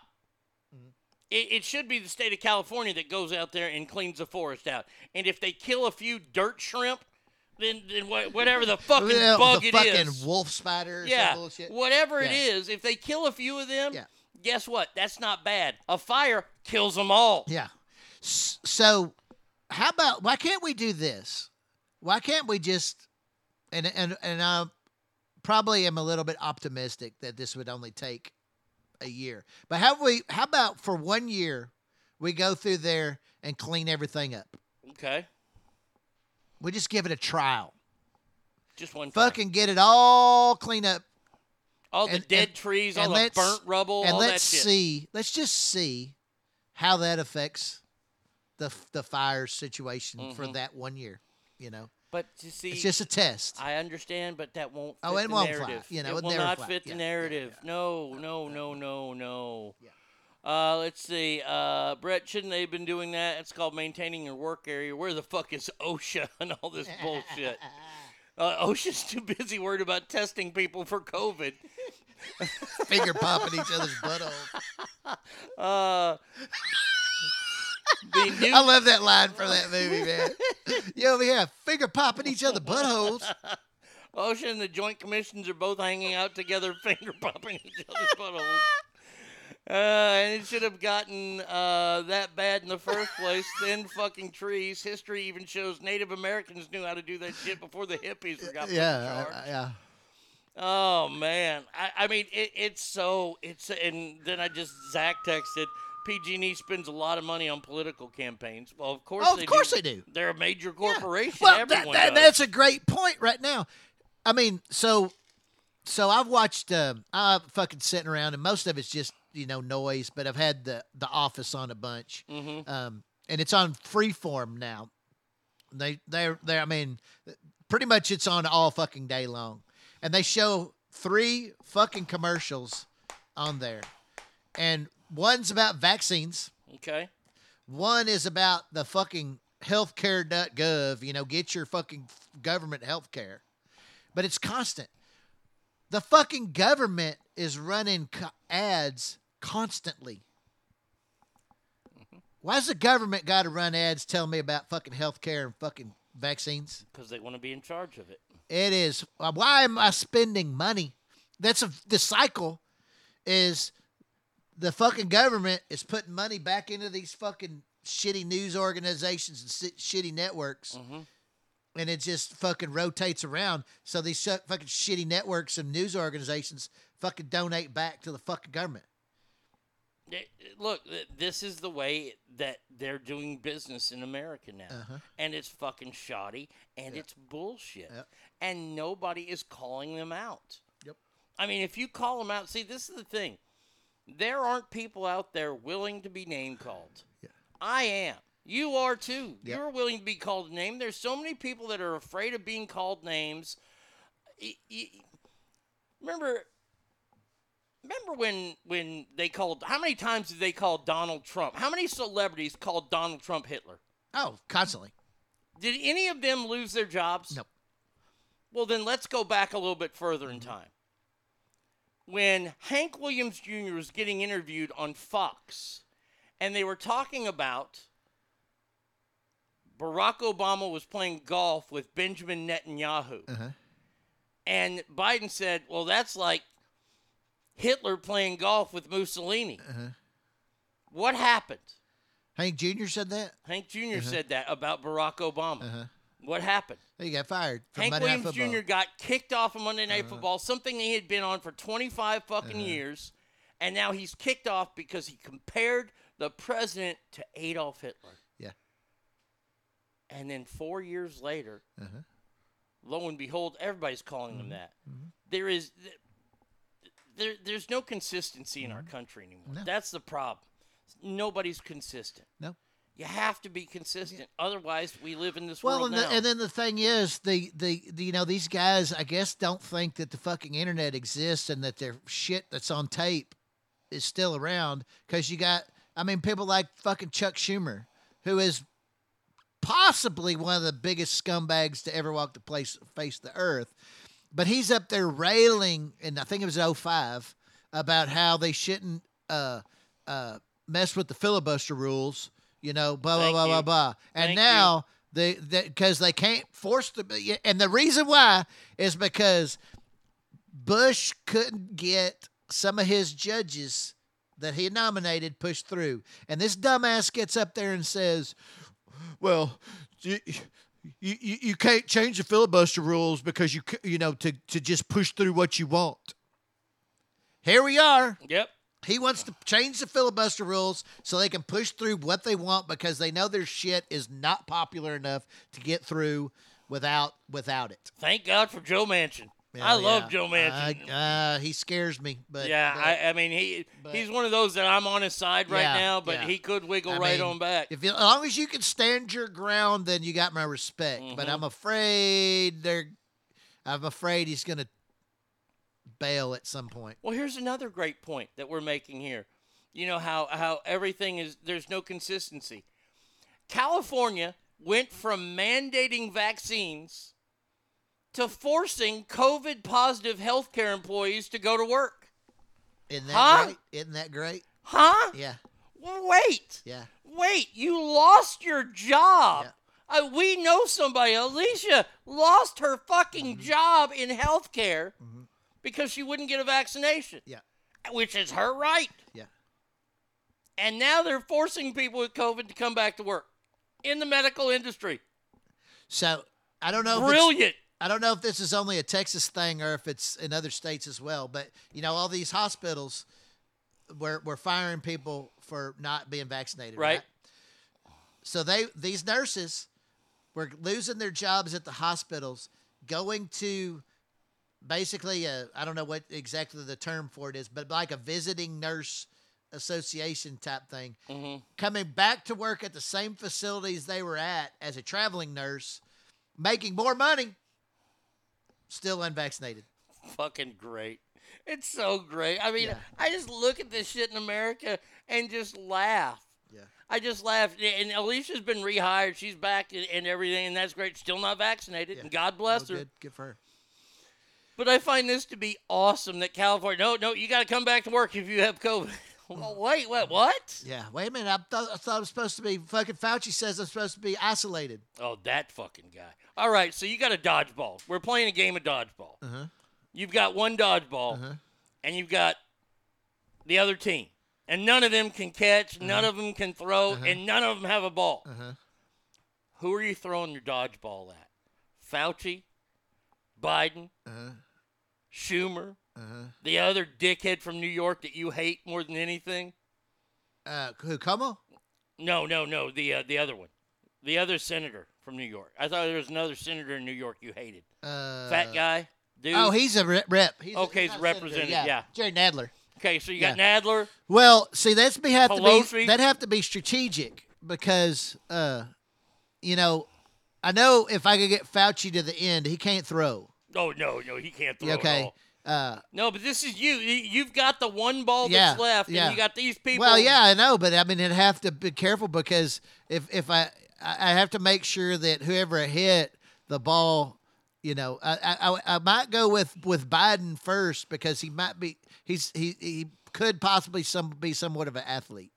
It, it should be the state of California that goes out there and cleans the forest out. And if they kill a few dirt shrimp, then, then wha- whatever the fucking bug the it fucking is, wolf spider. Yeah, whatever it Yeah. is, if they kill a few of them, Yeah. Guess what? That's not bad. A fire kills them all. Yeah. So, how about why can't we do this? Why can't we just and and and I probably am a little bit optimistic that this would only take a year. But how we how about for one year we go through there and clean everything up? Okay. We just give it a trial. Just one. Fucking get it all cleaned up. All the and- dead and- trees, and all the burnt rubble, and all let's that shit. see. Let's just see how that affects the the fire situation for Mhm. that one year. You know, But you see, it's just a test. I understand, but that won't. Fit Oh, it the won't fly. You know, it will not fly. fit the Yeah, yeah, narrative. No, no, no, no, no. Uh, let's see. Uh, Brett, shouldn't they have been doing that? It's called maintaining your work area. Where the fuck is OSHA and all this bullshit? Uh, OSHA's too busy worried about testing people for COVID. Finger popping each other's buttholes. Uh, new I love that line from that movie, man. you over here finger popping each other buttholes. OSHA and the Joint Commissions are both hanging out together, finger popping each other's buttholes. Uh, and it should have gotten uh, that bad in the first place. Thin fucking trees. History even shows Native Americans knew how to do that shit before the hippies were got put in Yeah, charge. I- I- yeah. Oh man, I, I mean it, it's so it's and then I just Zach texted. PG&E spends a lot of money on political campaigns. Well, of course Oh, of they course do. they do. They're a major corporation. Well, that, that, that's a great point right now. I mean, so so I've watched. Uh, I'm fucking sitting around, and most of it's just you know noise. But I've had the the Office on a bunch, Mhm. um, and it's on Freeform now. They they're they I mean, pretty much it's on all fucking day long, and they show three fucking commercials on there, and one's about vaccines. Okay. One is about the fucking healthcare.gov, you know, get your fucking government healthcare. But it's constant. The fucking government is running co- ads constantly. Why's the government got to run ads telling me about fucking healthcare and fucking vaccines? because they want to be in charge of it. It is. uh, Why am I spending money? That's a, the cycle. Is the fucking government is putting money back into these fucking shitty news organizations and shitty networks, and it just fucking rotates around. So these sh- fucking shitty networks and news organizations fucking donate back to the fucking government. It- Look, this is the way that they're doing business in America now. Uh-huh. And it's fucking shoddy and it's bullshit. Yep. And nobody is calling them out. Yep. I mean, if you call them out, see, this is the thing. There aren't people out there willing to be name called. Yeah. I am. You are too. Yep. You're willing to be called a name. There's so many people that are afraid of being called names. Remember, remember when when they called? How many times did they call Donald Trump? How many celebrities called Donald Trump Hitler? Oh, constantly. Did any of them lose their jobs? Nope. Well, then let's go back a little bit further in time. When Hank Williams Jr. was getting interviewed on Fox, and they were talking about Barack Obama was playing golf with Benjamin Netanyahu. Uh-huh. And Biden said, well, that's like Hitler playing golf with Mussolini. Uh-huh. What happened? Hank Jr. said that. Hank junior Uh-huh. said that about Barack Obama. Uh-huh. What happened? He got fired Hank Monday Williams. Jr. got kicked off of Monday Night Uh-huh. Football, something he had been on for 25 fucking Uh-huh. years, and now he's kicked off because he compared the president to Adolf Hitler. Yeah. And then four years later, Uh-huh. lo and behold, everybody's calling Mm-hmm. him that. There is there, there's no consistency in our country anymore. Mm-hmm. No. That's the problem. Nobody's consistent. No. You have to be consistent. Otherwise, we live in this Well, world and, the, and then the thing is, the, the the you know these guys, I guess, don't think that the fucking internet exists and that their shit that's on tape is still around. Because you got, I mean, people like fucking Chuck Schumer, who is possibly one of the biggest scumbags to ever walk the place face the earth. But he's up there railing, and I think it was 05, about how they shouldn't uh, uh, mess with the filibuster rules. You know, blah blah Thank blah blah you. blah. And Thank now they because they can't force the and the reason why is because Bush couldn't get some of his judges that he nominated pushed through, and this dumbass gets up there and says, "Well." You, you, can't change the filibuster rules because you you know to, to just push through what you want. Here we are. Yep. He wants to change the filibuster rules so they can push through what they want because they know their shit is not popular enough to get through without without it. Thank God for Joe Manchin. Yeah, I love yeah. Joe Manchin. Uh, uh, he scares me, but yeah, but- I, I mean he he's one of those that I'm on his side right Yeah, now, but yeah. he could wiggle I right mean, on back. If you, as long as you can stand your ground, then you got my respect. But Mhm. I'm afraid they're. I'm afraid he's gonna bail at some point. Well, here's another great point that we're making here. You know how how everything is there's no consistency. California went from mandating vaccines to forcing COVID positive healthcare employees to go to work. Isn't that Huh? great? Isn't that great? Huh? Yeah. Wait. Yeah. Wait, you lost your job. Uh, we know somebody. Alicia lost her fucking Mm-hmm. job in healthcare because she wouldn't get a vaccination. Yeah. Which is her right. Yeah. And now they're forcing people with COVID to come back to work in the medical industry. So I don't know. Brilliant. I don't know if this is only a Texas thing or if it's in other states as well. But you know, all these hospitals, we're we're firing people for not being vaccinated, Right. right? So they these nurses were losing their jobs at the hospitals, going to basically a I don't know what exactly the term for it is, but like a visiting nurse association type thing, mm-hmm. coming back to work at the same facilities they were at as a traveling nurse, making more money, still unvaccinated. Fucking great. It's so great. I mean, Yeah. I just look at this shit in America and just laugh. Yeah. I just laugh. And Alicia's been rehired. She's back and- and everything, and that's great. Still not vaccinated, and God bless Oh, her. good, good for her. But I find this to be awesome that California. No, no, you got to come back to work if you have COVID. Wait, what? What? Yeah, wait a minute. I thought, I thought I was supposed to be. Fucking Fauci says I'm supposed to be isolated. Oh, that fucking guy. All right, so you got a dodgeball. We're playing a game of dodgeball. Uh-huh. You've got one dodgeball, and you've got the other team, and none of them can catch, none of them can throw, and none of them have a ball. Uh-huh. Who are you throwing your dodgeball at? Fauci, Biden, Uh-huh. Schumer, Uh-huh. the other dickhead from New York that you hate more than anything? Uh, who, Cuomo? No, no, no. The uh, the other one, the other senator from New York. I thought there was another senator in New York you hated. Uh, Fat guy, dude. Oh, he's a rep. rep. He's okay. he's He's a representative. Yeah. Jerry Nadler. Okay, so you got Nadler. Well, see, that's be have to be that have to be strategic because, uh, you know, I know if I could get Fauci to the end, he can't throw. Oh no, no, he can't throw. Okay. Uh, No, but this is you. You- You've got the one ball yeah, that's left, yeah. and you got these people. Well, yeah, I know, but I mean, it'd have to be careful because if if I I have to make sure that whoever hit the ball, you know, I I, I- I might go with with Biden first because he might be he's he he could possibly some be somewhat of an athlete.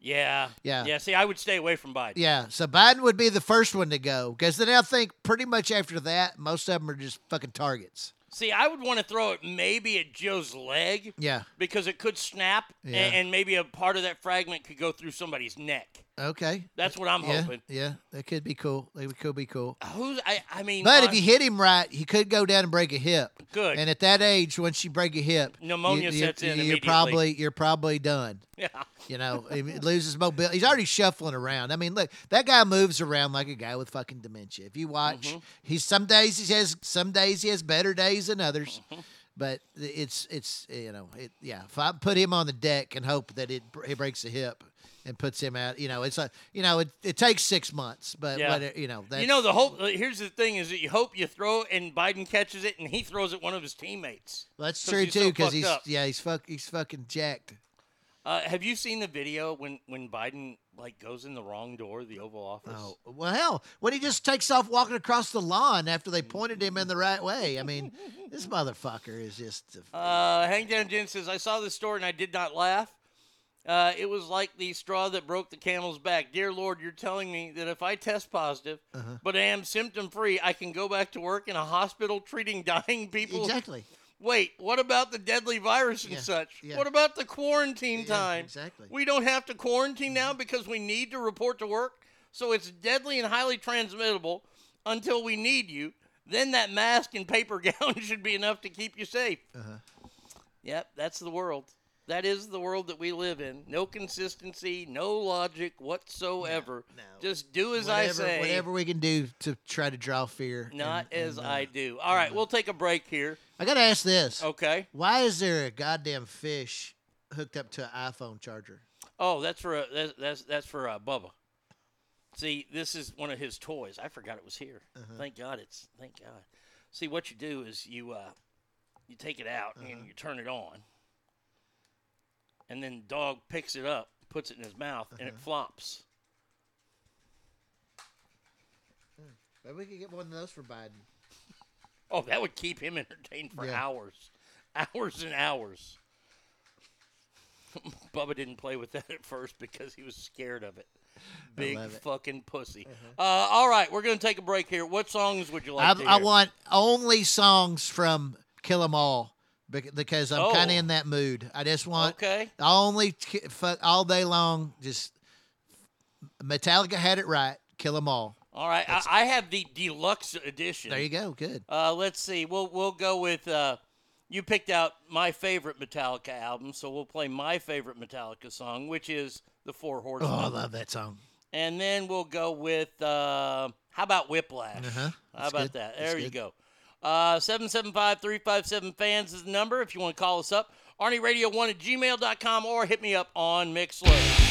Yeah. Yeah. Yeah. See, I would stay away from Biden. Yeah, so Biden would be the first one to go because then I think pretty much after that, most of them are just fucking targets. See, I would want to throw it maybe at Joe's leg. Yeah. Because it could snap, Yeah. and, maybe a part of that fragment could go through somebody's neck. Okay. That's what I'm yeah, hoping. Yeah, that could be cool. It could be cool. Who's I? I mean, But if you hit him right, he could go down and break a hip. Good. And at that age, once you break a hip, Pneumonia you, sets in You're probably you're probably done. Yeah. You know, he loses mobility. He's already shuffling around. I mean, look, that guy moves around like a guy with fucking dementia. If you watch, Mm-hmm. he's some days he has some days he has better days than others. Mm-hmm. But it's it's you know it yeah. If I put him on the deck and hope that it he breaks a hip and puts him out, you know, it's a you know it, it takes six months, but Yeah. what you know that's, you know the whole. uh, Here's the thing: is that you hope you throw and Biden catches it and he throws it one of his teammates. That's true he's too because fucked he's up. yeah he's fuck he's fucking jacked. Uh, have you seen the video when when Biden like goes in the wrong door, of the Oval Office? Oh well, hell, when he just takes off walking across the lawn after they pointed him in the right way. I mean, this motherfucker is just. Uh, Hangdown Jen says, I saw this story and I did not laugh. Uh, it was like the straw that broke the camel's back. Dear Lord, you're telling me that if I test positive, Uh-huh. but I am symptom free, I can go back to work in a hospital treating dying people? Exactly. Wait, what about the deadly virus and Yeah, such? yeah. What about the quarantine time? exactly. We don't have to quarantine now because we need to report to work. So it's deadly and highly transmittable until we need you. Then that mask and paper gown should be enough to keep you safe. Uh-huh. Yep, that's the world. That is the world that we live in. No consistency, no logic whatsoever. Just do as I say. whatever we can do to try to draw fear. and- Not as and, uh, I do. All right, we'll take a break here. I gotta ask this. Okay. Why is there a goddamn fish hooked up to an iPhone charger? Oh, that's for uh, that's that's, that's for uh, Bubba. See, this is one of his toys. I forgot it was here. Uh-huh. Thank God it's thank God. See, what you do is you uh, you take it out Uh-huh. and you turn it on, and then dog picks it up, puts it in his mouth, and Uh-huh. it flops. Maybe we could get one of those for Biden. Oh, that would keep him entertained for Yeah. hours, hours and hours. Bubba didn't play with that at first because he was scared of it. Big love it. Uh-huh. fucking pussy. Uh, all right, we're gonna take a break here. What songs would you like I, to I hear? want only songs from Kill 'Em All because I'm kind Oh. of in that mood. I just want Okay. only all day long. Just Metallica had it right. Kill them All. All right, I, I have the deluxe edition. There you go. Good. Uh, let's see. We'll we'll go with. Uh, you picked out my favorite Metallica album, so we'll play my favorite Metallica song, which is the Four Horsemen. Oh, I love that song. And then we'll go with uh, how about Whiplash? Uh-huh. How about good. that? That's There you good. go. Uh, 775-357 fans is the number if you want to call us up. ArnieRadio1 at gmail.com or hit me up on Mixlr.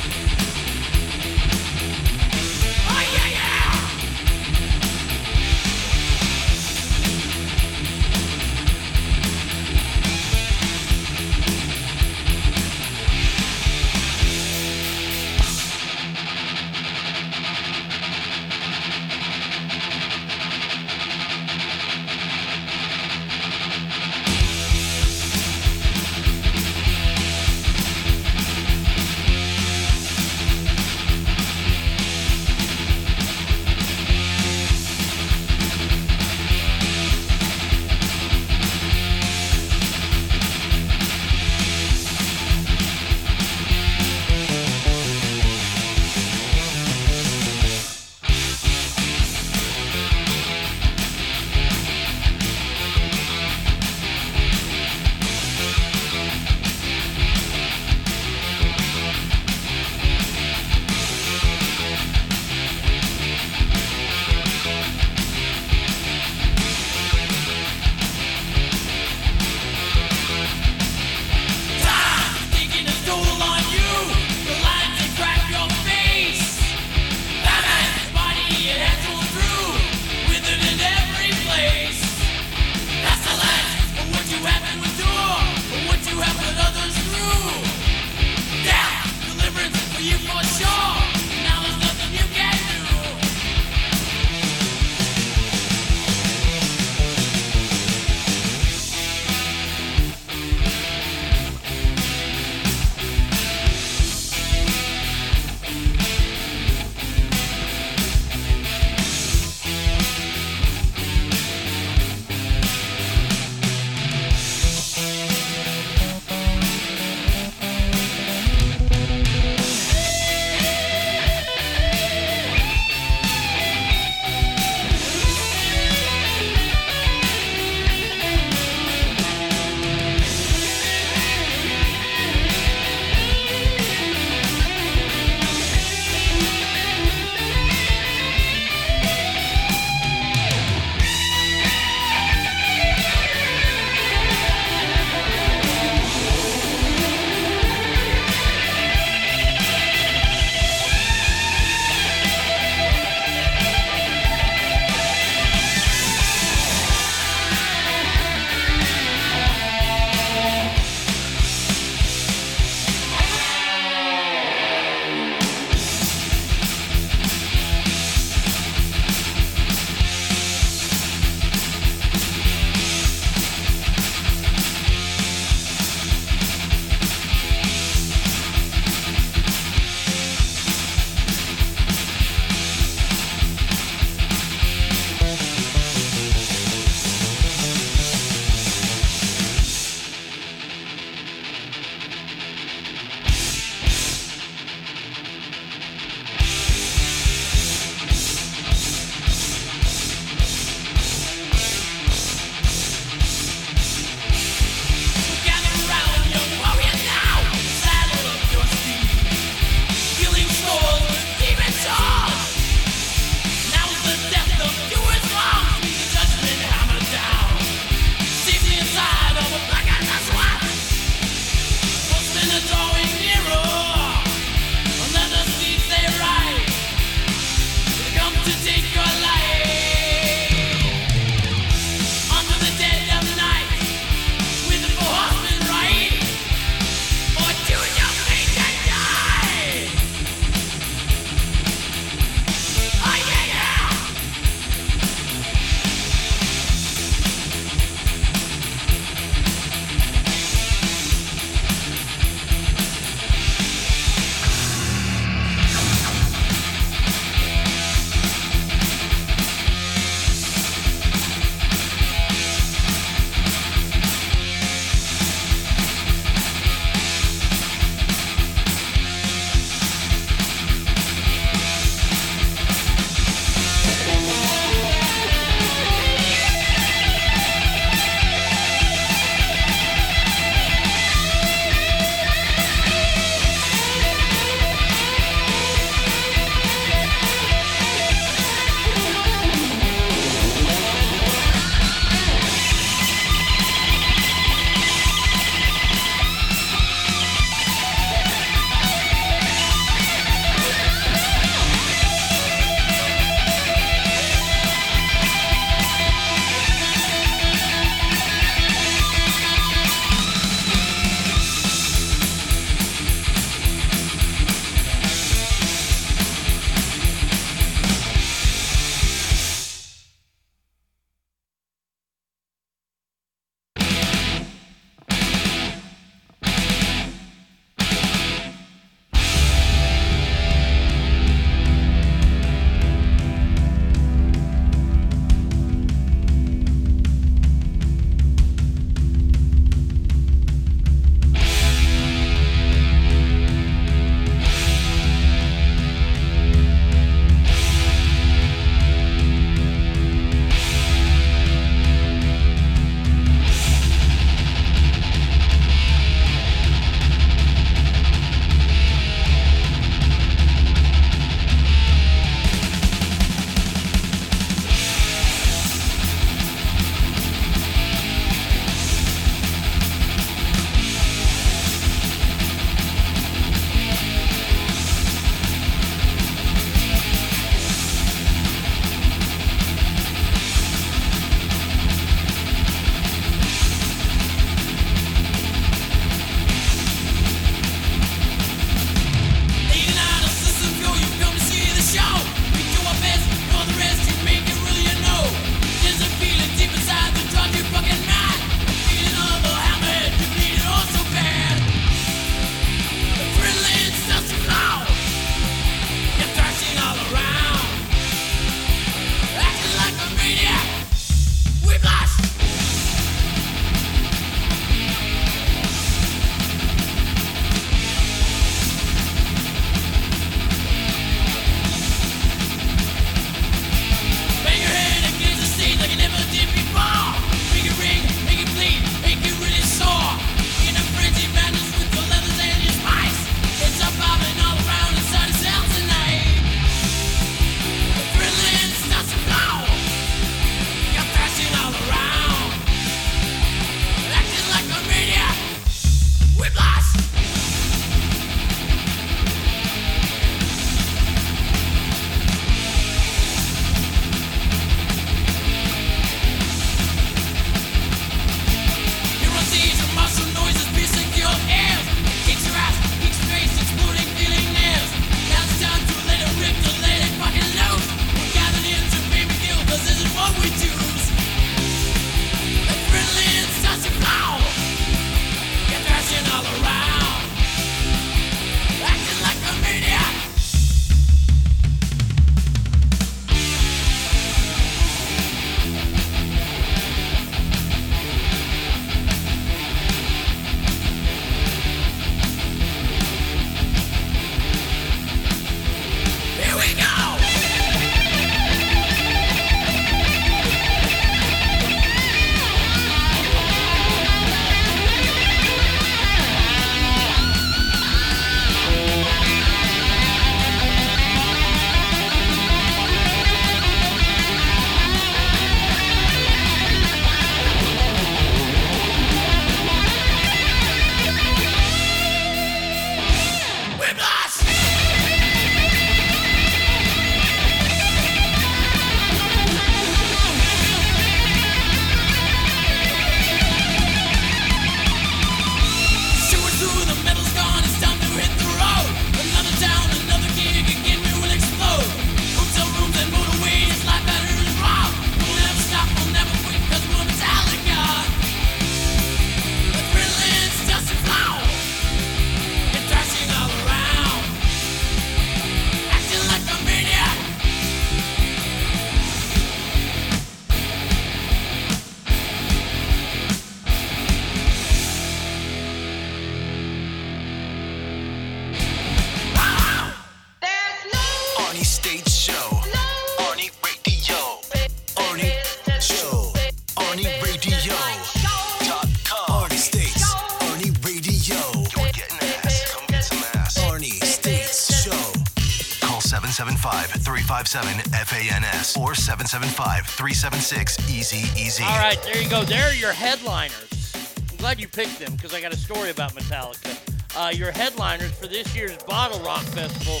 Easy. All right, there you go. There are your headliners. I'm glad you picked them because I got a story about Metallica. Uh, your headliners for this year's BottleRock Festival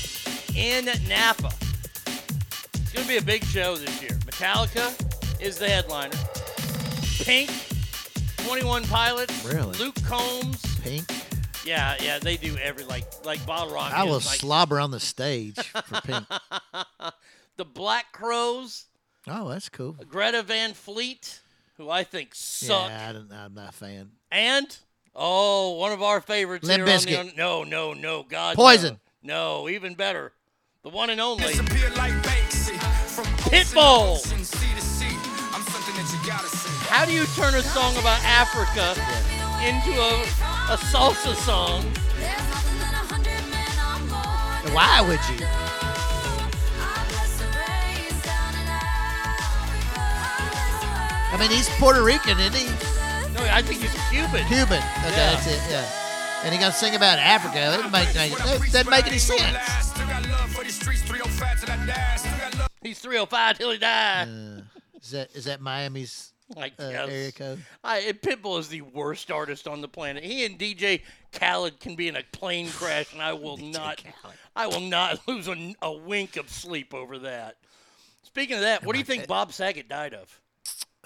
in Napa. It's going to be a big show this year. Metallica is the headliner. Pink, 21 Pilots, Really? Luke Combs. Pink. Yeah, yeah, they do every like like BottleRock. I will like, slobber on the stage for Pink. the Black Crowes, Oh, that's cool. Greta Van Fleet, who I think suck. Yeah, I don't, I'm not a fan. And oh, one of our favorites Limp here on the Bizkit. un- no, no, no, God, Poison. No, no, even better, the one and only Pitbull. How do you turn a song about Africa into a, a salsa song? Why would you? I mean, he's Puerto Rican, isn't he? No, I think he's Cuban. Cuban. Okay, Yeah. that's it. Yeah. And he got to sing about Africa. That doesn't make, that doesn't make any sense. He's 305 till he died. Is that is that Miami's I uh, guess. area code? I, Pitbull is the worst artist on the planet. He and DJ Khaled can be in a plane crash, and I will not. I will not lose a, a wink of sleep over that. Speaking of that, what do you think Bob Saget died of?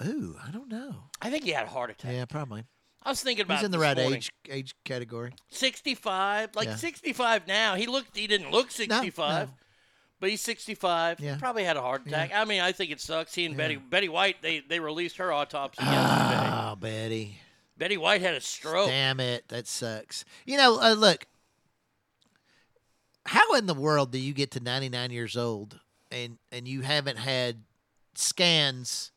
Ooh, I don't know. I think he had a heart attack. Yeah, probably. I was thinking about He's in the right morning. age age category. 65, like Yeah. 65 now. He looked. He didn't look 65. no. But he's 65. Yeah. Probably had a heart attack. I mean, I think it sucks. He and Betty Betty White they they released her autopsy yesterday. Oh, Betty. Betty White had a stroke. Damn it, that sucks. You know, uh, look. How in the world do you get to 99 years old and and you haven't had scans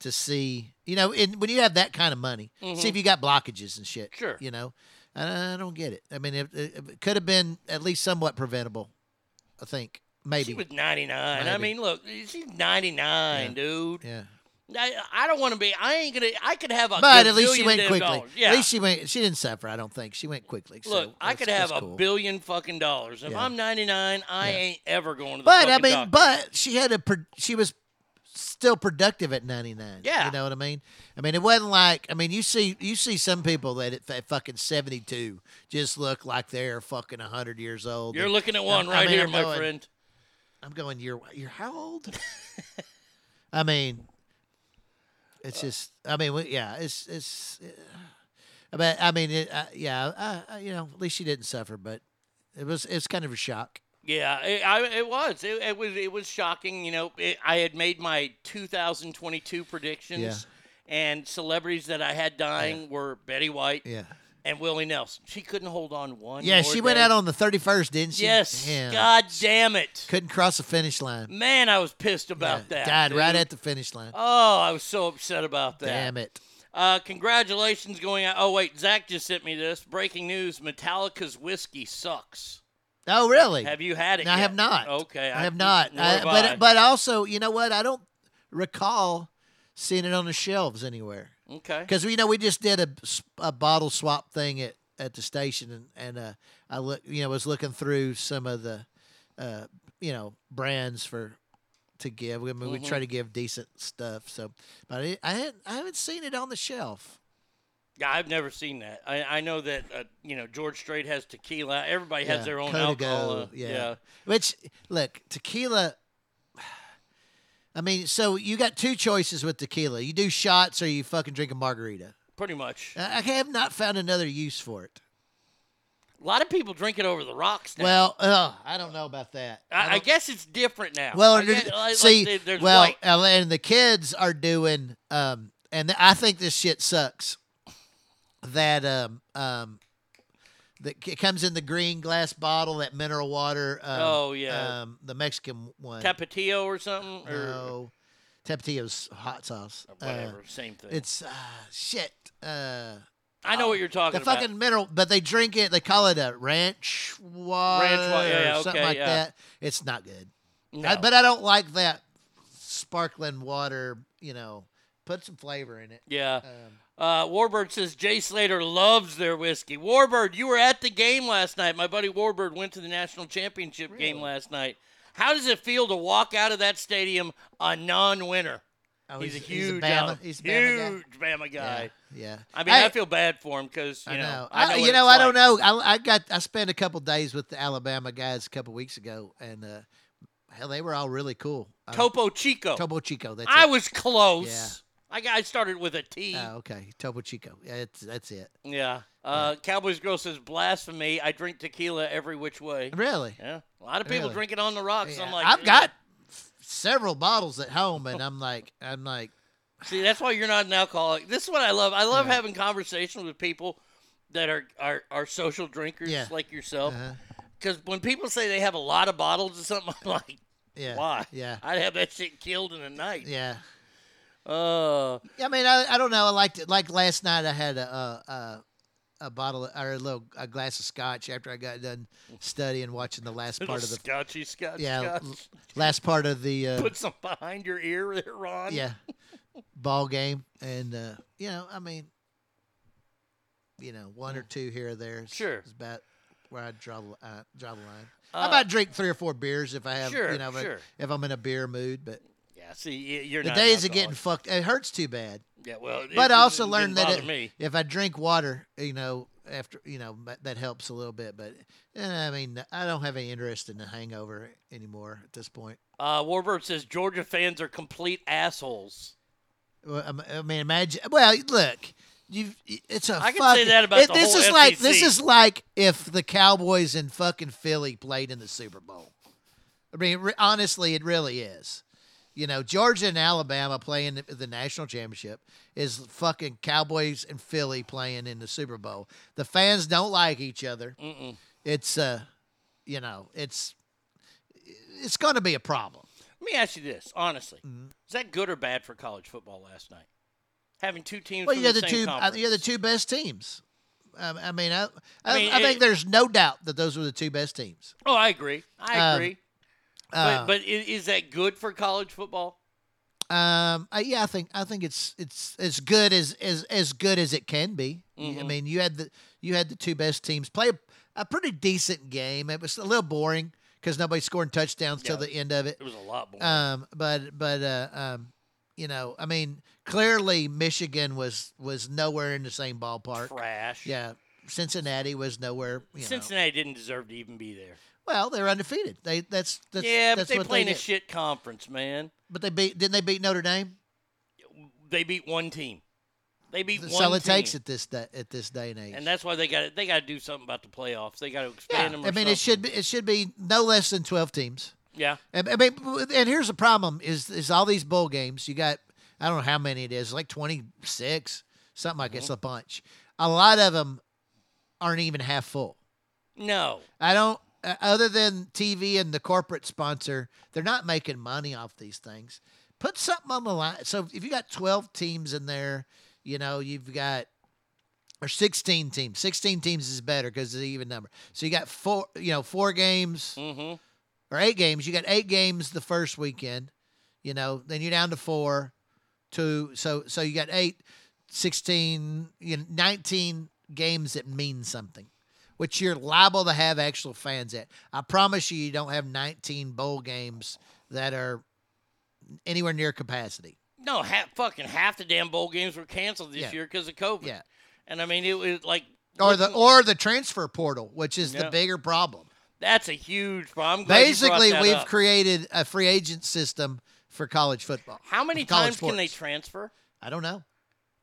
to see, you know, in, when you have that kind of money, see Mhm. if you got blockages and shit. Sure. You know, I, I don't get it. I mean, it, it, could have been at least somewhat preventable. I think maybe. She was 99. I mean, look, she's 99, Yeah. dude. yeah. I, I don't want to be. I ain't gonna. I could have a. But at least she went quickly. dollars. Yeah. At least she went. She didn't suffer. I don't think she went quickly. so Look, I could have a cool. billion fucking dollars. If Yeah. I'm 99, I Yeah. ain't ever going to the But I mean, doctor. but she had a. She was still productive at 99. Yeah. You know what I mean? I mean, it wasn't like. I mean, you see, you see some people that at, at fucking 72 just look like they're fucking 100 years old. You're And- looking at one I- I right mean, here, I'm my going- friend. I'm going. You're you're how old? I mean, it's just. I mean, we- yeah. It's it's. Uh, but I mean, it, uh, yeah. Uh, you know, at least she didn't suffer, but it was it's kind of a shock. Yeah, it, I, it was. It, it was. It was shocking. You know, it, I had made my 2022 predictions, and celebrities that I had dying were Betty White Yeah. and Willie Nelson. She couldn't hold on one. Yeah, she went out on the 31st, didn't she? Yes. Yeah. God damn it. Couldn't cross the finish line. Man, I was pissed about Yeah, that. Died right at the finish line. Oh, I was so upset about that. Damn it. Uh, congratulations going out. Oh, wait, Zach just sent me this. Breaking news Metallica's whiskey sucks. Oh, really? Have you had it No, I yet? have not. Okay. I have not. I- have but I. but also, you know what? I don't recall seeing it on the shelves anywhere. Okay. Because you know we just did a, a bottle swap thing at, at the station, and and uh, I look you know was looking through some of the uh, you know brands for to give. I mean, we try to give decent stuff. So, but I I, hadn't, I haven't seen it on the shelf. Yeah, I've never seen that. I, I know that uh, you know George Strait has tequila. Everybody has Yeah, their own Code to alcohol. Uh, yeah. Which look, tequila. I mean, so you got two choices with tequila. You do shots or you fucking drink a margarita. pretty much. I I have not found another use for it. A lot of people drink it over the rocks now. Well, uh, I don't know about that. I, I don't- guess it's different now. Well, I guess, like- see, there- there's well, white. and the kids are doing, um, and I think this shit sucks. That um um, that it comes in the green glass bottle, that mineral water. Um, Oh, yeah. um, the Mexican one. Tapatio or something, or No, Tapatio's hot sauce. whatever, Uh, same thing. It's uh, shit. Uh, I know what you're talking the about. The fucking mineral, but they drink it. They call it a ranch water, Ranch wa- yeah, yeah, or something okay, like yeah. that. It's not good. No. I- but I don't like that sparkling water. You know, put some flavor in it. Yeah. Um, Uh, Warbird says Jay Slater loves their whiskey. Warbird, you were at the game last night. My buddy Warbird went to the national championship game last night. How does it feel to walk out of that stadium a non-winner? Oh, he's, he's- a he's a huge, Bama- out- he's a Bama guy. huge Bama guy. Yeah. I mean, Hey- I feel bad for him because you I know, know. I know you know, I don't know. I, I got I spent a couple days with the Alabama guys a couple weeks ago, and uh, hell, they were all really cool. Um, Topo Chico. Topo Chico. That's I it. was close. Yeah. I I started with a T. Oh, okay. Topo Chico. Yeah, it's, that's it. Yeah. Uh, Cowboys girl says blasphemy. I drink tequila every which way. Really? Yeah. A lot of people Really? drink it on the rocks. I'm like, I've got several bottles at home, and I'm like, I'm like, See, that's why you're not an alcoholic. This is what I love. I love Yeah. having conversations with people that are are, are social drinkers Yeah. like yourself. Uh-huh. Because when people say they have a lot of bottles or something, I'm like, yeah, why? Yeah, I'd have that shit killed in a night. yeah. Uh, I mean, I, I don't know. I liked it. Like last night, I had a a, a, a bottle of- or a little a glass of scotch after I got done studying, watching the last part of the scotchy scotch. yeah scotch. last part of the uh, Put some behind your ear there, Ron. yeah ball game, and uh, you know, I mean, you know, one or two here or there. Is, Sure. is about where I draw the uh, draw the line. Uh, I might drink three or four beers if I have, Sure, you know, sure. if I'm in a beer mood. But Yeah. See, you're the days of getting fucked, it hurts too bad. Yeah. Well, it- But it I also didn't learned that it- if I drink water, you know, after you know that- helps a little bit. But eh, I mean, I don't have any interest in the hangover anymore at this point. Uh, Warbird says Georgia fans are complete assholes. Well, I'm- mean, imagine. Well, look, you. It's a. I can say that about it- the this is like this is like if the Cowboys in fucking Philly played in the Super Bowl. I mean, honestly, it really is. You know, Georgia and Alabama playing the, the national championship is fucking Cowboys and Philly playing in the Super Bowl. The fans don't like each other. Mm-mm. It's uh, you know, it's it's going to be a problem. Let me ask you this, honestly: Mm-hmm. Is that good or bad for college football last night? Having two teams Well, you're the, the same two. Conference. you're the two best teams. Um, I mean, I, I, I mean, I think it- there's no doubt that those were the two best teams. Oh, I agree. I Um, agree. Uh, but but i- is that good for college football? Um, uh, yeah, I think I think it's it's as good as as as good as it can be. I Mhm. mean, you had the you had the two best teams play a, a pretty decent game. It was a little boring because nobody scored touchdowns till the end of it. It was a lot more. Um, but but uh, um, you know, I mean, clearly Michigan was was nowhere in the same ballpark. Trash. Yeah, Cincinnati was nowhere. You know. Cincinnati didn't deserve to even be there. Well, they're undefeated. They that's, that's yeah, but that's they what play in they a shit conference, man. But they beat didn't they beat Notre Dame? They beat one team. They beat That's one all it team. takes at this day, at this day and age. and that's why they got they got to do something about the playoffs. They got to expand them. Or I mean, it should be it should be no less than twelve teams. Yeah. And, I mean, and here's the problem: is is all these bowl games? You got I don't know how many it is, like twenty six, something like Mm-hmm. it's a bunch. A lot of them aren't even half full. No. I don't. Uh, other than TV and the corporate sponsor, they're not making money off these things. Put something on the line. So if you got twelve teams in there, you know you've got or sixteen teams. Sixteen teams is better because it's an even number. So you got four, you know, four games Mm-hmm. or eight games. You got eight games the first weekend. You know, then you're down to four, two. So so you got eight, 16, you know, 19 games that mean something, which you're liable to have actual fans at. I promise you, you don't have 19 bowl games that are anywhere near capacity. No, half, fucking half the damn bowl games were canceled this Yeah. year because of COVID. Yeah. And I mean, it was like Or the or the transfer portal, which is Yeah. the bigger problem. that's a huge problem. I'm glad you brought Basically, we've up. created a free agent system for college football. How many times can they transfer? I don't know.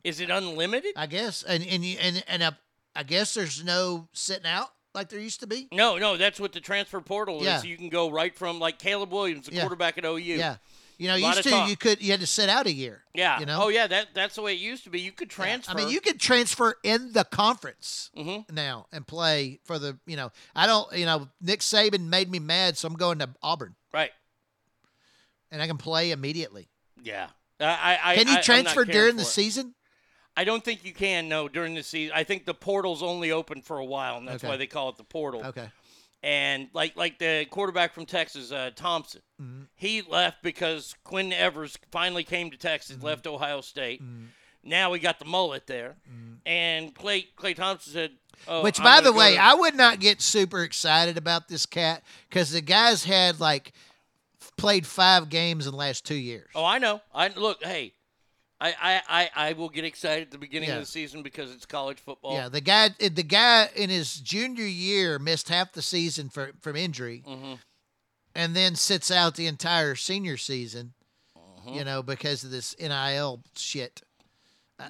Is it unlimited? I guess, and and and and uh, I guess there's no sitting out like there used to be. No, no, that's what the transfer portal Yeah. is. You can go right from like Caleb Williams, the Yeah. quarterback at OU. Yeah, you know, used to talk. you could you had to sit out a year. Yeah. you know. Oh yeah, that that's the way it used to be. You could Yeah. transfer. I mean, you could transfer in the conference Mhm. now and play for the. You know, I don't. You know, Nick Saban made me mad, so I'm going to Auburn, right. and I can play immediately. Yeah. I, I, Can you I'm transfer during the it. season? I don't think you can. No, during the season, I think the portal's only open for a while, and that's Okay. why they call it the portal. Okay. And like like the quarterback from Texas, uh, Thompson, Mm-hmm. he left because Quinn Ewers finally came to Texas, Mm-hmm. left Ohio State. Now we got the mullet there, and Clay Clay Thompson said, oh, Mm-hmm. Which, I'm by the way, to- I would not get super excited about this cat because the guys had like played five games in the last two years. Oh, I know. I look. Hey, I I I, I will get excited at the beginning Yeah. of the season because it's college football. Yeah, the guy the guy in his junior year missed half the season for, from injury, Mm-hmm. and then sits out the entire senior season. Mm-hmm. You know, because of this NIL shit.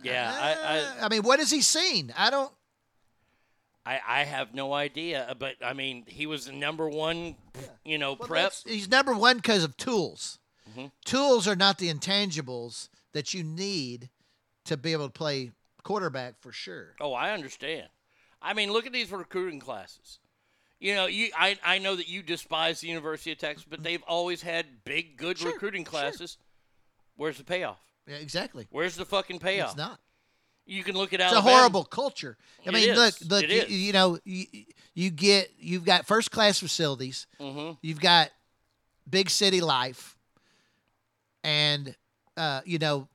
Yeah, I, I I mean, what has he seen? I don't. I I have no idea, but I mean, he was the number one, you know, prep. He's number one because of tools. Mhm. Tools are not the intangibles that you need to be able to play quarterback for sure. Oh, I understand. I mean, look at these recruiting classes. You know, you I, I know that you despise the University of Texas, but they've always had big, good recruiting classes. Where's the payoff? Yeah, exactly. Where's the fucking payoff? It's not. You can look at It's Alabama. a horrible culture. I It mean, is. look, look. You, you know, you, you get you've got first class facilities. Mhm. You've got big city life, and uh, you know,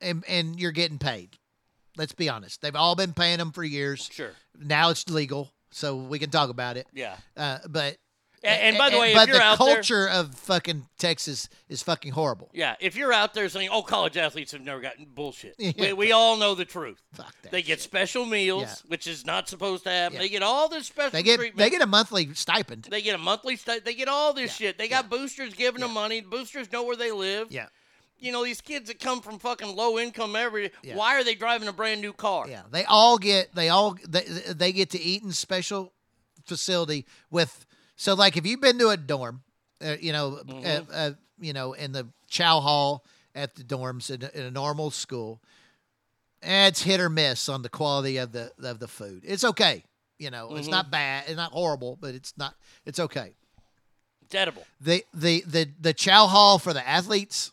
and and you're getting paid. Let's be honest. They've all been paying them for years. Sure. Now it's legal, so we can talk about it. Yeah. Uh, but And- and by the way, if but you're the out there- culture of fucking Texas is fucking horrible. Yeah, if you're out there saying, "Oh, college athletes have never gotten bullshit," Yeah. we, we all know the truth. Fuck that they get special meals, Yeah. which is not supposed to happen. Yeah. They get all this special They get treatment. they get a monthly stipend. They get a monthly sti- They get all this shit. They got boosters giving them money. Boosters know where they live. Yeah. You know these kids that come from fucking low income every. Yeah. Why are they driving a brand new car? Yeah, they all get they all they, they get to eat in special facility with so like if you've been to a dorm, uh, you know, Mhm. uh, uh, you know, in the chow hall at the dorms in, a- in a normal school, it's hit or miss on the quality of the of the food. It's okay, you know, it's Mhm. not bad, it's not horrible, but it's not it's okay. It's edible. The the the the chow hall for the athletes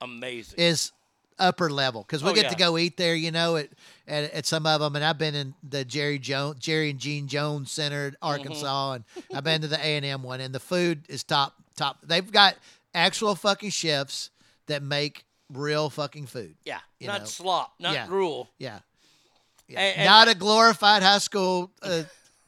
Amazing. is upper level because we Oh, get yeah. to go eat there, you know, at, at at some of them. And I've been in the Jerry Jones, Jerry and Gene Jones Center, in Arkansas, and I've been to the A and M one, and the food is top top. They've got actual fucking chefs that make real fucking food. Yeah, not know. slop, not Yeah. gruel. Yeah, yeah. And- and- not a glorified high school uh,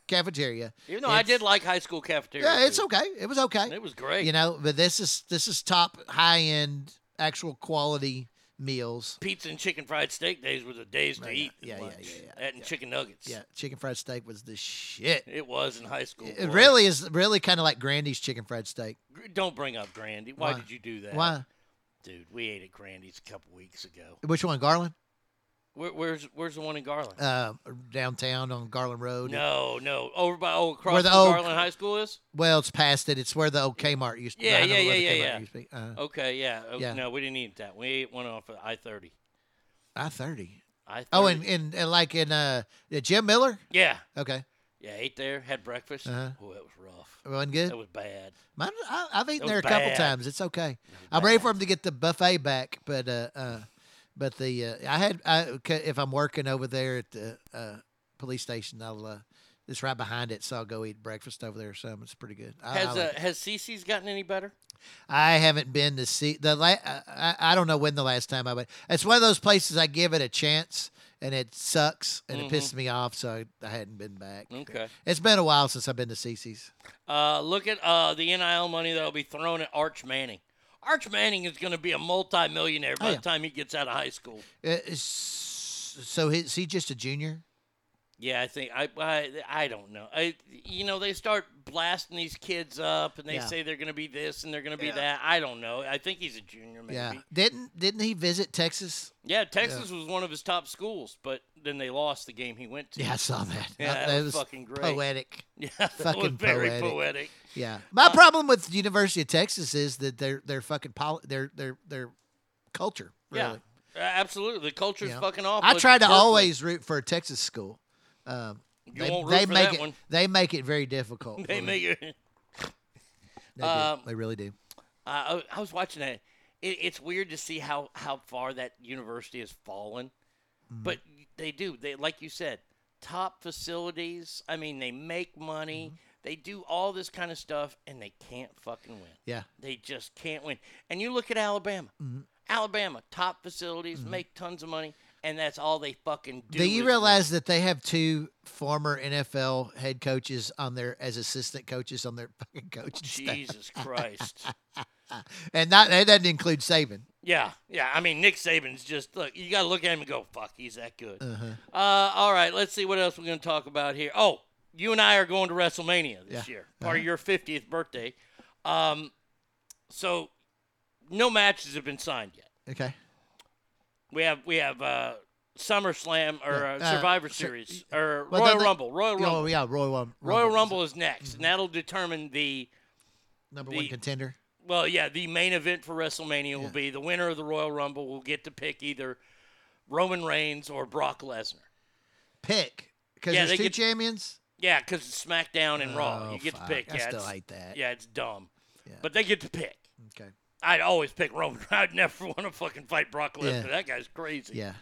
cafeteria. Even though I did like high school cafeteria. Yeah, it's okay. It was okay. It was great. You know, but this is this is top high end actual quality meals. Pizza and chicken fried steak days were the days to Right, eat. yeah, at yeah, yeah, yeah, That and chicken nuggets. Yeah, chicken fried steak was the shit. It was in high school. It boy. really is really kind of like Grandy's chicken fried steak. Don't bring up Grandy. Why, Why? did you do that? Why? Dude, we ate at Grandy's a couple weeks ago. Which one, Garland? Where, where's Where's the one in Garland? Uh, downtown on Garland Road. no, no, over by oh across Where the old- Garland High School is. Well, it's past it. It's where the old Kmart used to. Yeah, yeah, yeah, yeah, yeah. used to be. Uh, Okay, yeah. Oh, Yeah. No, we didn't eat that. We ate one off of I thirty. I thirty. I Oh, and, and, and like in uh, Jim Miller. yeah, Okay, yeah. Ate there, had breakfast. Uh-huh. Oh, that was rough. It wasn't good. That was bad. Mine, I, I've eaten there a was couple times. It's okay. I'm ready for him to get the buffet back, but uh, uh but the uh, I had I if I'm working over there at the uh, police station, I'll uh, it's right behind it, so I'll go eat breakfast over there or something. It's pretty good. I, Has I, uh, like it. Has CC's gotten any better? I haven't been to see the la- I, I don't know when the last time I went. It's one of those places I give it a chance and it sucks and Mhm. it pisses me off, so I, I hadn't been back. Okay. It's been a while since I've been to CC's. Uh, look at uh, the NIL money that'll be thrown at Arch Manning. Arch Manning is going to be a multimillionaire by Oh, yeah. the time he gets out of high school. Uh, so is he just a junior? Yeah, I think I I, I don't know. I you know they start blasting these kids up and they Yeah. say they're going to be this and they're going to be that. I don't know. I think he's a junior maybe. Yeah. Didn't didn't he visit Texas? Yeah, Texas was one of his top schools, but then they lost the game he went to. Yeah, I saw that. Yeah, Uh, that was fucking great. Poetic. Yeah, that was fucking very poetic. poetic. Yeah. My Uh, problem with the University of Texas is that they're they're fucking poli- their their their culture. Really. Yeah, absolutely. The culture's You know? fucking awful. I try to Berkeley. always root for a Texas school. Um, You they, won't root they for make that it. one. They make it very difficult. They make it. They, Um, they really do. Uh, I I was watching that. It, it's weird to see how, how far that university has fallen, Mm-hmm. but they do. They like you said, top facilities. I mean, they make money. Mm-hmm. They do all this kind of stuff, and they can't fucking win. Yeah. They just can't win. And you look at Alabama. Mm-hmm. Alabama, top facilities, make tons of money. and that's all they fucking do. Do you realize that they have two former NFL head coaches on their as assistant coaches on their fucking coaching staff? Jesus Christ. and not that doesn't include Saban. Yeah, yeah. I mean, Nick Saban's just look. You got to look at him and go, "Fuck, he's that good." Uh-huh. Uh, all right, let's see what else we're going to talk about here. Oh, you and I are going to WrestleMania this Yeah. year, part of Uh-huh. your 50th birthday. Um, so no matches have been signed yet. Okay. We have we have uh, SummerSlam or Yeah, uh, uh, Survivor Sur- Series or Well, Royal they- Rumble. Royal Oh, Rumble. yeah, Royal Rum- Royal Rumble. Rumble is next, and that'll determine the Number the- one contender. Well, yeah, the main event for WrestleMania will be the winner of the Royal Rumble will get to pick either Roman Reigns or Brock Lesnar. Pick because Yeah, there's two get- champions. Yeah, because it's SmackDown and Raw. Oh, You get fuck. to pick. I Yeah, still it's- hate that. Yeah, it's dumb. Yeah. But they get to pick. Okay. I'd always pick Roman. I'd never want to fucking fight Brock Lesnar. Yeah. That guy's crazy. Yeah.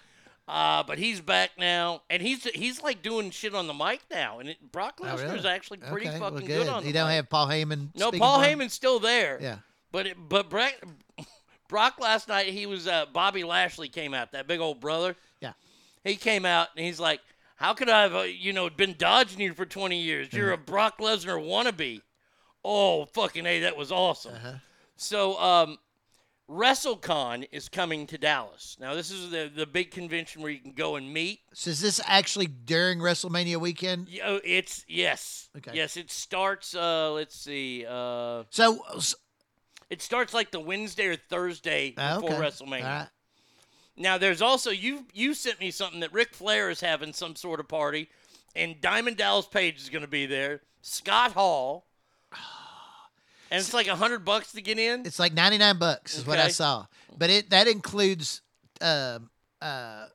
Uh, but he's back now, and he's he's like doing shit on the mic now, and it, Brock Oh, Lesnar's really? actually pretty Okay, well, fucking good. good on You the don't mic. have Paul Heyman. No, speaking Paul for him? Heyman's still there. Yeah. But it, but Brock, Brock last night he was uh, Bobby Lashley came out that big old brother. Yeah. He came out and he's like, "How could I have uh, you know been dodging you for 20 years? You're a Brock Lesnar wannabe." Oh fucking a, that was awesome. Uh-huh. So um, WrestleCon is coming to Dallas. Now this is the the big convention where you can go and meet. So is this actually during WrestleMania weekend? Yeah, oh, it's yes, Okay. yes. It starts. Uh, let's see. Uh, So, it starts like the Wednesday or Thursday Ah, before okay. WrestleMania. Now there's also you you sent me something that Ric Flair is having some sort of party, and Diamond Dallas Page is going to be there. Scott Hall, and it's like a hundred bucks to get in. It's like 99 bucks is what I saw. But it that includes um uh,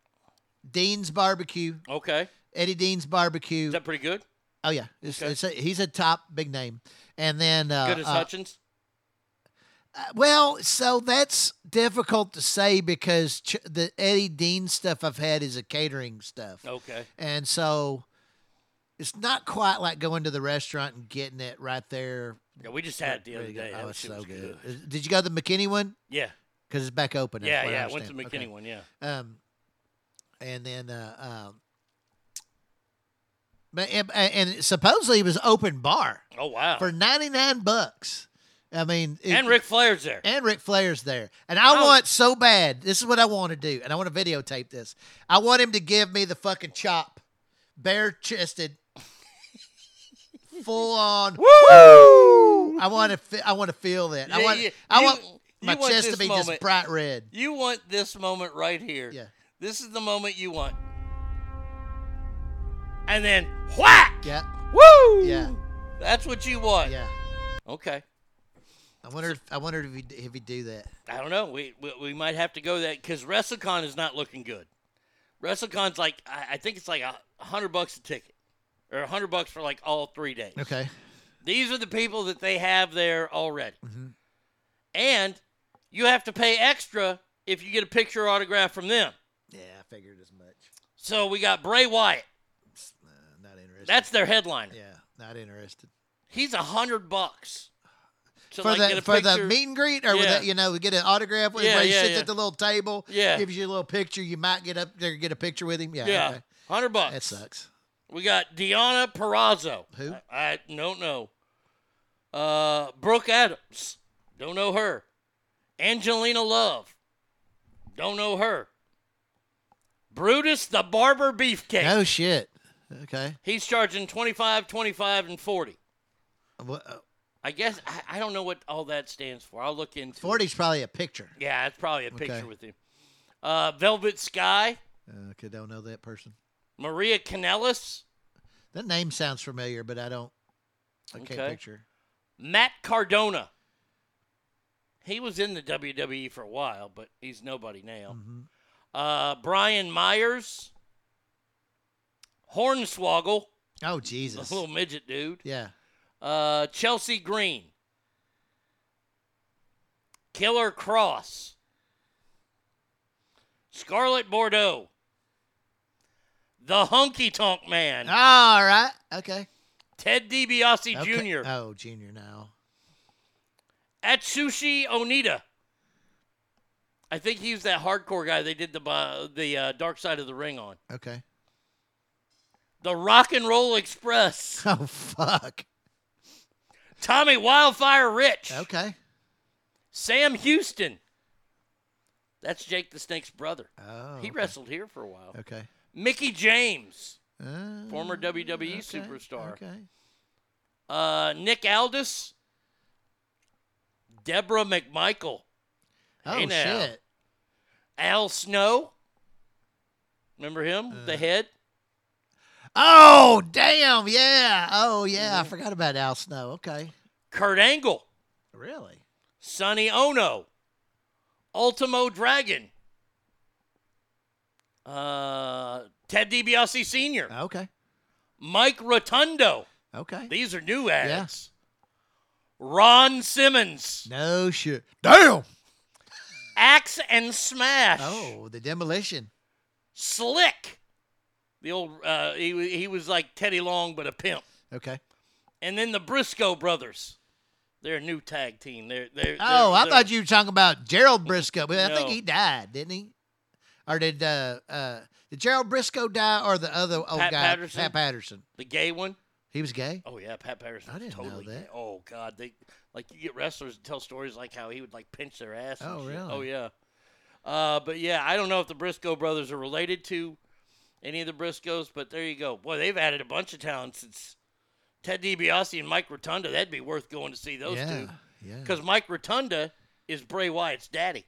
Dean's barbecue. Okay. Eddie Dean's barbecue. Is that pretty good? Oh yeah, it's, Okay. it's a, he's a top big name. And then uh, good as uh, Hutchins. Uh, well, so that's difficult to say because ch- the Eddie Dean stuff I've had is a catering stuff. Okay. And so it's not quite like going to the restaurant and getting it right there. Yeah, we just had it the other Ready to go. day. Oh, That was so good. good. Did you go to the McKinney one? Yeah. Because it's back open. that's Yeah, I yeah. I went to the. McKinney Okay. one. Yeah. Um, and then, uh, um, but and, and supposedly it was open bar Oh wow. for ninety nine bucks. I mean, it- and Ric Flair's there. and Ric Flair's there, and I Oh. want so bad. This is what I want to do, and I want to videotape this. I want him to give me the fucking chop, bare chested, full on. Woo! I want to. I want to feel that. I want. you- I want you my want chest to be moment. just bright red. You want this moment right here. Yeah. This is the moment you want. And then whack! Yeah. Woo! Yeah. That's what you want. Yeah. Okay. I wonder. If, I wondered if he if he do that. I don't know. We we, we might have to go that because WrestleCon is not looking good. WrestleCon's like I, I think it's like a hundred bucks a ticket, or a hundred bucks for like all three days. Okay. These are the people that they have there already, Mhm. and you have to pay extra if you get a picture autograph from them. Yeah, I figured as much. So we got Bray Wyatt. Uh, not interested. That's their headliner. Yeah, not interested. He's a hundred bucks. For the for the meet and greet, or with the, you know, we get an autograph with Yeah, where he yeah, sits yeah. at the little table. Yeah. gives you a little picture. You might get up there and get a picture with him. Yeah, Yeah, okay. hundred bucks. that sucks. We got Deonna Purrazzo. Who? I, I don't know. Uh, Brooke Adams. Don't know her. Angelina Love. Don't know her. Brutus the Barber Beefcake. No shit. Okay. He's charging 25, 25, and 40. What, uh, I guess, I, I don't know what all that stands for. I'll look into. Forty's probably a picture. Yeah, it's probably a Okay. picture with him. Uh, Velvet Sky. Uh, okay, don't know that person. Maria Kanellis. That name sounds familiar, but I don't. I can't Okay. picture. Matt Cardona. He was in the WWE for a while, but he's nobody now. Mm-hmm. Uh, Brian Myers. Hornswoggle. Oh Jesus. The little midget dude. Yeah. Uh, Chelsea Green. Killer Kross. Scarlett Bordeaux. The Honky Tonk Man. All right. Okay. Ted DiBiase Okay. Jr. Oh, Junior now. Atsushi Onita. I think he's that hardcore guy they did the uh, the uh, Dark Side of the Ring on. Okay. The Rock and Roll Express. Oh fuck. Tommy Wildfire Rich. Okay. Sam Houston. That's Jake the Snake's brother. Oh. He wrestled here for a while. Okay. Mickie James, Uh, former WWE okay, superstar. Okay. Uh, Nick Aldis. Debra McMichael. Oh Hey now. shit. Al Snow. Remember him? Uh. the head? Oh damn! Yeah. Oh yeah. I forgot about Al Snow. Okay. Kurt Angle. Really? Sonny Onoo. Ultimo Dragon. Uh, Ted DiBiase Sr. Okay. Mike Rotundo. Okay. These are new ads. Yes. Ron Simmons. No shit. Damn. Axe and Smash. Oh, the demolition. Slick. The old uh, he he was like Teddy Long but a pimp. Okay. And then the Briscoe brothers. They're a new tag team. They're they're. Oh, they're- I thought you were talking about Gerald Briscoe, but I think he died, didn't he? Or did uh uh did Gerald Briscoe die or the other old Pat guy Patterson? Pat Patterson? the gay one. He was gay? Oh yeah, Pat Patterson. I didn't know that. gay. Oh god, they like you get wrestlers that tell stories like how he would like pinch their ass. Oh, shit. really? Oh yeah. Uh, but yeah, I don't know if the Briscoe brothers are related to any of the Briscoes, but there you go. Boy, they've added a bunch of talent since Ted DiBiase and Mike Rotunda. That'd be worth going to see those yeah. two Yeah. because Mike Rotunda is Bray Wyatt's daddy.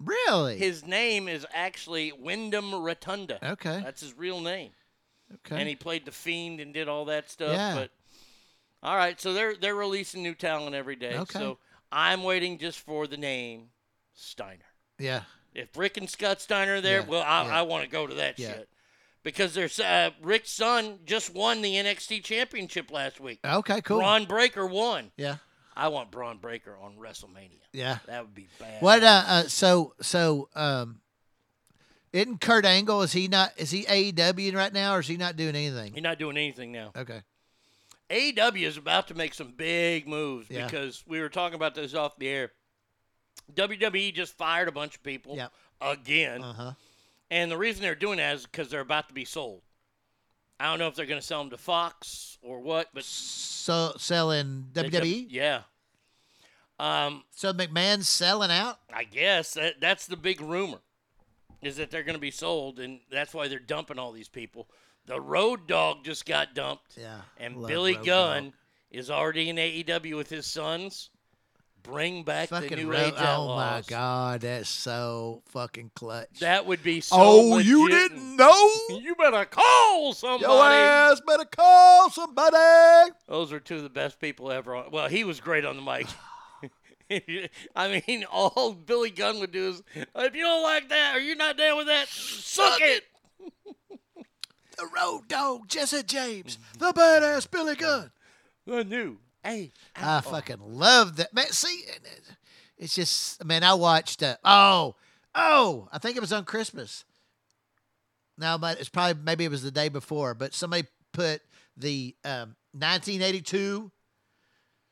Really? His name is actually Wyndham Rotunda. Okay. That's his real name. okay. And he played the Fiend and did all that stuff. Yeah. But all right, so they're they're releasing new talent every day. Okay. So I'm waiting just for the name Steiner. yeah. If Rick and Scott Steiner are there, Yeah, well, I, yeah. I want to go to that Yeah. shit because there's uh, Rick's son just won the NXT Championship last week. Okay, cool. Bron Breakker won. Yeah. I want Bron Breakker on WrestleMania. Yeah. That would be bad. What uh, uh so so um isn't Kurt Angle is he not is he AEW right now or is he not doing anything? He's not doing anything now. Okay. AEW is about to make some big moves Yeah. because we were talking about this off the air. WWE just fired a bunch of people Yep. again. Uh-huh. And the reason they're doing that is because they're about to be sold. I don't know if they're going to sell them to Fox or what, but So selling WWE? yeah. Um, So McMahon's selling out? I guess that that's the big rumor, is that they're going to be sold, and that's why they're dumping all these people. The Road Dog just got dumped, Yeah. and Billy Road Gunn Dogg. is already in AEW with his sons. Bring back the Fucking new Ro- age Oh my god, that's so fucking clutch. That would be so. oh, you didn't know? You better call somebody. Your ass better call somebody. Those are two of the best people ever on. Well, he was great on the mic. I mean, all Billy Gunn would do is, if you don't like that or you're not down with that, suck it. The road dog, Jesse James, the badass Billy Gunn. The new. Hey, I fucking love that. Man, see, it's just, man, I watched, uh, oh, oh, I think it was on Christmas. No, but it's probably, maybe it was the day before, but somebody put the um, 1982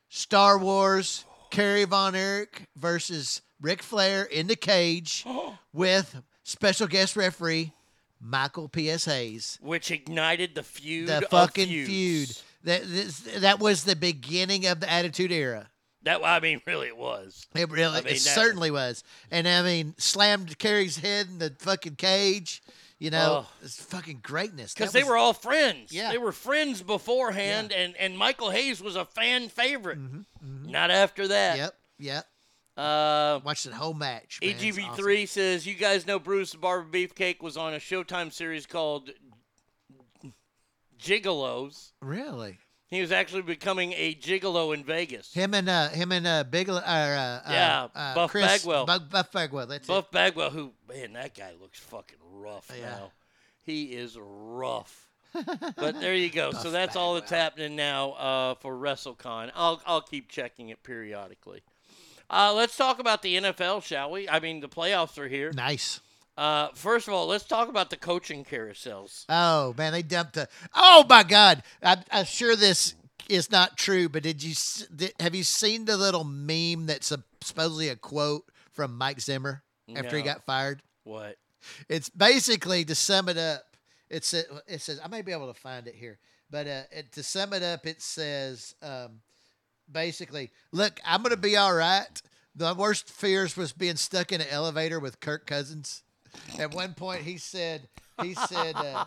Star Wars Kerry Von Erich versus Ric Flair in the cage with special guest referee Michael P.S. Hayes. which ignited the feud. The fucking feud. That, this, that was the beginning of the Attitude Era. That I mean, really, it was. It really, I mean, it that- certainly was. And I mean, slammed Kerry's head in the fucking cage. You know, Oh. it's fucking greatness. Because they was- were all friends. Yeah. They were friends beforehand, and, and Michael Hayes was a fan favorite. Mm-hmm, Not after that. Yep, yep. Uh, Watched the whole match. man. It's EGB3 says, You guys know Bruce the Barber Beefcake was on a Showtime series called Gigolos. Really? He was actually becoming a gigolo in Vegas. Him and uh, him and uh, Bigelow. Uh, uh, Yeah, uh, Buff Chris, Bagwell. Buff, Buff Bagwell. That's Buff Bagwell, who, man, that guy looks fucking rough Yeah. now. He is rough. but there you go. so Buff that's all that's happening now uh, for WrestleCon. I'll, I'll keep checking it periodically. Uh, let's talk about the NFL, shall we? I mean, the playoffs are here. Nice. Uh, first of all, let's talk about the coaching carousels. Oh man, they dumped a. Oh my God! I, I'm sure this is not true, but did you did, have you seen the little meme that's a, supposedly a quote from Mike Zimmer? after he got fired? What? It's basically to sum it up. It says it says I may be able to find it here, but uh, it, to sum it up, it says um, basically, look, I'm gonna be all right. The worst fears was being stuck in an elevator with Kirk Cousins. At one point, he said he said uh,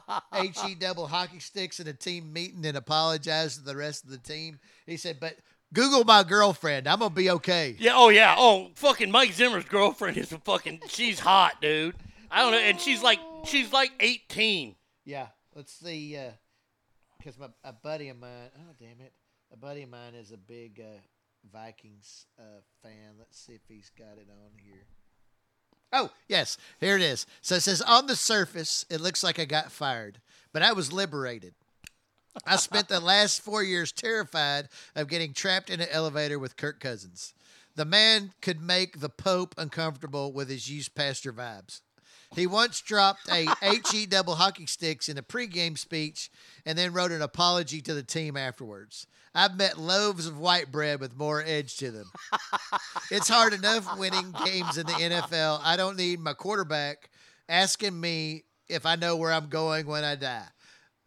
he double hockey sticks in a team meeting and apologized to the rest of the team. He said, but Google my girlfriend. I'm gonna be okay. Yeah. Oh yeah. Oh, fucking Mike Zimmer's girlfriend is a fucking. She's hot, dude. I don't know, and she's like she's like 18. Yeah, let's see. Because my a buddy of mine, oh damn it, a buddy of mine is a big uh, Vikings uh, fan. Let's see if he's got it on here. Oh yes, here it is. So it says on the surface, it looks like I got fired, but I was liberated. I spent the last four years terrified of getting trapped in an elevator with Kirk Cousins. The man could make the Pope uncomfortable with his youth pastor vibes. He once dropped a HE double hockey sticks in a pregame speech and then wrote an apology to the team afterwards. I've met loaves of white bread with more edge to them. it's hard enough winning games in the NFL. I don't need my quarterback asking me if I know where I'm going when I die.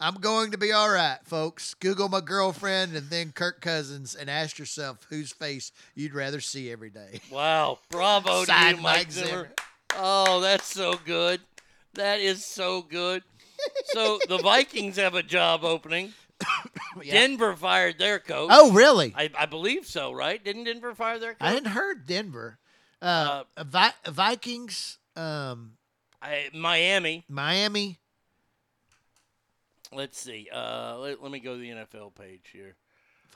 I'm going to be all right, folks. Google my girlfriend and then Kirk Cousins and ask yourself whose face you'd rather see every day. Wow. Bravo to Signed you, Mike Mike Zimmer. Zimmer. Oh, that's so good. That is so good. So the Vikings have a job opening. Denver fired their coach. Oh, really? I, I believe so, right? Didn't Denver fire their coach? I hadn't heard Denver. Uh, Vi- Vikings, um, I, Miami. Miami. Let's see. Uh, let, let me go to the NFL page here.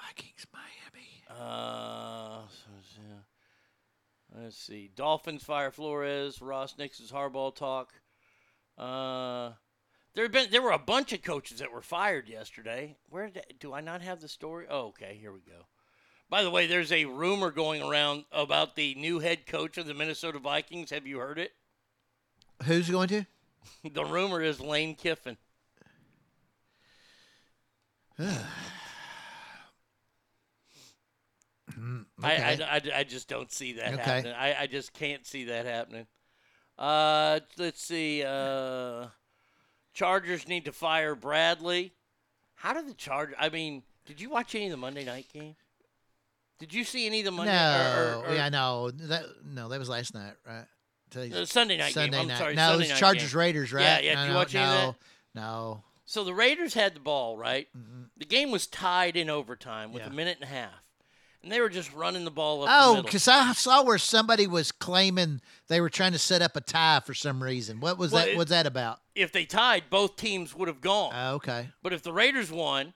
Vikings, Miami. Uh, so, yeah. Let's see. Dolphins fire Flores. Ross Nixon's hardball talk. Uh, there have been there were a bunch of coaches that were fired yesterday. Where did, do I not have the story? Oh, okay. Here we go. By the way, there's a rumor going around about the new head coach of the Minnesota Vikings. Have you heard it? Who's going to? the rumor is Lane Kiffin. I, Okay. I, I, I just don't see that Okay. happening. I, I just can't see that happening. Uh, let's see. Uh, Chargers need to fire Bradley. How did the Chargers? I mean, did you watch any of the Monday night game? Did you see any of the Monday? no, or- or- or- yeah, no, that no, that was last night, right? Today's- Uh, Sunday night game. Sunday I'm night. sorry, no, Sunday it was Chargers game. Raiders, right? Yeah, yeah. No, Did you no, watch any of that? No. So the Raiders had the ball, right? The game was tied in overtime with Yeah. a minute and a half, and they were just running the ball up Oh, because I saw where somebody was claiming they were trying to set up a tie for some reason. What was Well, that? it- What's that about? if they tied, both teams would have gone. Oh, okay. But if the Raiders won,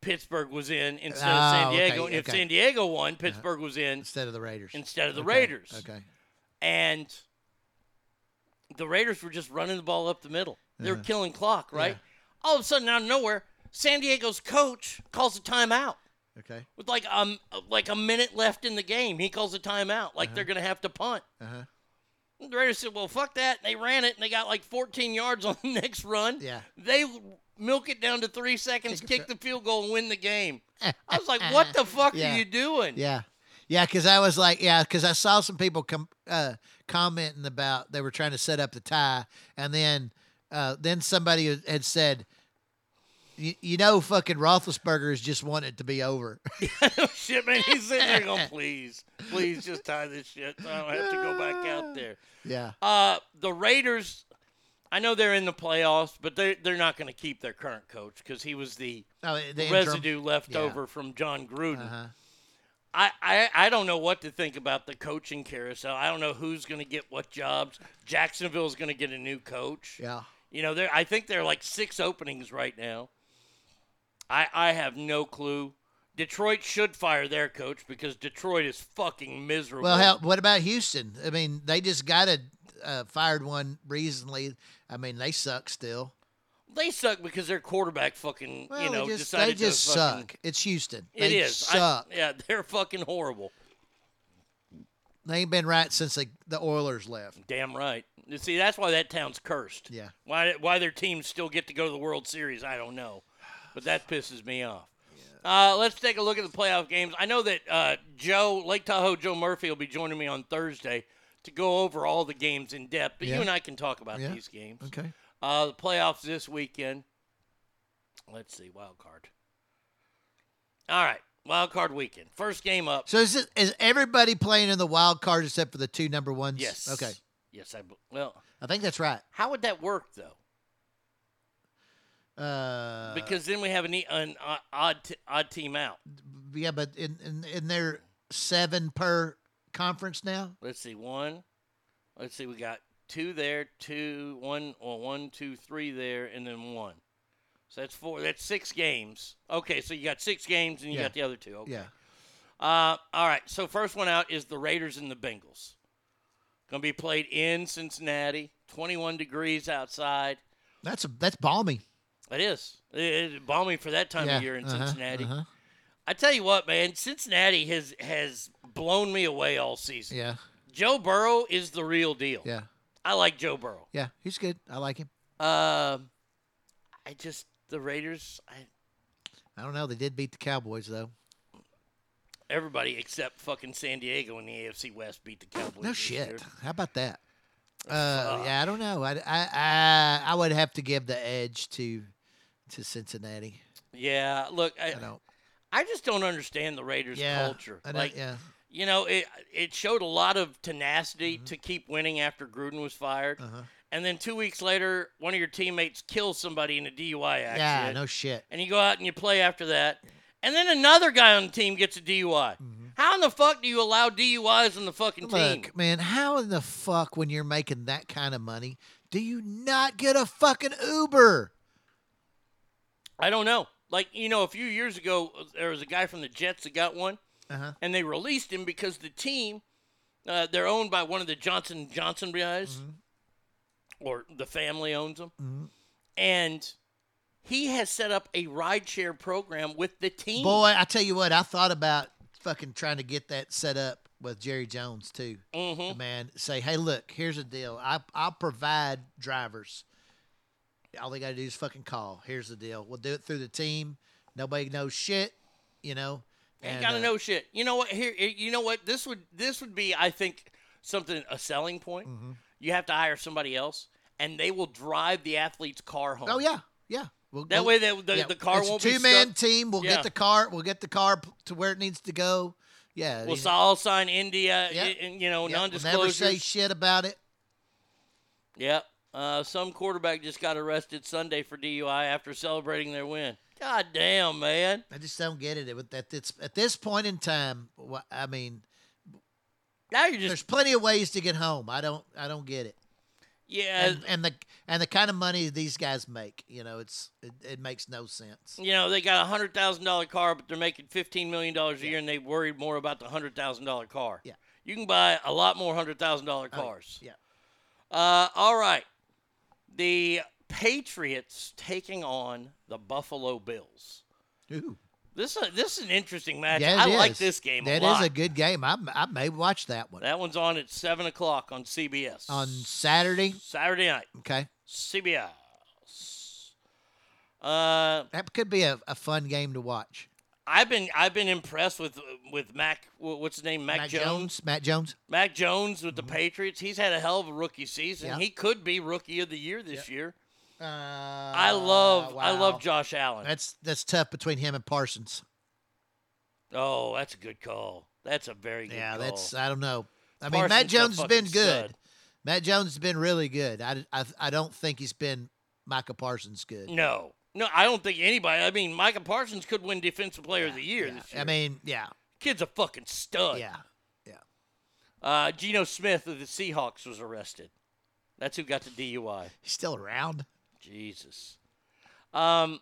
Pittsburgh was in instead Oh, of San okay, Diego. And if okay. San Diego won, Pittsburgh was in Instead of the Raiders. instead of the Okay, Raiders. Okay. And the Raiders were just running the ball up the middle. They were Uh-huh. killing clock, right? Yeah. All of a sudden, out of nowhere, San Diego's coach calls a timeout Okay. with like um like a minute left in the game. He calls a timeout, like they're gonna have to punt. Uh huh. The Raiders said, "Well, fuck that." And they ran it, and they got like 14 yards on the next run. Yeah. They milk it down to three seconds, kick the field goal, and win the game. I was like, "What the fuck Yeah. are you doing?" Yeah. Yeah, because I was like, yeah, because I saw some people com- uh, commenting about they were trying to set up the tie, and then uh, then somebody had said, "You you know, fucking Roethlisberger is just wanting it to be over." shit, man. He's sitting there going, "Please, please, just tie this shit. So I don't have to go back out there." yeah. Uh, the Raiders. I know they're in the playoffs, but they they're not going to keep their current coach because he was the, Oh, the interim- residue left yeah. over from Jon Gruden. Uh-huh. I, I, I don't know what to think about the coaching carousel. I don't know who's going to get what jobs. Jacksonville's going to get a new coach. Yeah. You know, there I think there are like six openings right now. I I have no clue. Detroit should fire their coach because Detroit is fucking miserable. Well, hell, what about Houston? I mean, they just got a uh, fired one recently. I mean, they suck still. they suck because their quarterback fucking Well, you know just, decided they just to fucking, suck. It's Houston. It they is. I- suck. yeah, they're fucking horrible. They ain't been right since they, the Oilers left. Damn right. You see, that's why that town's cursed. Yeah. Why why their teams still get to go to the World Series, I don't know, but that pisses me off. Uh, let's take a look at the playoff games. I know that uh, Joe Lake Tahoe Joe Murphy will be joining me on Thursday to go over all the games in depth, but Yeah. you and I can talk about Yeah. these games. Okay. Uh, the playoffs this weekend. Let's see, wild card. All right, wild card weekend. First game up. So is it, is everybody playing in the wild card except for the two number ones? Yes. Okay. Yes, I Well, I think that's right. how would that work though? Uh, Because then we have an, an uh, odd t- odd team out. yeah, but in in, in their seven per conference now. Let's see, one. Let's see, we got two there, two, one, well, one, two, three there, and then one. So that's four. That's six games. Okay, so you got six games, and you Yeah. got the other two. Okay. Yeah. Uh, all right. So first one out is the Raiders and the Bengals. Going to be played in Cincinnati. 21 degrees outside. That's a that's balmy. It is. It- It's balmy for that time Yeah, of year in uh-huh, Cincinnati. uh-huh. I tell you what, man, Cincinnati has has blown me away all season. Yeah. Joe Burrow is the real deal. Yeah. I like Joe Burrow. Yeah. He's good. I like him. Um, I just the Raiders. I, I don't know. They did beat the Cowboys though. everybody except fucking San Diego in the AFC West beat the Cowboys. No shit. year. How about that? Uh, yeah, I don't know. I, I I I would have to give the edge to to Cincinnati. Yeah, look, I, I don't. I just don't understand the Raiders Yeah, culture. I like, yeah. you know, it it showed a lot of tenacity Mm-hmm. to keep winning after Gruden was fired, Uh-huh. and then two weeks later, one of your teammates kills somebody in a DUI accident. Yeah, no shit. And you go out and you play after that, and then another guy on the team gets a DUI. How in the fuck do you allow DUIs on the fucking team? Look, man, how in the fuck when you're making that kind of money do you not get a fucking Uber? I don't know. Like you know, a few years ago, there was a guy from the Jets that got one. Uh-huh. and they released him because the team uh, they're owned by one of the Johnson Johnson guys, or the family owns them, Mhm. and he has set up a rideshare program with the team. Boy, I tell you what, I thought about fucking trying to get that set up with Jerry Jones too. Mhm. Man, say, hey, look, here's the deal. I I'll provide drivers. All they got to do is fucking call. Here's the deal. We'll do it through the team. Nobody knows shit, you know. Ain't gotta uh, know shit. You know what? Here, you know what? This would this would be, I think, something a selling point. Mm-hmm. You have to hire somebody else, and they will drive the athlete's car home. Oh yeah, yeah. We'll, That we'll- way the- the- the car it's won't two man team. We'll Yeah. get the car. We'll get the car to where it needs to go. Yeah, We'll all sign India, Yeah. and you know, yeah, we'll non-disclosures. never say shit about it. Yep. Uh, some quarterback just got arrested Sunday for DUI after celebrating their win. God damn, man. I just don't get it. At this at this point in time, I mean, Now you're there's plenty of ways to get home. I don't I don't get it. Yeah. And, and the and the kind of money these guys make, you know, it's it, it makes no sense. you know, they got a hundred thousand dollar car, but they're making fifteen million dollars a year, and they worried more about the hundred thousand dollar car. Yeah. You can buy a lot more hundred thousand dollar Oh, cars. yeah. Uh, all right. The Patriots taking on the Buffalo Bills. Ooh. This is this is an interesting match. Yeah, I it like this game. That a is a good game. I I may watch that one That one's on at seven o'clock on CBS on Saturday. Saturday night. Okay, CBS. Uh, that could be a, a fun game to watch. I've been I've been impressed with with Mac. What's his name? Mac, Matt Jones. Matt Jones. Mac Jones with the Patriots. He's had a hell of a rookie season. Yeah. He could be rookie of the year this year. Uh, I love I love Josh Allen. That's that's tough between him and Parsons. oh, that's a good call. That's a very good Yeah, call. that's I don't know. I mean, Matt Jones has been good. stud. Matt Jones has been really good. I, I, I don't think he's been Micah Parsons good. no, no, I don't think anybody. I mean, Micah Parsons could win Defensive Player of the Year this year. I mean, yeah, kid's a fucking stud. Yeah, yeah. Uh, Geno Smith of the Seahawks was arrested. That's who got the DUI. He's still around. Jesus. Um,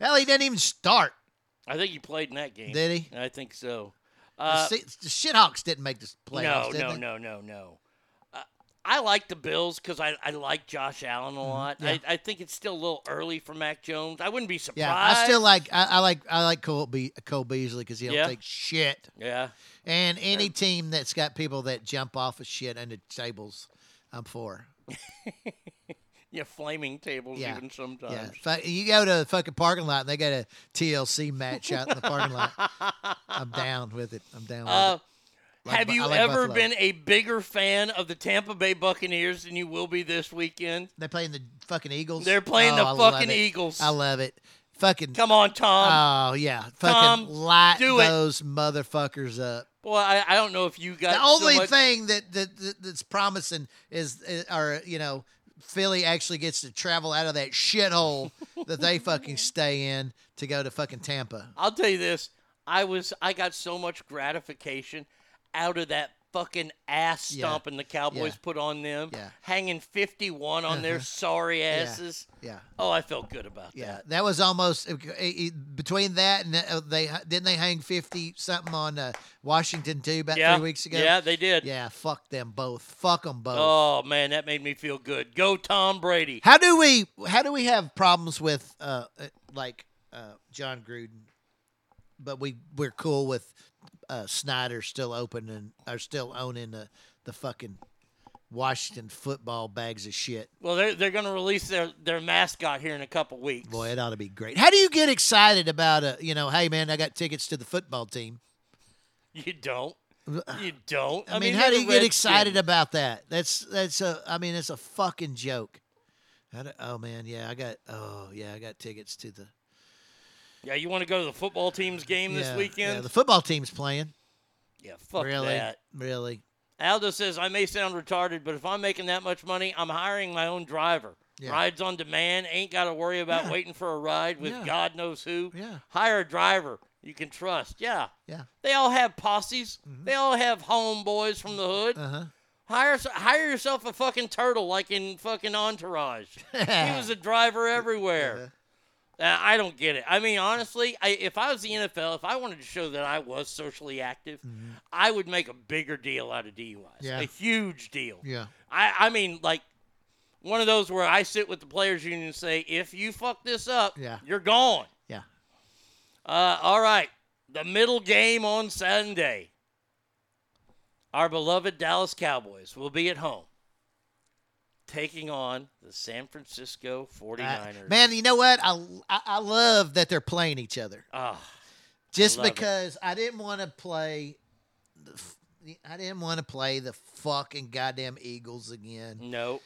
Hell, he didn't even start. I think he played in that game. Did he? I think so. The Uh, Se- the Shithawks didn't make the no, playoffs. did no, no, no, no. Uh, I like the Bills because I, I like Josh Allen a lot. Mm-hmm. yeah. I, I think it's still a little early for Mac Jones. I wouldn't be surprised. Yeah, I still like I, I like I like Cole, Be- Cole Beasley because he don't Yeah. take shit. Yeah. And any team that's got people that jump off of shit under tables, I'm for. Yeah, flaming tables Yeah. even sometimes. Yeah, you go to the fucking parking lot and they got a TLC match out in the parking lot. I'm down with it. I'm down with Uh, Like Have you like ever Buffalo. been a bigger fan of the Tampa Bay Buccaneers than you will be this weekend? They're playing the fucking Eagles. They're playing Oh, the I fucking. Eagles. I love it. Fucking. Come on, Tom. Oh yeah, fucking Tom, light do it. those motherfuckers up. Well, I, I don't know if you got the so only much- thing that, that, that that's promising is, is or you know Philly actually gets to travel out of that shithole that they fucking stay in to go to fucking Tampa. I'll tell you this. I was I got so much gratification out of that fucking ass Yeah. stomping the Cowboys Yeah. put on them. Yeah. Hanging 51 on their Uh-huh. sorry asses. Yeah. Oh, I felt good about that. Yeah, that. that was almost uh, uh, between that and uh, they didn't they hang fifty something on uh, Washington too about Yeah. three weeks ago. Yeah, they did. Yeah, fuck them both. Fuck them both. Oh man, that made me feel good. Go Tom Brady. How do we how do we have problems with uh, like uh Jon Gruden, but we we're cool with uh Snyder still open and are still owning the the fucking Washington football bags of shit. Well, they're they're going to release their their mascot here in a couple weeks. Boy, it ought to be great. How do you get excited about a you know, hey man, I got tickets to the football team. You don't. You don't. I, mean, they're how do you get excited Redskins. about that? That's that's a I mean, it's a fucking joke. How do, oh man, yeah, I got oh yeah, I got tickets to the Yeah, you want to go to the football team's game this weekend? Yeah, the football team's playing. Yeah, fuck really? that. Really? Aldo says, I may sound retarded, but if I'm making that much money, I'm hiring my own driver. Yeah. Rides on demand, ain't got to worry about Yeah. waiting for a ride with Yeah. God knows who. Yeah. Hire a driver you can trust. Yeah. Yeah. They all have posses. They all have homeboys from the hood. Mm-hmm. Uh-huh. Hire hire yourself a fucking turtle like in fucking Entourage. he was a driver everywhere. Uh, I don't get it. I mean, honestly, I, if I was the NFL, if I wanted to show that I was socially active, I would make a bigger deal out of DUIs. Mm-hmm. Yeah. A huge deal. Yeah. I, I mean, like one of those where I sit with the players union and say, if you fuck this up, Yeah. you're gone. Yeah. Uh, all right. The middle game on Sunday. Our beloved Dallas Cowboys will be at home taking on the San Francisco 49ers. Man, you know what? I, I I love that they're playing each other. Ah, Just it. because I didn't want to play the I didn't want to play the fucking goddamn Eagles again. no.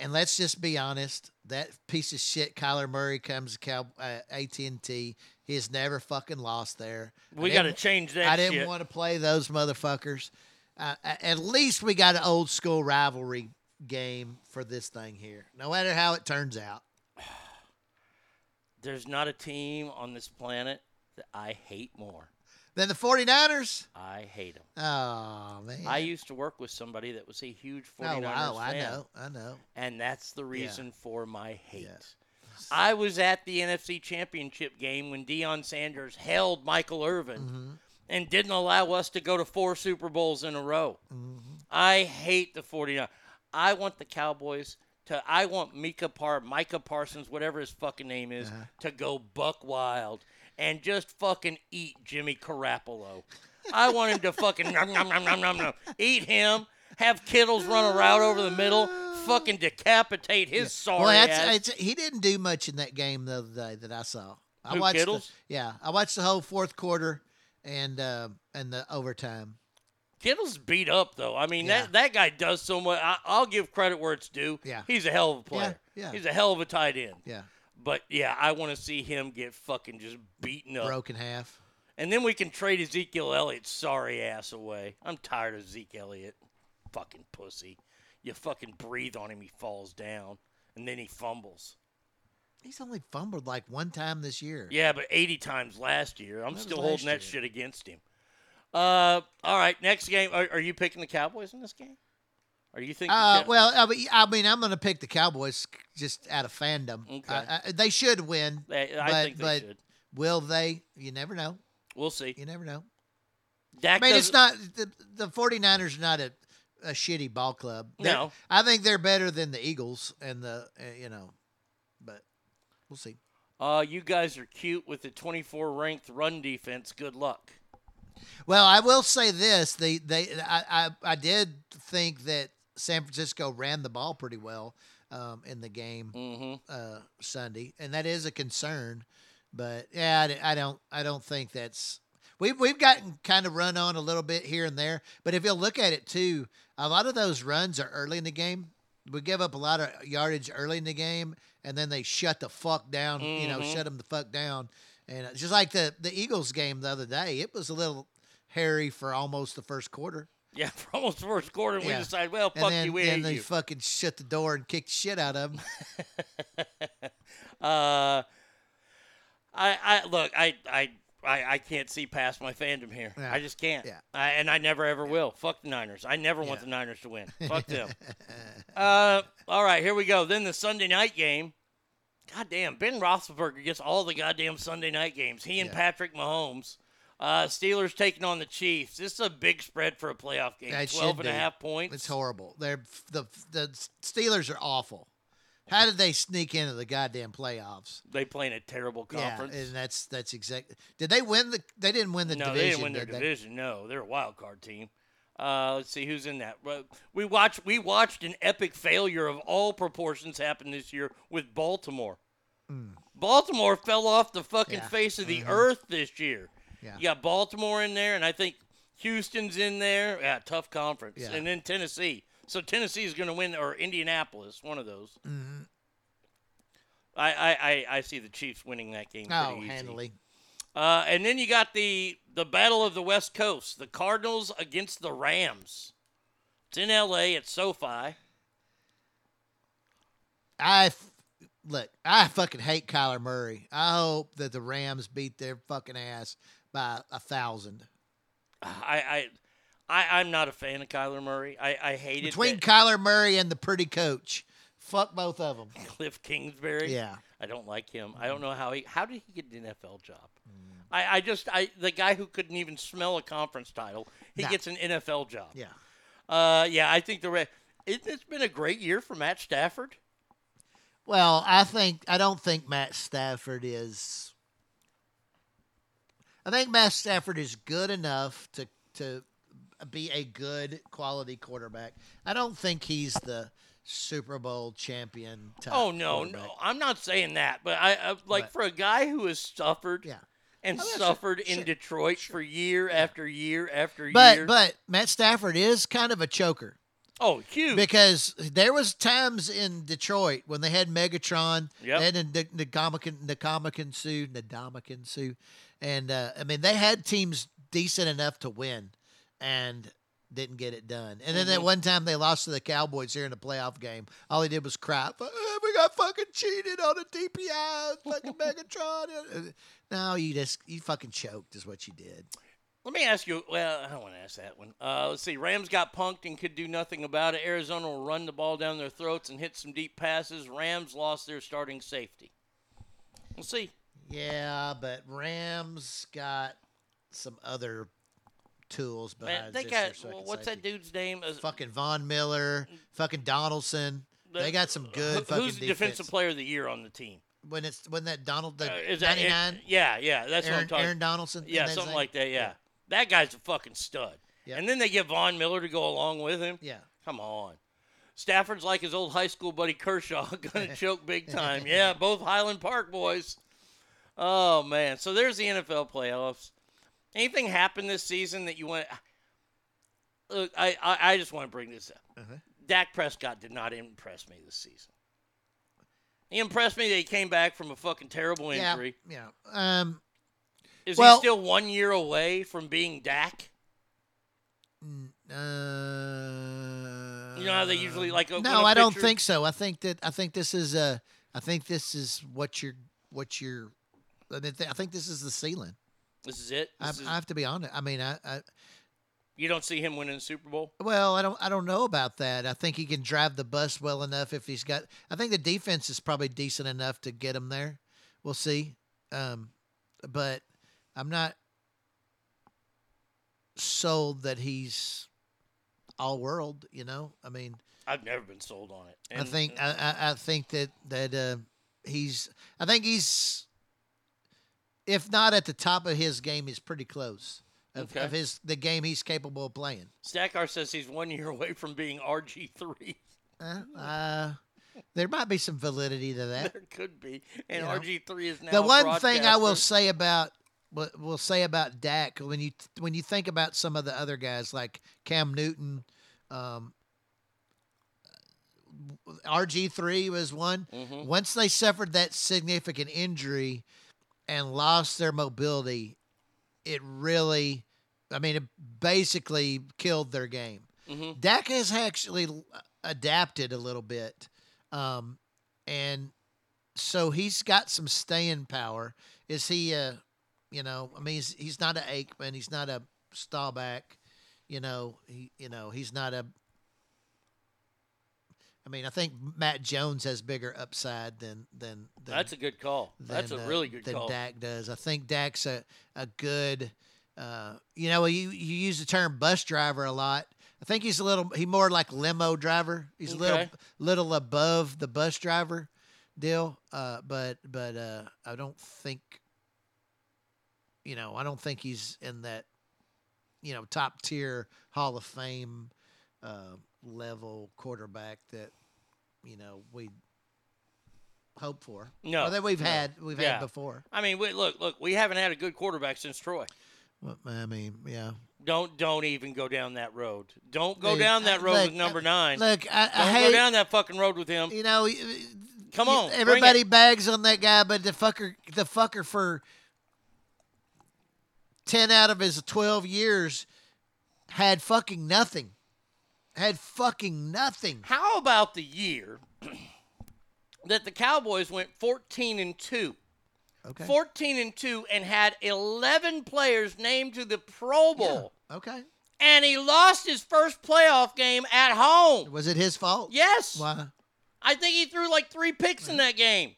And let's just be honest, that piece of shit Kyler Murray comes to Cow- uh, AT&T. He has never fucking lost there. We got to change that I didn't shit. want to play those motherfuckers. Uh, at least we got an old school rivalry game for this thing here. No matter how it turns out. There's not a team on this planet that I hate more. than the 49ers? I hate them. Oh, man. I used to work with somebody that was a huge 49ers Oh, wow, I know. I know. And that's the reason for my hate. I was at the NFC Championship game when Deion Sanders held Michael Irvin Mm-hmm. and didn't allow us to go to four Super Bowls in a row. Mm-hmm. I hate the 49ers. I want the Cowboys to I want Mika Par Micah Parsons, whatever his fucking name is, Uh-huh. to go buck wild and just fucking eat Jimmy Garoppolo. I want him to fucking nom, nom, nom, nom, nom, nom, eat him, have Kittles run a route over the middle, fucking decapitate his sorry well, that's, ass. he didn't do much in that game the other day that I saw. I Who, watched the- yeah, I watched the whole fourth quarter and uh, and the overtime. Kittle's beat up though. I mean Yeah. that that guy does so much. I, I'll give credit where it's due. Yeah. he's a hell of a player. yeah. he's a hell of a tight end. Yeah, But yeah, I want to see him get fucking just beaten up. broken half. And then we can trade Ezekiel Elliott's sorry ass away. I'm tired of Zeke Elliott. Fucking pussy. You fucking breathe on him, he falls down. And then he fumbles. He's only fumbled like one time this year. Yeah, but 80 times last year. I'm still holding that year. shit against him. Uh, all right, next game. Are, are you picking the Cowboys in this game? Are you thinking? Uh, well, I mean, I mean, I'm going to pick the Cowboys just out of fandom. Okay. I- I- they should win. They- I but, think they but should. will they? You never know. We'll see. You never know. Dak I mean, it's not the, the 49ers are not a, a shitty ball club. They're- No. I think they're better than the Eagles and the uh, you know, but we'll see. Uh, you guys are cute with the 24 ranked run defense. Good luck. Well, I will say this: they they I I, I did think that San Francisco ran the ball pretty well um, in the game Mm-hmm. uh, Sunday, and that is a concern. But yeah, I, I don't I don't think that's we've we've gotten kind of run on a little bit here and there, but if you look at it too, a lot of those runs are early in the game. We give up a lot of yardage early in the game, and then they shut the fuck down. You know, Mhm. shut them the fuck down. And uh, just like the the Eagles game the other day, it was a little hairy for almost the first quarter. Yeah, for almost the first quarter, we decided, well, fuck then, you, we hate they you. fucking shut the door and kicked shit out of them. Uh, I, I look, I, I, I, I can't see past my fandom here. Yeah. I just can't. Yeah. I, and I never ever will. Fuck the Niners. I never want the Niners to win. Fuck them. uh, all right, here we go. Then the Sunday night game. God damn, Ben Roethlisberger gets all the goddamn Sunday night games. He and Yeah. Patrick Mahomes. Uh, Steelers taking on the Chiefs. This is a big spread for a playoff game. Should 12 and a half points. It's horrible. They're the the Steelers are awful. How did they sneak into the goddamn playoffs? They play in a terrible conference. Yeah, and that's that's exactly. Did they win the? They didn't win the no, division. they didn't win their did they? division. No, they're a wild card team. Uh, let's see who's in that. We watched we watched an epic failure of all proportions happen this year with Baltimore. Baltimore fell off the fucking. Yeah. face of the Mhm. earth this year. Yeah. You got Baltimore in there, and I think Houston's in there. Yeah, tough conference. Yeah. And then Tennessee. So Tennessee is going to win, or Indianapolis, one of those. Mm-hmm. I, I, I, I see the Chiefs winning that game. Oh, pretty easy. Uh, and then you got the the battle of the West Coast, the Cardinals against the Rams. It's in L.A. at SoFi. I f- look. I fucking hate Kyler Murray. I hope that the Rams beat their fucking ass by a thousand. I, I, I I'm not a fan of Kyler Murray. I, I hate Between it. Kyler Murray and the pretty coach, fuck both of them. Cliff Kingsbury. Yeah. I don't like him. I don't know how he. How did he get an NFL job? Mm. I, I just I the guy who couldn't even smell a conference title, he Nah. gets an NFL job. Yeah. Uh, yeah. I think the Ra- it, it's been a great year for Matt Stafford. Well, I think I don't think Matt Stafford is. I think Matt Stafford is good enough to to be a good quality quarterback. I don't think he's the Super Bowl champion. Type Oh no, quarterback. no, I'm not saying that, but I, I like for a guy who has suffered Yeah. And Oh, yeah, sure, suffered in sure, Detroit for year after year after But year. but Matt Stafford is kind of a choker. oh, huge. Because there was times in Detroit when they had Megatron, Yep. they had N- Nagamakan, Nakamakan Sue, Nadamakan Sue, and uh, I mean they had teams decent enough to win, and didn't get it done. And then that Mhm. one time they lost to the Cowboys here in the playoff game. All he did was cry, "Uh, "We got fucking cheated on a DPI, fucking Megatron." No, you just you fucking choked, is what you did. Let me ask you. Well, I don't want to ask that one. Uh, let's see. Rams got punked and could do nothing about it. Arizona will run the ball down their throats and hit some deep passes. Rams lost their starting safety. We'll see. Yeah, but Rams got some other tools Man, they got second what's that dude's name? Uh, Fucking Von Miller, fucking Donaldson. They got some good who- Who's the defense. defensive player of the year on the team? When it's when that Donald the Uh, is that ninety nine. Yeah, yeah, that's what I'm Aaron- talking. Aaron Donaldson, Yeah, isn't that his something name? like that. Yeah. that guy's a fucking stud. Yeah. And then they get Von Miller to go along with him. Yeah. Come on. Stafford's like his old high school buddy Kershaw, gonna choke big time. Yeah, both Highland Park boys. Oh man, so there's the NFL playoffs. Anything happen this season that you want? Look, I I, I just want to bring this up. Uh-huh. Dak Prescott did not impress me this season. He impressed me that he came back from a fucking terrible injury. yeah. Um, Is well- he still one year away from being Dak? uh, You know how they usually like. no, a I don't think so. I think that I think this is uh I think this is what you're what you're. I mean, th- I think this is the ceiling. This is it. I, is- I have to be honest. I mean, I, I you don't see him winning the Super Bowl. Well, I don't I don't know about that. I think he can drive the bus well enough if he's got I think the defense is probably decent enough to get him there. We'll see. Um but I'm not sold that he's all world, you know? I mean, I've never been sold on it. I think I, I, I think that that uh, he's I think he's if not at the top of his game, he's pretty close of, Okay. of his the game he's capable of playing. Stackar says he's one year away from being RG three. Uh, uh, there might be some validity to that. there could be, and RG three is now the one thing I will say about what we'll say about Dak when you when you think about some of the other guys like Cam Newton, um, RG three was one. Mhm. Once they suffered that significant injury and lost their mobility, it really, I mean, it basically killed their game. Mhm. Dak has actually adapted a little bit, um, and so he's got some staying power. Is he a, you know, I mean, he's, he's not a Aikman, he's not a Staubach, you know, he, you know, he's not a. I mean, I think Matt Jones has bigger upside than than. than That's a good call. That's a uh, really good than call. Dak does. I think Dak's a, a good, uh, you know, you you use the term bus driver a lot. I think he's a little he more like limo driver. He's a little little above the bus driver deal. Uh, but but uh, I don't think, you know, I don't think he's in that, you know, top tier Hall of Fame uh, level quarterback that you know we hope for. No, or that we've no. had we've Yeah. had before. I mean, we, look, look, we haven't had a good quarterback since Troy. Well, I mean, yeah. Don't don't even go down that road. Don't go down that I- road look, with number I- nine. look, I- I don't hate- go down that fucking road with him. You know, come on, Everybody bags on that guy, but the fucker, the fucker for ten out of his twelve years had fucking nothing. Had fucking nothing. How about the year that the Cowboys went 14 and 2? Okay. 14 and 2 and had 11 players named to the Pro Bowl. Okay. And he lost his first playoff game at home. Was it his fault? Yes. Why? I think he threw like three picks in that game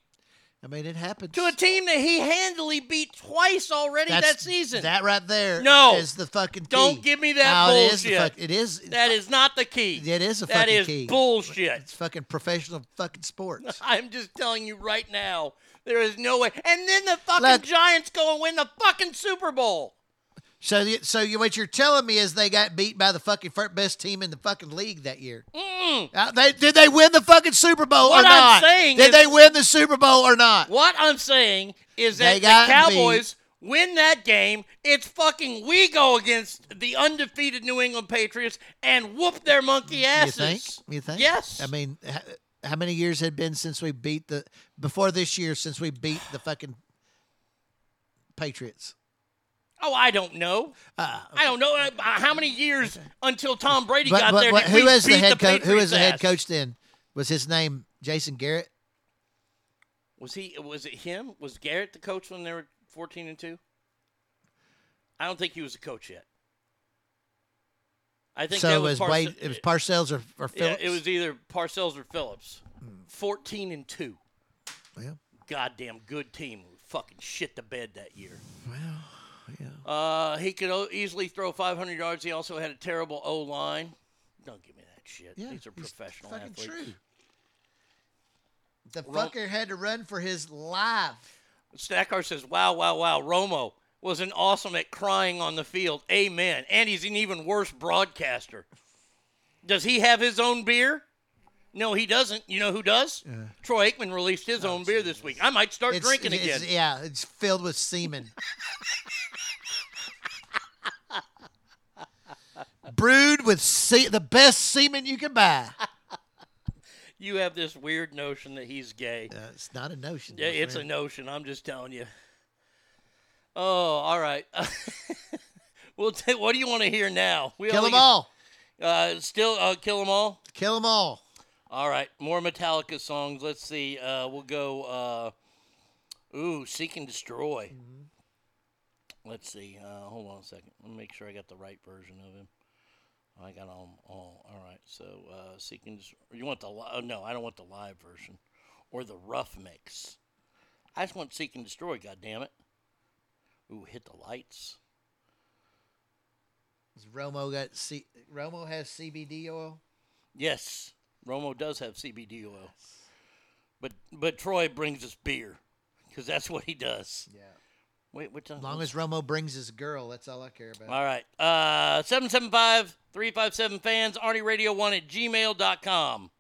I mean, it happened to a team that he handily beat twice already That's- that season. That right there No. is the fucking key. Don't give me that No, it is the bullshit. fuck- it is. That is not the key. It is a That fucking is key. bullshit. It's fucking professional fucking sports. I'm just telling you right now, there is no way. And then the fucking Look- Giants go and win the fucking Super Bowl. So, so you, what you're telling me is they got beat by the fucking first best team in the fucking league that year. Mm. Uh, they, did they win the fucking Super Bowl What or I'm not? did is- they win the Super Bowl or not? What I'm saying is that the Cowboys win that game. It's fucking we go against the undefeated New England Patriots and whoop their monkey You asses. think? You think? Yes. I mean, h- how many years had been since we beat the before this year since we beat the fucking Patriots? Oh, I don't know. Uh, I don't know uh, how many years until Tom Brady But, got but, there. but who was the head coach? Who was the head coach then? Was his name Jason Garrett? Was he? Was it him? Was Garrett the coach when they were fourteen and two? I don't think he was a coach yet. I think so that it was, was Parce- Wade, it was Parcells or, or Yeah, it was either Parcells or Phillips. Fourteen and two. Yeah. Goddamn good team. We fucking shit the bed that year. Well. Uh, he could o- easily throw 500 yards. He also had a terrible O line. Don't give me that shit. Yeah, These are professional fucking athletes. true. The Ro- fucker had to run for his life. Stackar says, "Wow, wow, wow! Romo was an awesome at crying on the field. Amen. And he's an even worse broadcaster. Does he have his own beer? No, he doesn't. You know who does? Troy Aikman released his own beer this week. I might start It's- drinking it's- again. Yeah, it's filled with semen. Brewed with se- the best semen you can buy. You have this weird notion that he's gay. Uh, it's not a notion. Yeah, it's a notion. I'm just telling you. Oh, all right. we'll ta- what do you want to hear now? We Kill only 'em all. Uh, still, uh, kill them all. Kill them all. All right, more Metallica songs. Let's see. Uh, we'll go. Uh, ooh, Seek and Destroy. Let's see. Uh, hold on a second. Let me make sure I got the right version of him. I got them all. All right. So uh, Seek and Destroy. You want the oh, no? I don't want the live version or the rough mix. I just want Seek and Destroy. God damn it. Ooh, hit the lights. Has Romo got C- Romo has CBD oil. Yes, Romo does have CBD oil, but but Troy brings us beer because that's what he does. Yeah. Wait, what time? As long as Romo brings his girl, that's all I care about. All right. Uh, 775 357 fans, ArnieRadio1 at gmail.com.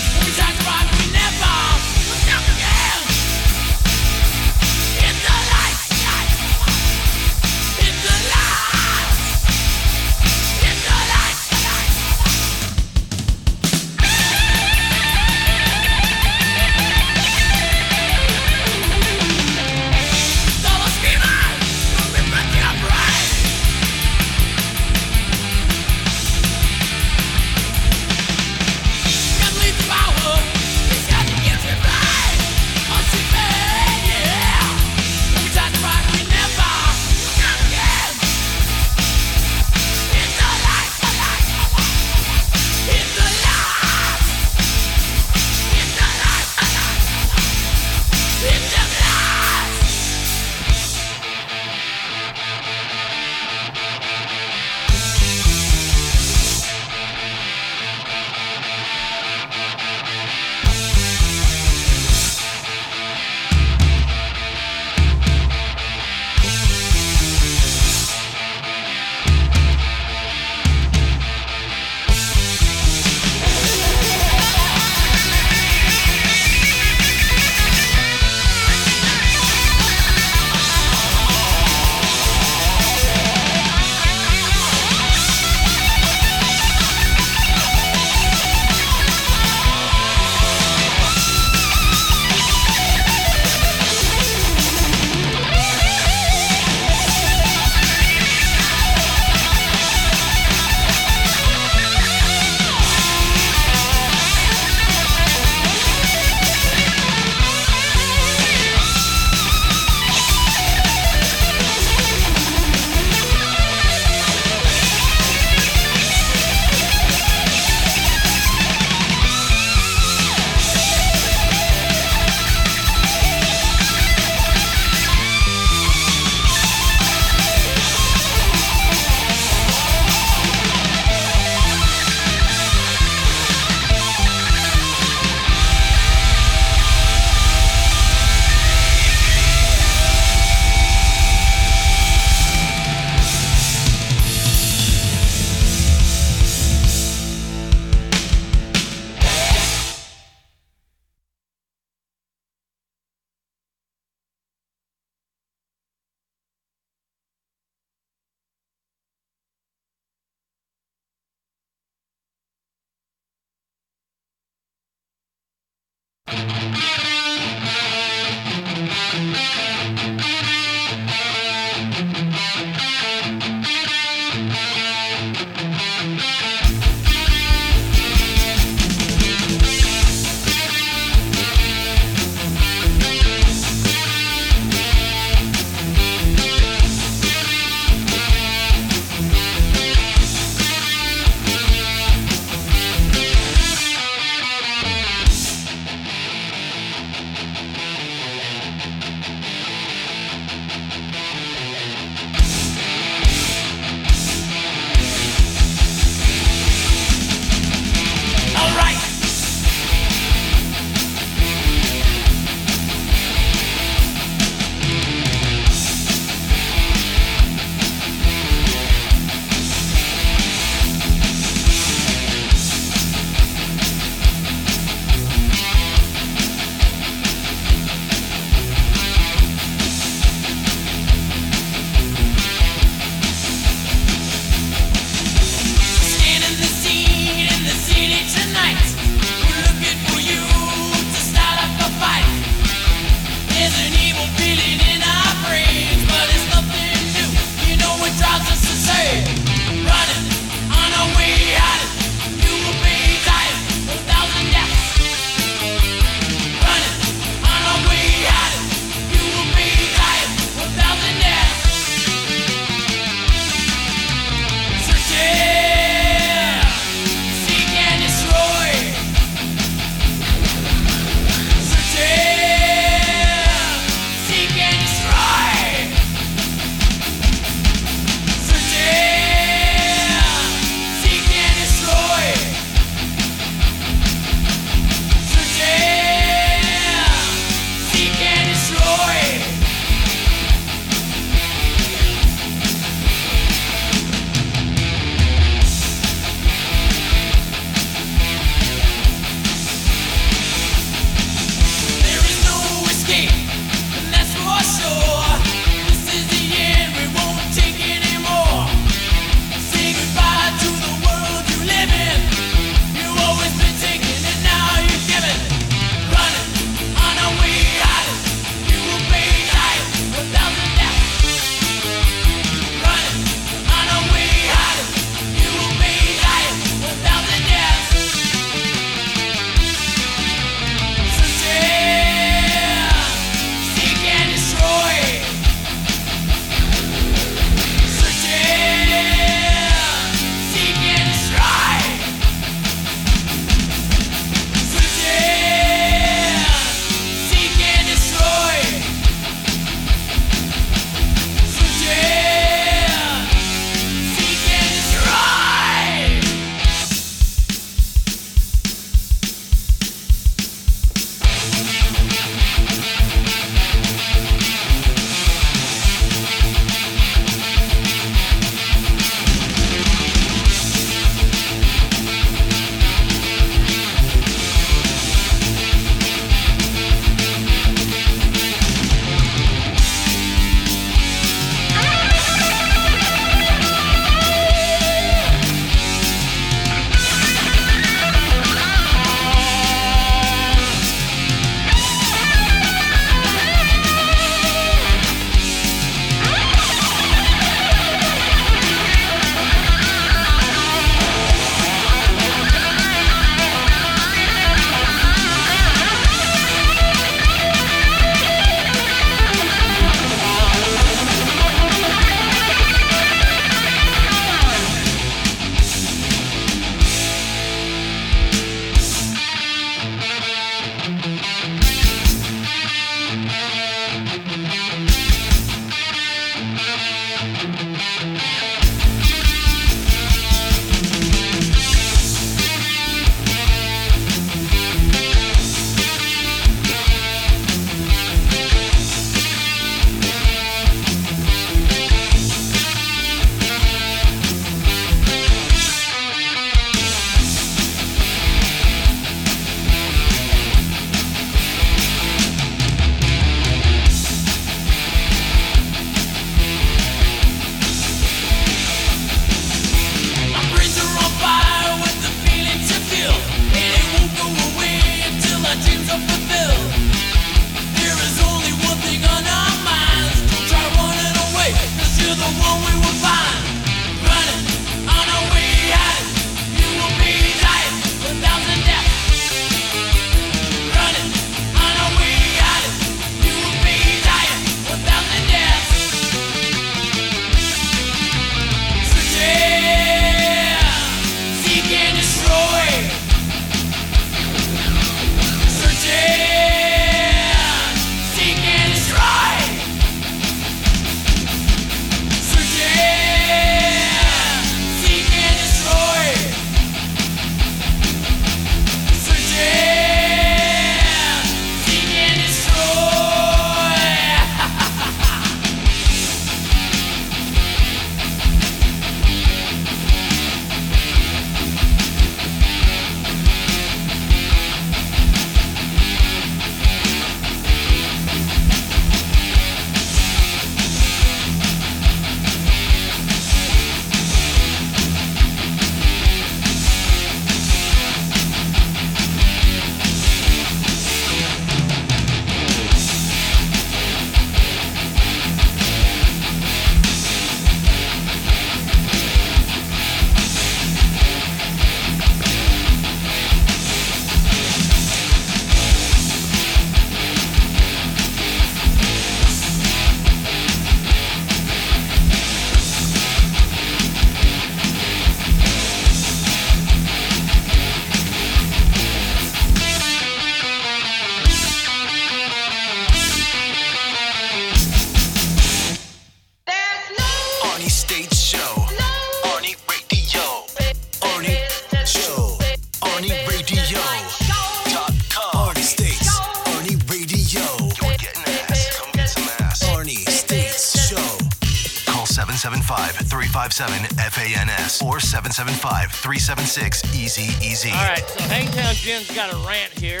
775 376 Easy Easy. All right, so Hangtown Jim's got a rant here.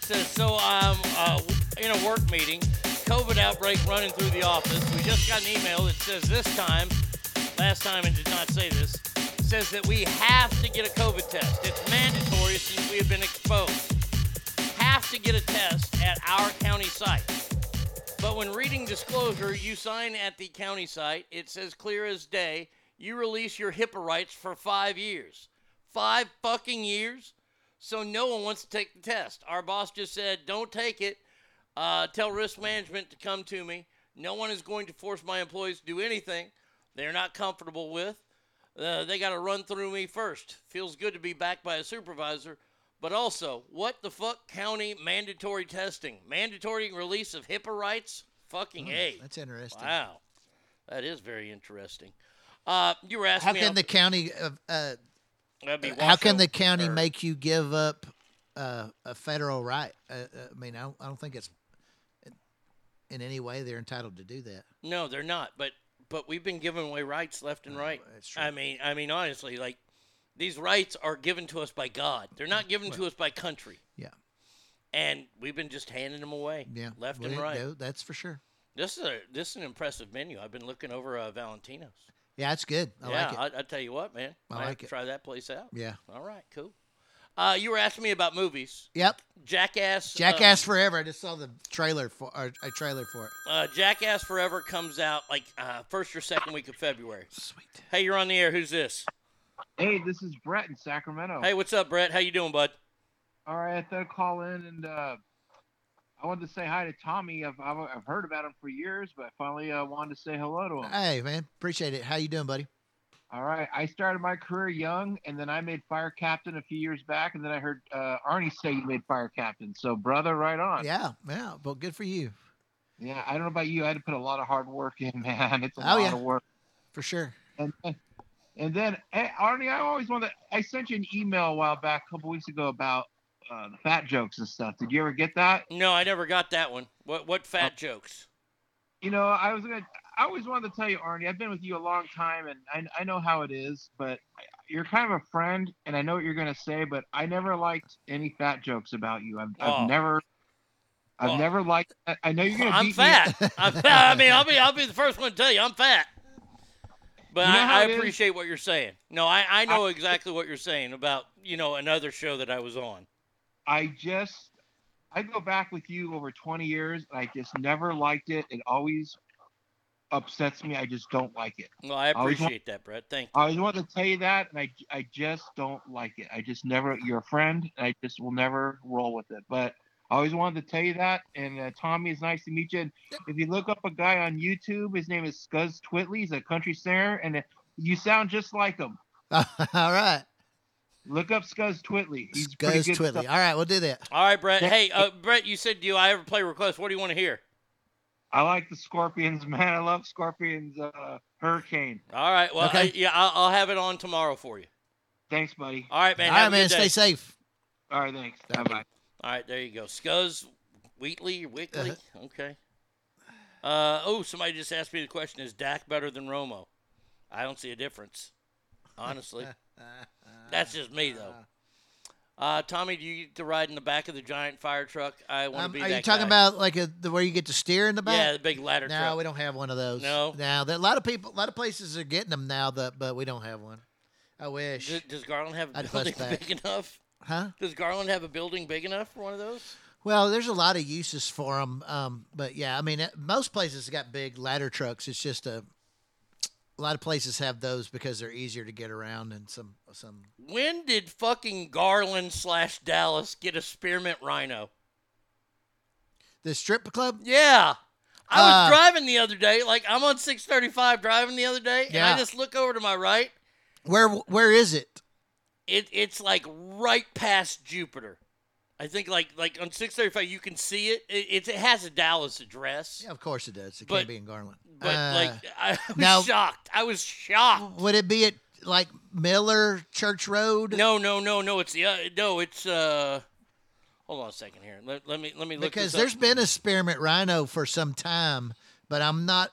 Says so. Um, uh, in a work meeting, COVID outbreak running through the office. We just got an email that says this time, last time it did not say this, says that we have to get a COVID test. It's mandatory since we have been exposed. Have to get a test at our county site. But when reading disclosure, you sign at the county site. It says clear as day. You release your HIPAA rights for five years. Five fucking years. So no one wants to take the test. Our boss just said, "Don't take it. Uh, tell risk management to come to me. No one is going to force my employees to do anything they're not comfortable with. Uh, they got to run through me first. Feels good to be backed by a supervisor." But also, what the fuck county mandatory testing? Mandatory release of HIPAA rights? Fucking Hmm, A. that's interesting. Wow. That is very interesting. Uh, you were asking How can the county? Uh, uh, That'd be how can the county or- make you give up uh, a federal right? Uh, uh, I mean, I don't, I don't think it's in any way they're entitled to do that. No, they're not. But but we've been giving away rights left and right. I mean, I mean, honestly, like these rights are given to us by God. They're not given to us by country. Yeah. And we've been just handing them away. Yeah, Left we and right. know, that's for sure. This is a this is an impressive menu. I've been looking over uh, Valentino's. Yeah, it's good. I yeah, like it. I, I tell you what, man. I I have like to it. try that place out. Yeah. All right, cool. Uh, you were asking me about movies. Yep. Jackass. uh, Jackass Forever. I just saw the trailer for or a trailer for it. Uh, Jackass Forever comes out like uh, first or second week of February. Sweet. Hey, you're on the air. Who's this? Hey, this is Brett in Sacramento. Hey, what's up, Brett? How you doing, bud? All right, I thought I'd call in and uh, I wanted to say hi to Tommy. I've, I've, I've heard about him for years, but I finally uh, wanted to say hello to him. Hey, man, appreciate it. How you doing, buddy? All right, I started my career young, and then I made fire captain a few years back, and then I heard uh, Arnie say you made fire captain. So, brother, right on. Yeah, yeah. Well, good for you. Yeah, I don't know about you. I had to put a lot of hard work in, man. It's a Oh, lot yeah. of work. For sure. And and then hey, Arnie, I always wanted. I sent you an email a while back, a couple weeks ago, about uh, the fat jokes and stuff. Did you ever get that? No, I never got that one. What what fat Oh. jokes? You know, I was gonna. I always wanted to tell you, Arnie. I've been with you a long time, and I, I know how it is. But you're kind of a friend, and I know what you're gonna say. But I never liked any fat jokes about you. I've, Oh. I've never. I've Oh. never liked. I- I know you're gonna. I'm beat me- fat. I'm fat. I mean, I'll be I'll be the first one to tell you I'm fat. But You know I, I it is? appreciate what you're saying. No, I, I know exactly what you're saying about you know another show that I was on. I just I go back with you over 20 years and I just never liked it. It always upsets me. I just don't like it. Well, I always want- appreciate that, Brett. Thank I always wanted to tell you that and I I just don't like it. I just never you're a friend and I just will never roll with it. But I always wanted to tell you that. And uh, Tommy, it's nice to meet you. And if you look up a guy on YouTube, his name is Scuzz Twittly. He's a country singer, and uh, you sound just like him. All right. Look up Scuzz Twittly. He's pretty Goes good Twiddly. stuff. All right, we'll do that. All right, Brett. Hey, uh, Brett, you said do I ever play request? What do you want to hear? I like the Scorpions, man. I love Scorpions. Uh, Hurricane. All right. Well, Okay. I- yeah, I'll, I'll have it on tomorrow for you. Thanks, buddy. All right, man. All have right, a man. good day. Stay safe. All right, thanks. Bye bye. All right, there you go. Scuzz, Wheatley, Wickley. Uh-huh. Okay. Uh, oh, somebody just asked me the question: Is Dak better than Romo? I don't see a difference, honestly. That's just me, though. Uh, Tommy, do you get to ride in the back of the giant fire truck? I want to Um, be are that you talking guy. about like a, the where you get to steer in the back? Yeah, the big ladder no, truck. we don't have one of those. No? Now That, a lot of people, a lot of places are getting them now, that but we don't have one. I wish. Does, does Garland have a I'd building back. big enough? Huh? Does Garland have a building big enough for one of those? Well, there's a lot of uses for them, um, but yeah, I mean, uh, most places got big ladder trucks. It's just a, a lot of places have those because they're easier to get around and some some. When did fucking Garland slash Dallas get a spearmint rhino? The strip club. Yeah. I was Uh, driving the other day, like I'm on 635 driving the other day, and Yeah. I just look over to my right. Where where is it? It it's like right past Jupiter. I think like like on 635 you can see it. It, it, it has a Dallas address. Yeah, of course it does. It But- can't be in Garland. But Uh, like I was now- shocked. I was shocked. would it be at like Miller Church Road? No, no, no, no. It's the uh, no. It's uh. Hold on a second here. Let, let me let me look because there's been a spearmint rhino for some time, but I'm not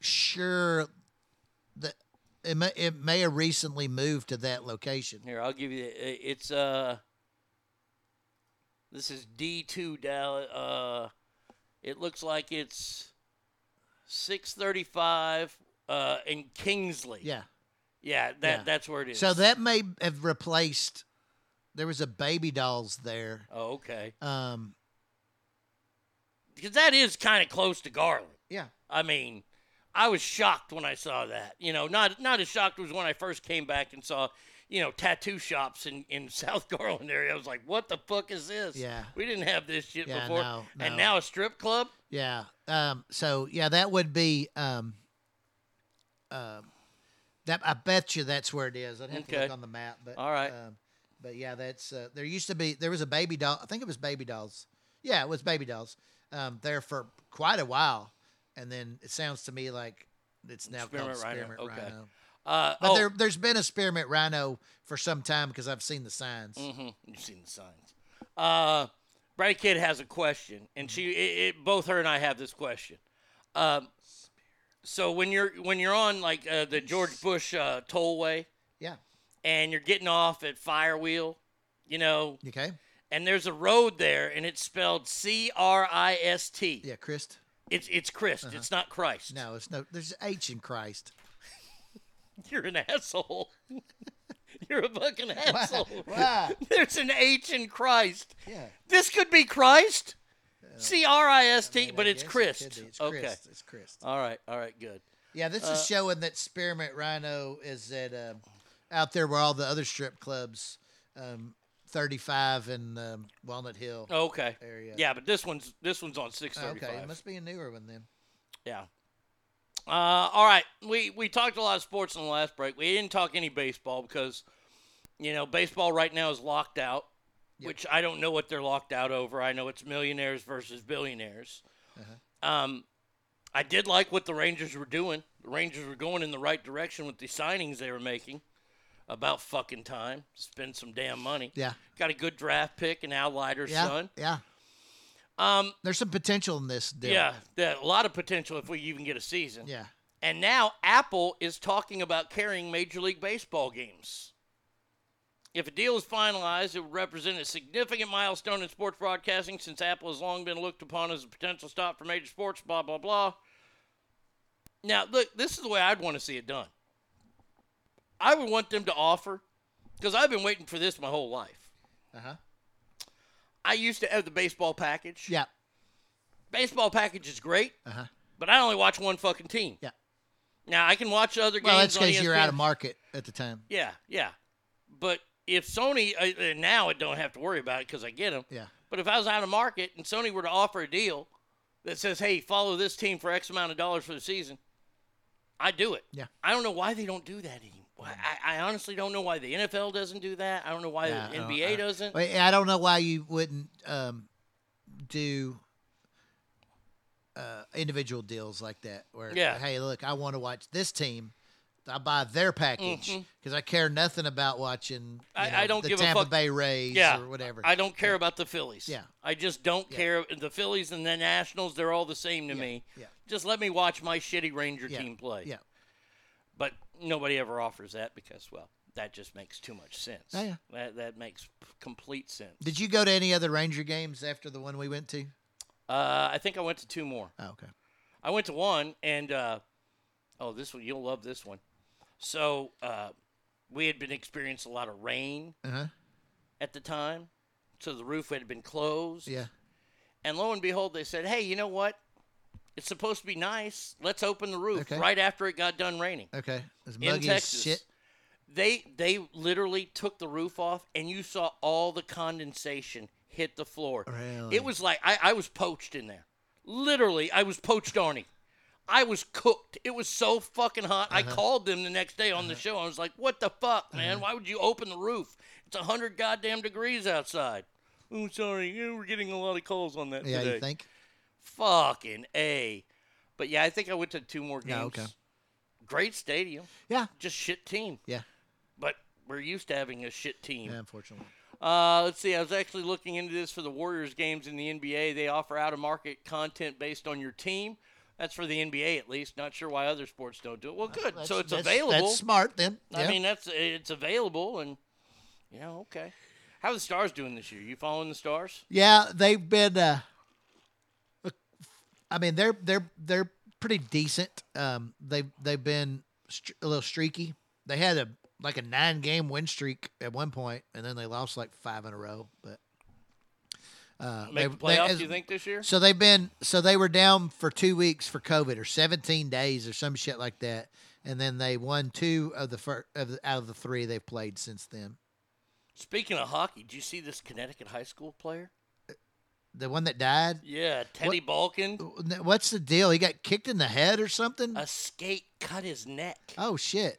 sure that it may, it may have recently moved to that location. Here, I'll give you. It's uh. This is D two Dallas. Uh, it looks like it's six thirty five. Uh, in Kingsley. Yeah. Yeah, that Yeah. that's where it is. So that may have replaced. There was a baby dolls there. Oh, okay. Um, Because that is kind of close to Garland. Yeah. I mean, I was shocked when I saw that. You know, not not as shocked as when I first came back and saw, you know, tattoo shops in, in South Garland area. I was like, what the fuck is this? Yeah. We didn't have this shit Yeah, before. no, And now a strip club? Yeah. Um. So yeah, that would be. Um. Um. That I bet you that's where it is. I'd have to look on the map, but All right. Um, but yeah, that's uh, there used to be there was a baby doll. I think it was baby dolls. Yeah, it was baby dolls. Um, there for quite a while, and then it sounds to me like it's now Spearmint called Rhino, Spearmint okay. Uh, but oh. there, there's been a Spearmint Rhino for some time because I've seen the signs. Mm-hmm. You've seen the signs. Uh, Brady Kid has a question, and she, it, it, both her and I have this question. Um, so when you're when you're on like uh, the George Bush uh, tollway, Yeah. and you're getting off at Firewheel, you know, Okay. and there's a road there, and it's spelled C R I S T. Yeah, Christ. It's it's Christ. Uh-huh. It's not Christ. No, it's no. There's H in Christ. You're an asshole. You're a fucking asshole. Why? There's an H in Christ. Yeah. This could be Christ. C R I S T, but it's it Christ. It's okay. Christ. It's Christ. All right. All right. Good. Yeah, this Uh, is showing that Spearmint Rhino is at um, out there where all the other strip clubs, um, 35 and um, Walnut Hill. Okay. Area. Yeah, but this one's this one's on six Oh, thirty okay, it must be a newer one then. Yeah. Uh, all right. We we talked a lot of sports in the last break. We didn't talk any baseball because, you know, baseball right now is locked out, which I don't know what they're locked out over. I know it's millionaires versus billionaires. Uh-huh. Um, I did like what the Rangers were doing. The Rangers were going in the right direction with the signings they were making. About fucking time. Spend some damn money. Yeah. Got a good draft pick and Al Leiter's Yeah, son. yeah. Um, There's some potential in this deal. yeah, a lot of potential if we even get a season. Yeah. And now Apple is talking about carrying Major League Baseball games. If a deal is finalized, it would represent a significant milestone in sports broadcasting since Apple has long been looked upon as a potential stop for major sports, blah, blah, blah. Now, look, this is the way I'd want to see it done. I would want them to offer, because I've been waiting for this my whole life. Uh huh. I used to have the baseball package. Yeah. Baseball package is great, Uh huh. but I only watch one fucking team. Yeah. Now, I can watch other Well, games that's E because you're out of market at the time. Yeah, yeah. But if Sony uh, uh, now, I don't have to worry about it because I get them. Yeah. But if I was out of market and Sony were to offer a deal that says, "Hey, follow this team for X amount of dollars for the season," I'd do it. Yeah. I don't know why they don't do that anymore. I, I honestly don't know why the NFL doesn't do that. I don't know why Yeah, the NBA I- doesn't. I don't know why you wouldn't um, do uh, individual deals like that. Where, Yeah. hey, look, I want to watch this team. I buy their package because I care nothing about watching. I, know, I don't the give Tampa a fuck. Bay Rays yeah, or whatever. I don't care about the Phillies. Yeah. I just don't care. The Phillies and the Nationals, they're all the same to me. yeah. Just let me watch my shitty Ranger Yeah, team play. yeah. Nobody ever offers that because, well, that just makes too much sense. Oh, yeah. That that makes complete sense. Did you go to any other Ranger games after the one we went to? Uh, I think I went to two more. Oh, okay. I went to one, and uh, oh, this one you'll love this one. So uh, we had been experiencing a lot of rain Uh huh. at the time, so the roof had been closed. Yeah. And lo and behold, they said, "Hey, you know what? It's supposed to be nice. Let's open the roof Okay. right after it got done raining." Okay. It was in muggy as Texas. shit. They they literally took the roof off, and you saw all the condensation hit the floor. Really? It was like I, I was poached in there. Literally, I was poached, Arnie. I was cooked. It was so fucking hot. I Uh-huh. called them the next day on the show. I was like, "What the fuck, man? Why would you open the roof? It's a hundred goddamn degrees outside." Oh, sorry. Yeah, we're getting a lot of calls on that Yeah, today. you think? Fucking a. But yeah, I think I went to two more games. Oh, okay. Great stadium. Yeah. Just shit team. Yeah. But we're used to having a shit team. Yeah, unfortunately. Uh, let's see. I was actually looking into this for the Warriors games in the NBA. They offer out of market content based on your team. That's for the NBA at least. Not sure why other sports don't do it. Well, good. That's- so it's that's- available. That's smart then. I mean, that's it's available, and you know, okay. How are the Stars doing this year? You following the Stars? Yeah, they've been. Uh, I mean, they're they're they're pretty decent. Um, they they've been str- a little streaky. They had a like a nine game win streak at one point, and then they lost like five in a row. But uh, Make they- the they- playoffs? as- you think this year? So they've been so they were down for two weeks for COVID or seventeen days or some shit like that, and then they won two of the fir- of the, out of the three they've played since then. Speaking of hockey, do you see this Connecticut high school player? The one that died. Yeah, Teddy Balkind. What's the deal? He got kicked in the head or something? A skate cut his neck. Oh shit!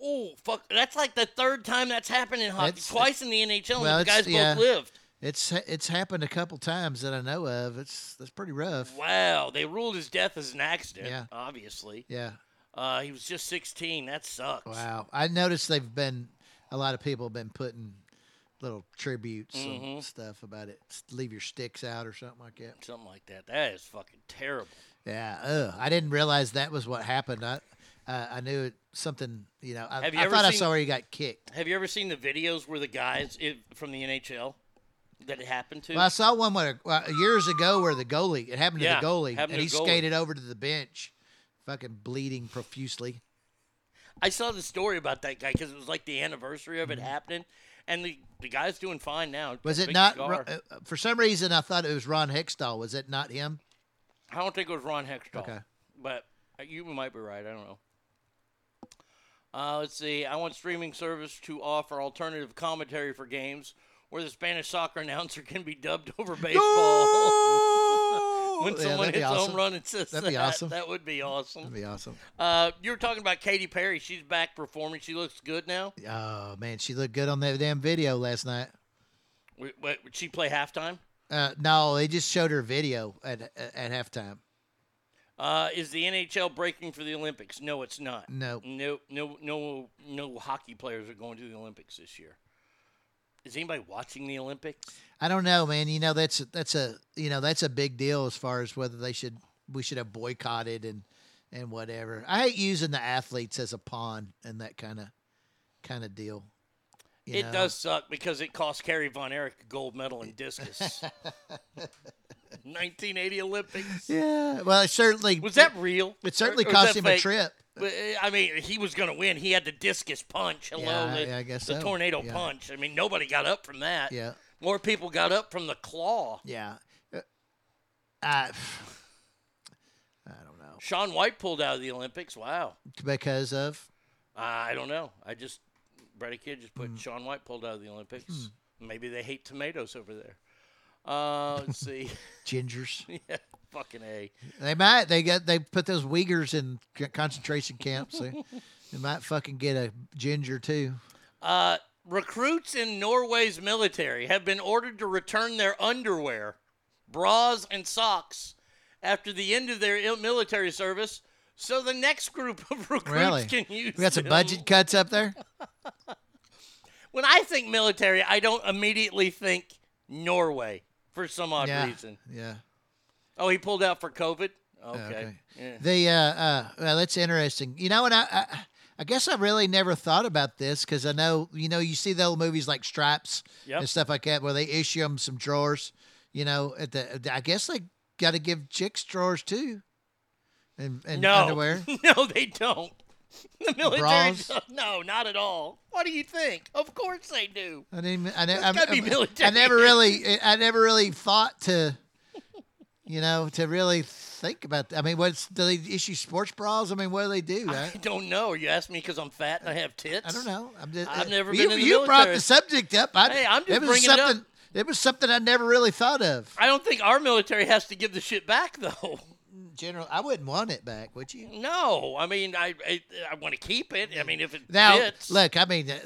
Oh fuck! That's like the third time that's happened in hockey. That's- Twice in the NHL, Well, and the it's- guys yeah. both lived. It's it's happened a couple times that I know of. It's that's pretty rough. Wow, they ruled his death as an accident. Yeah. obviously. Yeah. Uh, he was just 16. That sucks. Wow. I noticed they've been a lot of people have been putting little tributes Mhm. and stuff about it. Leave your sticks out or something like that. Something like that. That is fucking terrible. Yeah. Ugh. I didn't realize that was what happened. I uh, I knew it something. You know. I, Have you I ever thought I saw where he got kicked. Have you ever seen the videos where the guys it, from the NHL that it happened to? Well, I saw one where, years ago where the goalie. It happened to Yeah, the goalie, and he goalie. skated over to the bench, fucking bleeding profusely. I saw the story about that guy because it was like the anniversary of it happening, and the the guy's doing fine now. Was it not? Ro- uh, for some reason, I thought it was Ron Hextall. Was it not him? I don't think it was Ron Hextall. Okay. But uh, you might be right. I don't know. Uh, let's see. I want streaming service to offer alternative commentary for games where the Spanish soccer announcer can be dubbed over baseball. When someone be hits a home run and says That'd be that, awesome. that would be awesome. That'd be awesome. Uh, you were talking about Katy Perry. She's back performing. She looks good now. Oh man, she looked good on that damn video last night. Wait, wait, would she play halftime? Uh, no, they just showed her video at at, at halftime. Uh, is the NHL breaking for the Olympics? No, it's not. No. No, no, no, no hockey players are going to the Olympics this year. Is anybody watching the Olympics? I don't know, man. You know that's that's a you know that's a big deal as far as whether they should we should have boycotted and and whatever. I hate using the athletes as a pawn and that kind of kind of deal. you it know? does suck because it cost Kerry Von Erich a gold medal in discus. 1980 Olympics. Yeah, well, it certainly Was that real? It certainly Or- or cost that him a trip. But, I mean, he was going to win. He had the discus punch. Hello, Yeah, the, yeah, I guess the so. tornado Yeah. punch. I mean, nobody got up from that. Yeah. More people got up from the claw. Yeah. Uh, I I don't know. Shaun White pulled out of the Olympics. Wow. because of I don't know. I just Brady Kid just put Shaun White pulled out of the Olympics. Maybe they hate tomatoes over there. Uh, let's see. gingers. yeah, fucking a. They might. They got. They put those Uyghurs in concentration camps. They, they might fucking get a ginger too. Uh, recruits in Norway's military have been ordered to return their underwear, bras, and socks after the end of their military service, so the next group of recruits Really? can use. We got some them. budget cuts up there. When I think military, I don't immediately think Norway for some odd yeah. reason. Yeah. Oh, he pulled out for COVID. Okay. okay. Yeah. The uh, uh, well, that's interesting. You know, and I, I, I guess I really never thought about this because I know, you know, you see the old movies like Stripes Yep. and stuff like that where they issue them some drawers. You know, at the I guess they got to give chicks drawers too, and, and no, underwear. no, they don't. The military, does- no, not at all. What do you think? Of course they do. I didn't. I, ne- I, I-. I never really. I never really thought to, you know, to really think about. That. I mean, what's do they issue sports bras? I mean, what do they do? I don't know. You asked me because I'm fat and I have tits. I don't know. I'm just, I've never you, been the you brought the subject up. I, Hey, I'm just it was bringing it up. something, It was something I never really thought of. I don't think our military has to give the shit back though. General, I wouldn't want it back, would you? No, I mean I I, I want to keep it. I mean if it Now, fits. look, I mean, uh,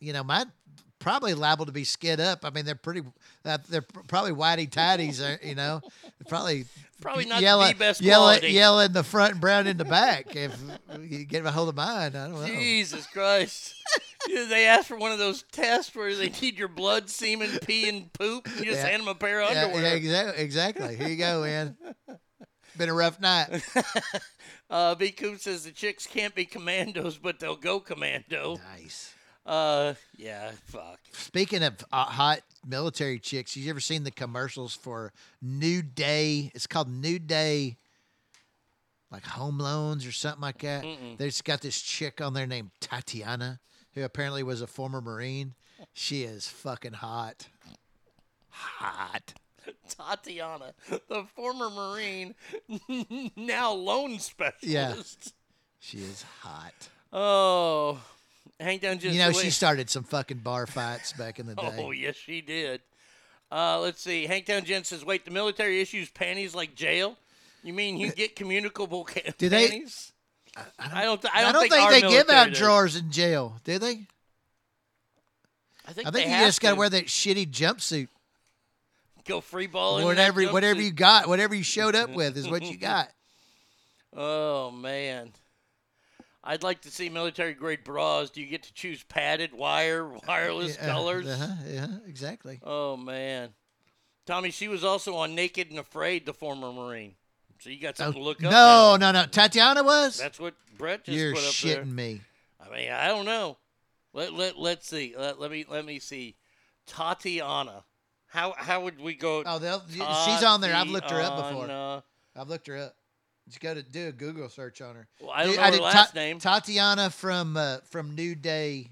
you know, mine probably liable to be skid up. I mean, they're pretty. Uh, they're probably whitey tidies. uh, You know, probably Probably not yellow, the best yellow, quality. yellow in the front and brown in the back. If you get a hold of mine, I don't know. Jesus Christ. They ask for one of those tests where they need your blood, semen, pee, and poop. And you just Yeah. hand them a pair of Yeah, underwear. yeah, exactly. Exactly. Here you go, man. Been a rough night. uh, B. Coop says the chicks can't be commandos, but they'll go commando. Nice. Uh, yeah, fuck. Speaking of uh, hot military chicks, you ever seen the commercials for New Day? It's called New Day, like home loans or something like that. Mm-mm. There's got this chick on there named Tatiana, who apparently was a former Marine. She is fucking hot. Hot. Tatiana, the former Marine, now loan specialist. Yeah. She is hot. Oh, Hank down just You know, she started some fucking bar fights back in the day. Oh yes, she did. Uh, let's see. Hangtown Jen says, "Wait, the military issues panties like jail? You mean you get communicable ca- Do they- panties? I don't. I I don't, don't, think, think, they give out does. drawers in jail, do they? I think, I think you just got to to wear that shitty jumpsuit. go free ball. whatever, whatever you got, whatever you showed up with is what you got. Oh man, I'd like to see military grade bras. Do you get to choose padded, wire, wireless Yeah, colors? Uh-huh, yeah, exactly. Oh man, Tommy, she was also on Naked and Afraid, the former Marine. So you got Oh, something to look up. no, now. no, no. Tatiana was. That's what Brett just You're put up shitting there. me. I mean, I don't know. Let let let's see. Let, let me let me see. Tatiana. How how would we go? Oh, they'll, she's on there. I've looked her up before. I've looked her up. Just go to do a Google search on her. Well, I don't Dude, know her did last name. Tatiana from uh, from New Day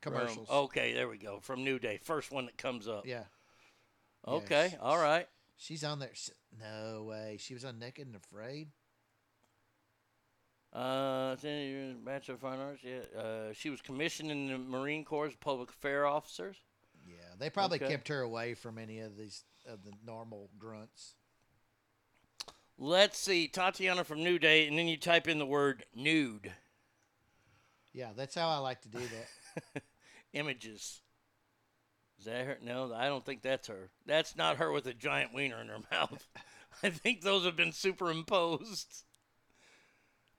commercials. From- okay, there we go. From New Day, first one that comes up. Yeah. Okay, Yes. all right. She's on there. No way. She was on Naked and Afraid. Uh, Bachelor of Fine Arts. Yeah. Uh, she was commissioned in the Marine Corps as public affair officers. Yeah, they probably Okay. kept her away from any of these of the normal grunts. Let's see, Tatiana from New Day, and then you type in the word nude Yeah, that's how I like to do that. images. Is that her? No, I don't think that's her. That's not her with a giant wiener in her mouth. I think those have been superimposed.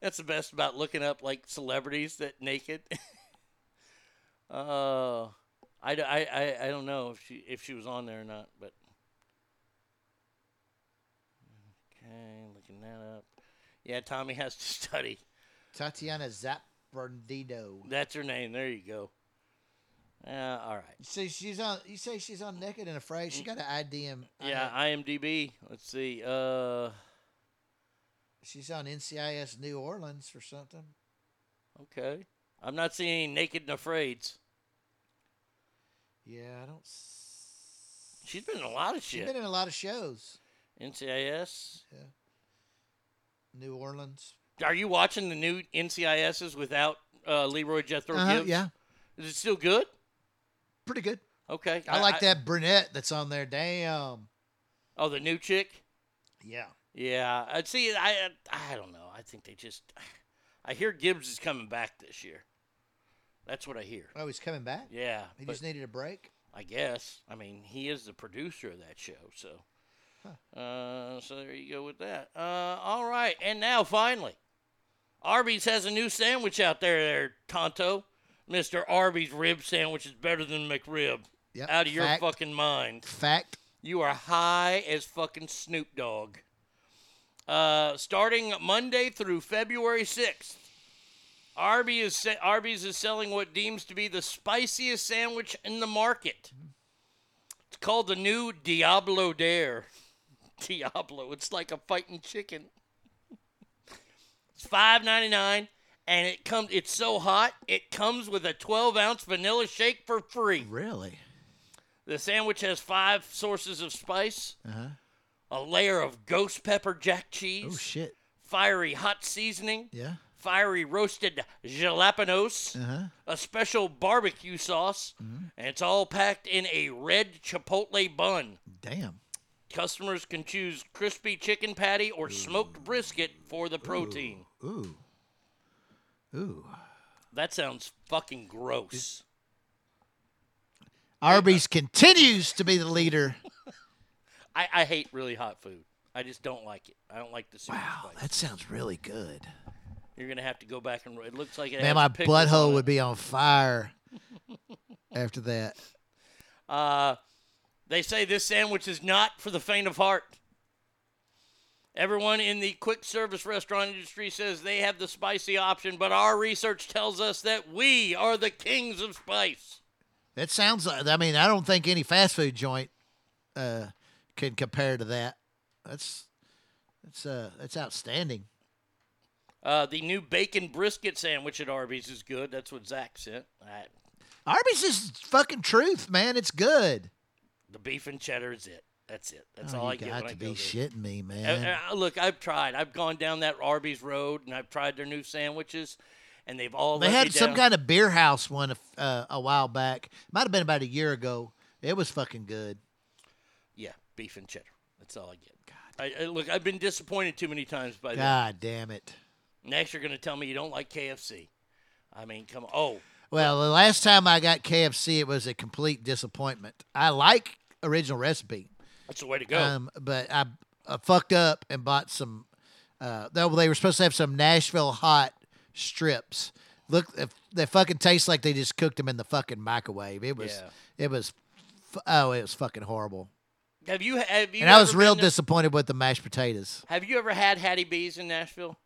That's the best about looking up like celebrities that naked. uh, I, I, I, I don't know if she if she was on there or not, but okay, looking that up. Yeah, Tommy has to study. Tatiana Zappardino. That's her name. There you go. Uh, all right. You say she's on. You say she's on Naked and Afraid. She got an IDM. Yeah, IMDb. Let's see. Uh, She's on NCIS New Orleans or something. okay. I'm not seeing Naked and Afraids. Yeah, I don't. s- She's been in a lot of She's shit. been in a lot of shows. NCIS. New Orleans. Are you watching the new NCISs without uh, Leroy Jethro Uh-huh, Gibbs? yeah. Is it still good? Pretty good. Okay. I, like that brunette that's on there. Damn. Oh, the new chick. Yeah. Yeah. I'd see. I I don't know. I think they just. I hear Gibbs is coming back this year. That's what I hear. Oh, he's coming back. Yeah. He just needed a break. I guess. I mean, he is the producer of that show, so. Uh, so there you go with that. Uh, all right, and now finally, Arby's has a new sandwich out there. There, Tonto, Mister Arby's rib sandwich is better than McRib. Yep, Out of your fact. fucking mind. Fact. You are high as fucking Snoop Dogg. Uh, starting Monday through February 6th, Arby is se- Arby's is selling what deems to be the spiciest sandwich in the market. It's called the new Diablo Dare. Diablo, it's like a fighting chicken. It's five ninety nine, and it comes. It's so hot. It comes with a twelve ounce vanilla shake for free. Really? The sandwich has five sources of spice, Uh huh. a layer of ghost pepper jack cheese, Oh shit. fiery hot seasoning, Yeah. fiery roasted jalapenos, Uh huh. a special barbecue sauce, Mm-hmm. and it's all packed in a red chipotle bun. Damn. Customers can choose crispy chicken patty or smoked brisket for the protein. Ooh. Ooh. That sounds fucking gross. Arby's continues to be the leader. I, I hate really hot food. I just don't like it. I don't like the super Wow, spice. that sounds really good. You're gonna have to go back and. It looks like it. Man, has my butthole would be on fire after that. Uh, they say this sandwich is not for the faint of heart. Everyone in the quick service restaurant industry says they have the spicy option, but our research tells us that we are the kings of spice. That sounds like. I mean, I don't think any fast food joint uh, can compare to that. That's that's uh that's outstanding. Uh, the new bacon brisket sandwich at Arby's is good. That's what Zach sent. I, Arby's is fucking truth, man. It's good. The beef and cheddar is it. That's it. That's Oh, all I get got to be shitting me, Uh, man. uh, look, I've tried. I've gone down that Arby's road and I've tried their new sandwiches, and they've all They had me some kind of beer house one uh, a while back. Might have been about a year ago. It was fucking good. Yeah, beef and cheddar. That's all I get. I, I, look, I've been disappointed too many times by that. God damn it. Next, you're going to tell me you don't like KFC. I mean, come on. Oh, Well, the last time I got KFC, it was a complete disappointment. I like original recipe. that's the way to go. Um, but I, I fucked up and bought some. Uh, they, they were supposed to have some Nashville hot strips. Look, if they fucking taste like they just cooked them in the fucking microwave. It was, Yeah. it was, oh, it was fucking horrible. have you have you? and I was real to- disappointed with the mashed potatoes. Have you ever had Hattie B's in Nashville?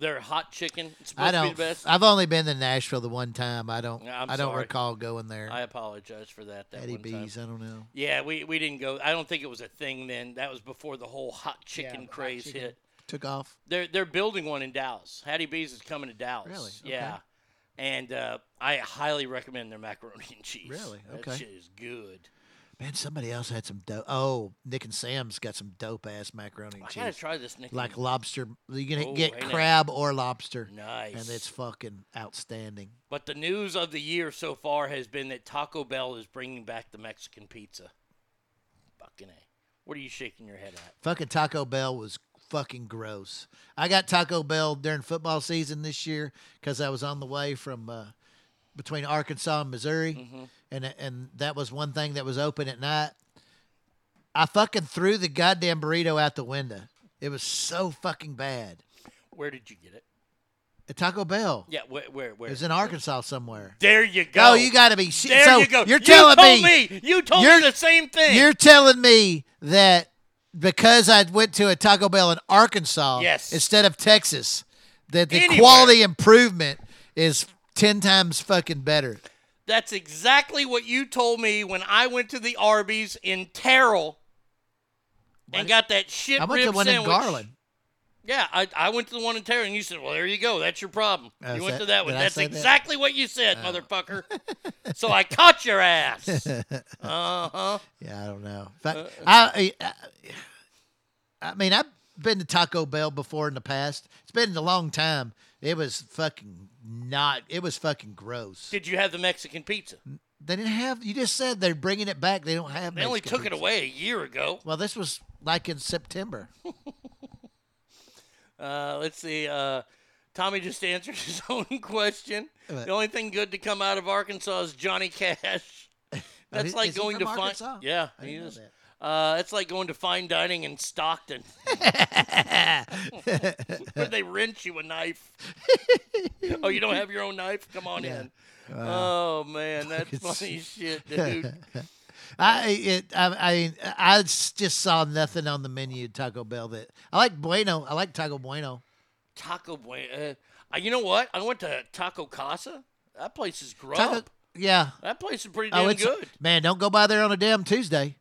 Their hot chicken. It's supposed I don't. be the best. I've only been to Nashville the one time. I don't. I'm I don't sorry. recall going there. I apologize for that. that Eddie one time. I don't know. Yeah, we, we didn't go. I don't think it was a thing then. That was before the whole hot chicken hot craze chicken. hit. Took off. They're they're building one in Dallas. Hattie B's is coming to Dallas. Really? Okay. Yeah. And uh, I highly recommend their macaroni and cheese. Really? That Okay. shit is good. Man, somebody else had some dope. Oh, Nick and Sam's got some dope ass macaroni and I cheese. gotta try this, Nick. Like lobster. You can Oh, get hey now. crab or lobster. Nice. And it's fucking outstanding. But the news of the year so far has been that Taco Bell is bringing back the Mexican pizza. Fucking A. What are you shaking your head at? Fucking Taco Bell was fucking gross. I got Taco Bell during football season this year because I was on the way from uh, between Arkansas and Missouri, Mm-hmm. And and that was one thing that was open at night. I fucking threw the goddamn burrito out the window. It was so fucking bad. Where did you get it? At Taco Bell. Yeah, where? Where? where? It was in Arkansas somewhere. There you oh, go. Oh, you got to be shit. There so you go. You're You telling told me, me. You told you're- me the same thing. You're telling me that because I went to a Taco Bell in Arkansas Yes. instead of Texas, that the Anywhere. quality improvement is ten times fucking better. That's exactly what you told me when I went to the Arby's in Terrell and got that shit I went to one sandwich. in Garland. Yeah, I, I went to the one in Terrell, and you said, "Well, there you go. That's your problem." Oh, you went that- to that one. That's say that? exactly what you said, motherfucker. so I caught your ass. Uh huh. Yeah, I don't know. Fact, I, I, I mean, I've been to Taco Bell before in the past. It's been a long time. It was fucking not. It was fucking gross. Did you have the Mexican pizza? They didn't have. You just said they're bringing it back. They don't have. It. They only Mexican took it away a year ago. Well, this was like in September. Uh, let's see. Uh, Tommy just answered his own question. What? The only thing good to come out of Arkansas is Johnny Cash. That's like is going to find. Yeah, I he is. that. Uh, it's like going to fine dining in Stockton, where they rent you a knife. oh, you don't have your own knife? Come on Yeah. in. Wow. Oh man, that's funny shit, dude. I it I I I just saw nothing on the menu at Taco Bell that I like Bueno. I like Taco Bueno. Taco Bueno. Uh, you know what? I went to Taco Casa. That place is grub. Taco, yeah. That place is pretty damn Oh, good. man. Don't go by there on a damn Tuesday.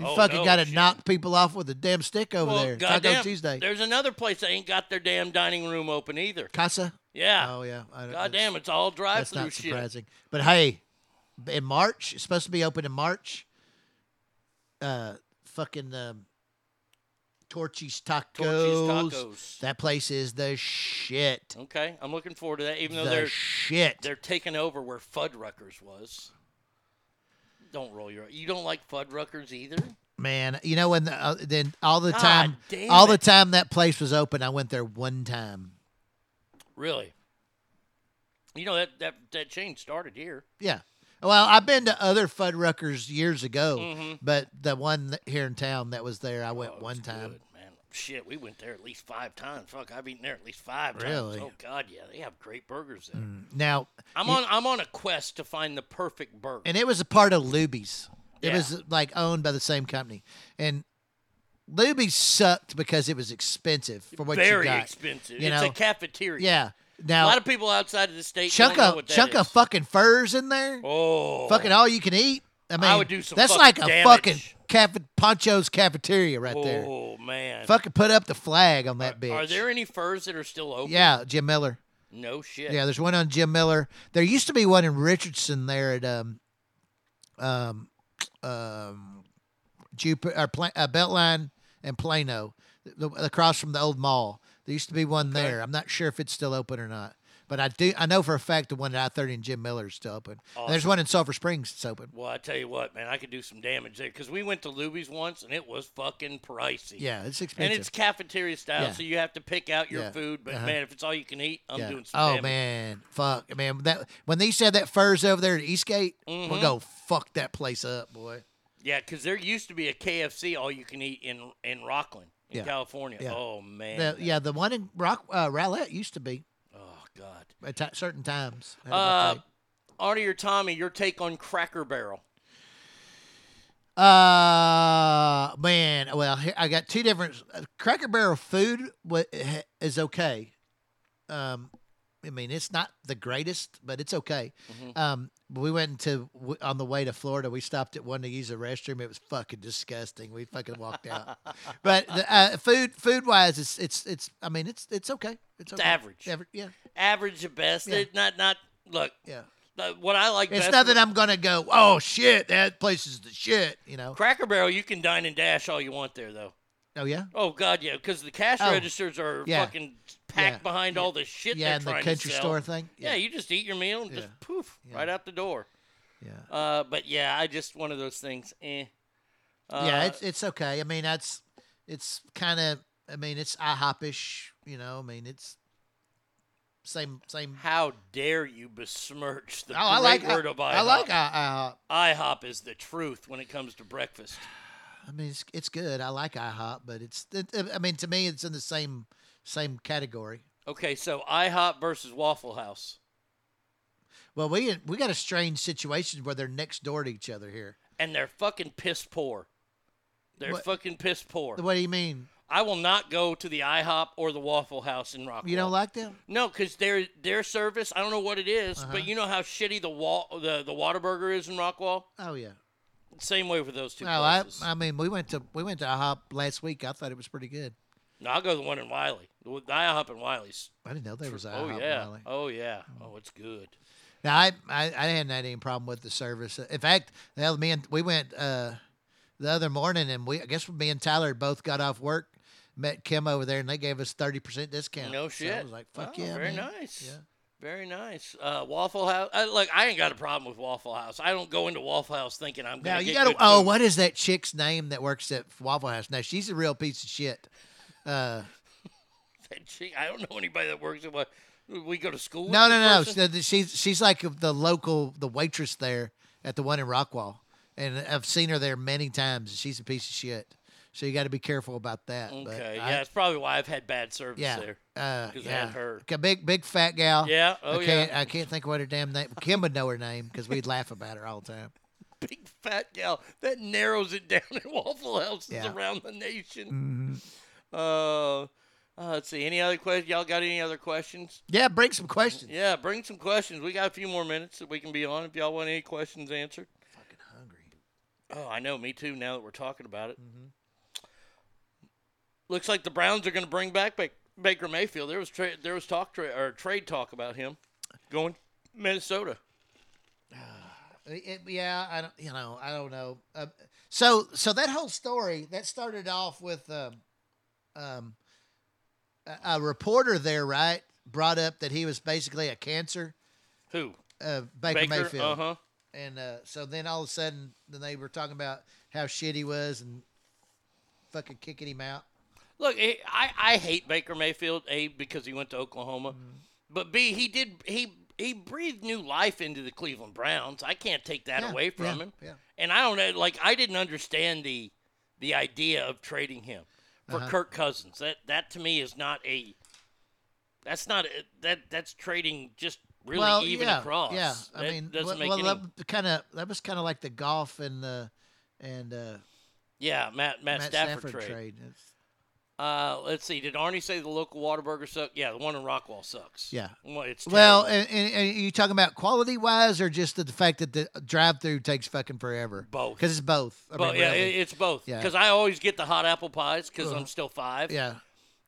You Oh, fucking no, got to knock people off with a damn stick over well, there. goddamn, Taco Tuesday. There's another place that ain't got their damn dining room open either. Casa. Yeah. Oh yeah. I, God damn, it's all drive-through. That's through not shit. surprising. But hey, in March, it's supposed to be open in March. Uh, fucking um, Torchy's Tacos. Torchy's Tacos. That place is the shit. Okay, I'm looking forward to that. Even though The they're shit. they're taking over where Fuddruckers was. Don't roll your. You don't like Fuddruckers either. Man, you know when the, uh, then all the God time, damn all the time that place was open, I went there one time. Really. You know that that that chain started here. Yeah. Well, I've been to other Fuddruckers years ago, Mhm. but the one th- here in town that was there, I went Oh, one time. Shit, we went there at least five times. Fuck, I've eaten there at least five times. Oh God, yeah, they have great burgers there. Mm. Now, I'm you- on I'm on a quest to find the perfect burger. and it was a part of Luby's. It Yeah. was like owned by the same company. And Luby's sucked because it was expensive for what Very you got. expensive. You it's know? a cafeteria. Yeah. Now a lot of people outside of the state chunk of chunk is. of fucking Furr's in there. Oh, Fucking all you can eat. I mean, I would do some that's like a damage. fucking cafe, Pancho's cafeteria right there. Oh man. Fucking put up the flag on that bitch. Are there any Furr's that are still open? Yeah, Jim Miller. No shit. Yeah, there's one on Jim Miller. There used to be one in Richardson there at um um um Jupiter or Pla- uh, Beltline and Plano, the, across from the old mall. There used to be one there. I'm not sure if it's still open or not. But I do I know for a fact the one at I thirty and Jim Miller is still open. And there's one in Sulphur Springs that's open. Well, I tell you what, man, I could do some damage there because we went to Luby's once and it was fucking pricey. Yeah, it's expensive. And it's cafeteria style, Yeah. so you have to pick out your Yeah. food. But Uh-huh. man, if it's all you can eat, I'm Yeah. doing some Oh damage. man, fuck man! That when they said that Furr's over there at Eastgate, Mhm. we'll go fuck that place up, boy. Yeah, because there used to be a KFC all you can eat in in Rockland, in Yeah. California. Yeah. Oh man. The, yeah, the one in Rock uh, Rowlett used to be. God. At ti- certain times. Uh. Artie or Tommy, your take on Cracker Barrel? Uh man, well, here, I got two different uh, Cracker Barrel food is okay. Um, I mean, it's not the greatest, but it's okay. Mhm. Um, we went to on the way to Florida. We stopped at one to use a restroom. It was fucking disgusting. We fucking walked out. but the, uh, food, food wise, it's it's it's. I mean, it's it's okay. It's, It's okay. average. Average, yeah. Average at best. Yeah. Not not look. Yeah. What I like It's best nothing I'm gonna go. Oh shit, that place is the shit. You know. Cracker Barrel, you can dine and dash all you want there, though. Oh yeah. Oh God, yeah, because the cash Oh, registers are yeah. fucking packed Yeah. behind all the shit Yeah, and the country store thing? Yeah. Yeah. you just eat your meal and Yeah. just poof right out the door. Yeah. Uh, but yeah, I just one of those things. Eh. Uh, yeah, it's it's okay. I mean, that's it's kind of. I mean, it's IHOP-ish. You know, I mean, it's same same. How dare you besmirch the Oh, I like word I- of IHOP? I like I- IHOP is the truth when it comes to breakfast. I mean, it's it's good. I like IHOP, but it's. It, I mean, to me, it's in the same same category. Okay, so IHOP versus Waffle House. Well, we we got a strange situation where they're next door to each other here. and they're fucking piss poor. They're What- fucking piss poor. What do you mean? I will not go to the IHOP or the Waffle House in Rockwall. You don't like them? No, because their their service, I don't know what it is, Uh-huh. but you know how shitty the wall the the Whataburger is in Rockwall. Oh yeah. Same way with those two Well, I places. I mean, we went to we went to IHOP last week. I thought it was pretty good. no, I'll go to the one in Wylie. The IHOP in Wylie's. I didn't know there was Oh IHOP in yeah. Wylie. Oh yeah. Oh, it's good. Now I, I I hadn't had any problem with the service. In fact, hell, me and we went uh, the other morning, and we I guess me and Tyler both got off work, met Kim over there, and they gave us thirty percent discount. No So shit. I was like, fuck Oh, yeah, Very man. nice. Yeah. Very nice. Uh, Waffle House. Uh, look, I ain't got a problem with Waffle House. I don't go into Waffle House thinking I'm gonna you get got to. good Oh, food. what is that chick's name that works at Waffle House? Now she's a real piece of shit. Uh, That chick- I don't know anybody that works at what. We go to school. no, no, no. So She's she's like the local the waitress there at the one in Rockwall, and I've seen her there many times. She's a piece of shit. So you got to be careful about that. but Okay, I- yeah, it's probably why I've had bad service Yeah. there. Uh, 'Cause I yeah. had her. A big, big fat gal. Yeah, oh, I can't, yeah. I can't think of what her damn name. Kim would know her name because we'd laugh about her all the time. Big fat gal that narrows it down in Waffle Houses Yeah. around the nation. Uh, uh, let's see. Any other questions? Y'all got any other questions? Yeah, bring some questions. Yeah, bring some questions. We got a few more minutes that we can be on if y'all want any questions answered. Fucking hungry. Oh, I know. Me too. Now that we're talking about it, Mm-hmm. Looks like the Browns are going to bring back Baker Mayfield. There was tra- there was talk tra- or trade talk about him going to Minnesota. It- yeah, I don't. You know, I don't know. Uh, so, so that whole story that started off with um, um, a, a reporter there, right? Brought up that he was basically a cancer. Who? Uh, Baker, Baker, Mayfield. uh-huh. And uh, so then all of a sudden, then they were talking about how shit he was and fucking kicking him out. Look, I, I hate Baker Mayfield a because he went to Oklahoma, Mm-hmm. but b he did he he breathed new life into the Cleveland Browns. I can't take that Yeah, away from yeah, him. yeah. And I don't know, like I didn't understand the the idea of trading him for Uh-huh. Kirk Cousins. That that to me is not a that's not a, that that's trading just really well, even yeah, across. Yeah, I That mean, doesn't well, make well, any. that kind of that was kind of like the Goff and the and uh, Yeah, Matt Matt, Matt Stafford, Stafford trade. trade. Uh, let's see. Did Arnie say the local Whataburger sucks? Yeah, the one in Rockwall sucks. Yeah. Well, it's Well, terrible. and, and, and you talking about quality wise, or just the fact that the drive-through takes fucking forever? Both. Because it's both. I But mean, yeah, really. it- it's both. Yeah. Because I always get the hot apple pies because Uh, I'm still five. yeah.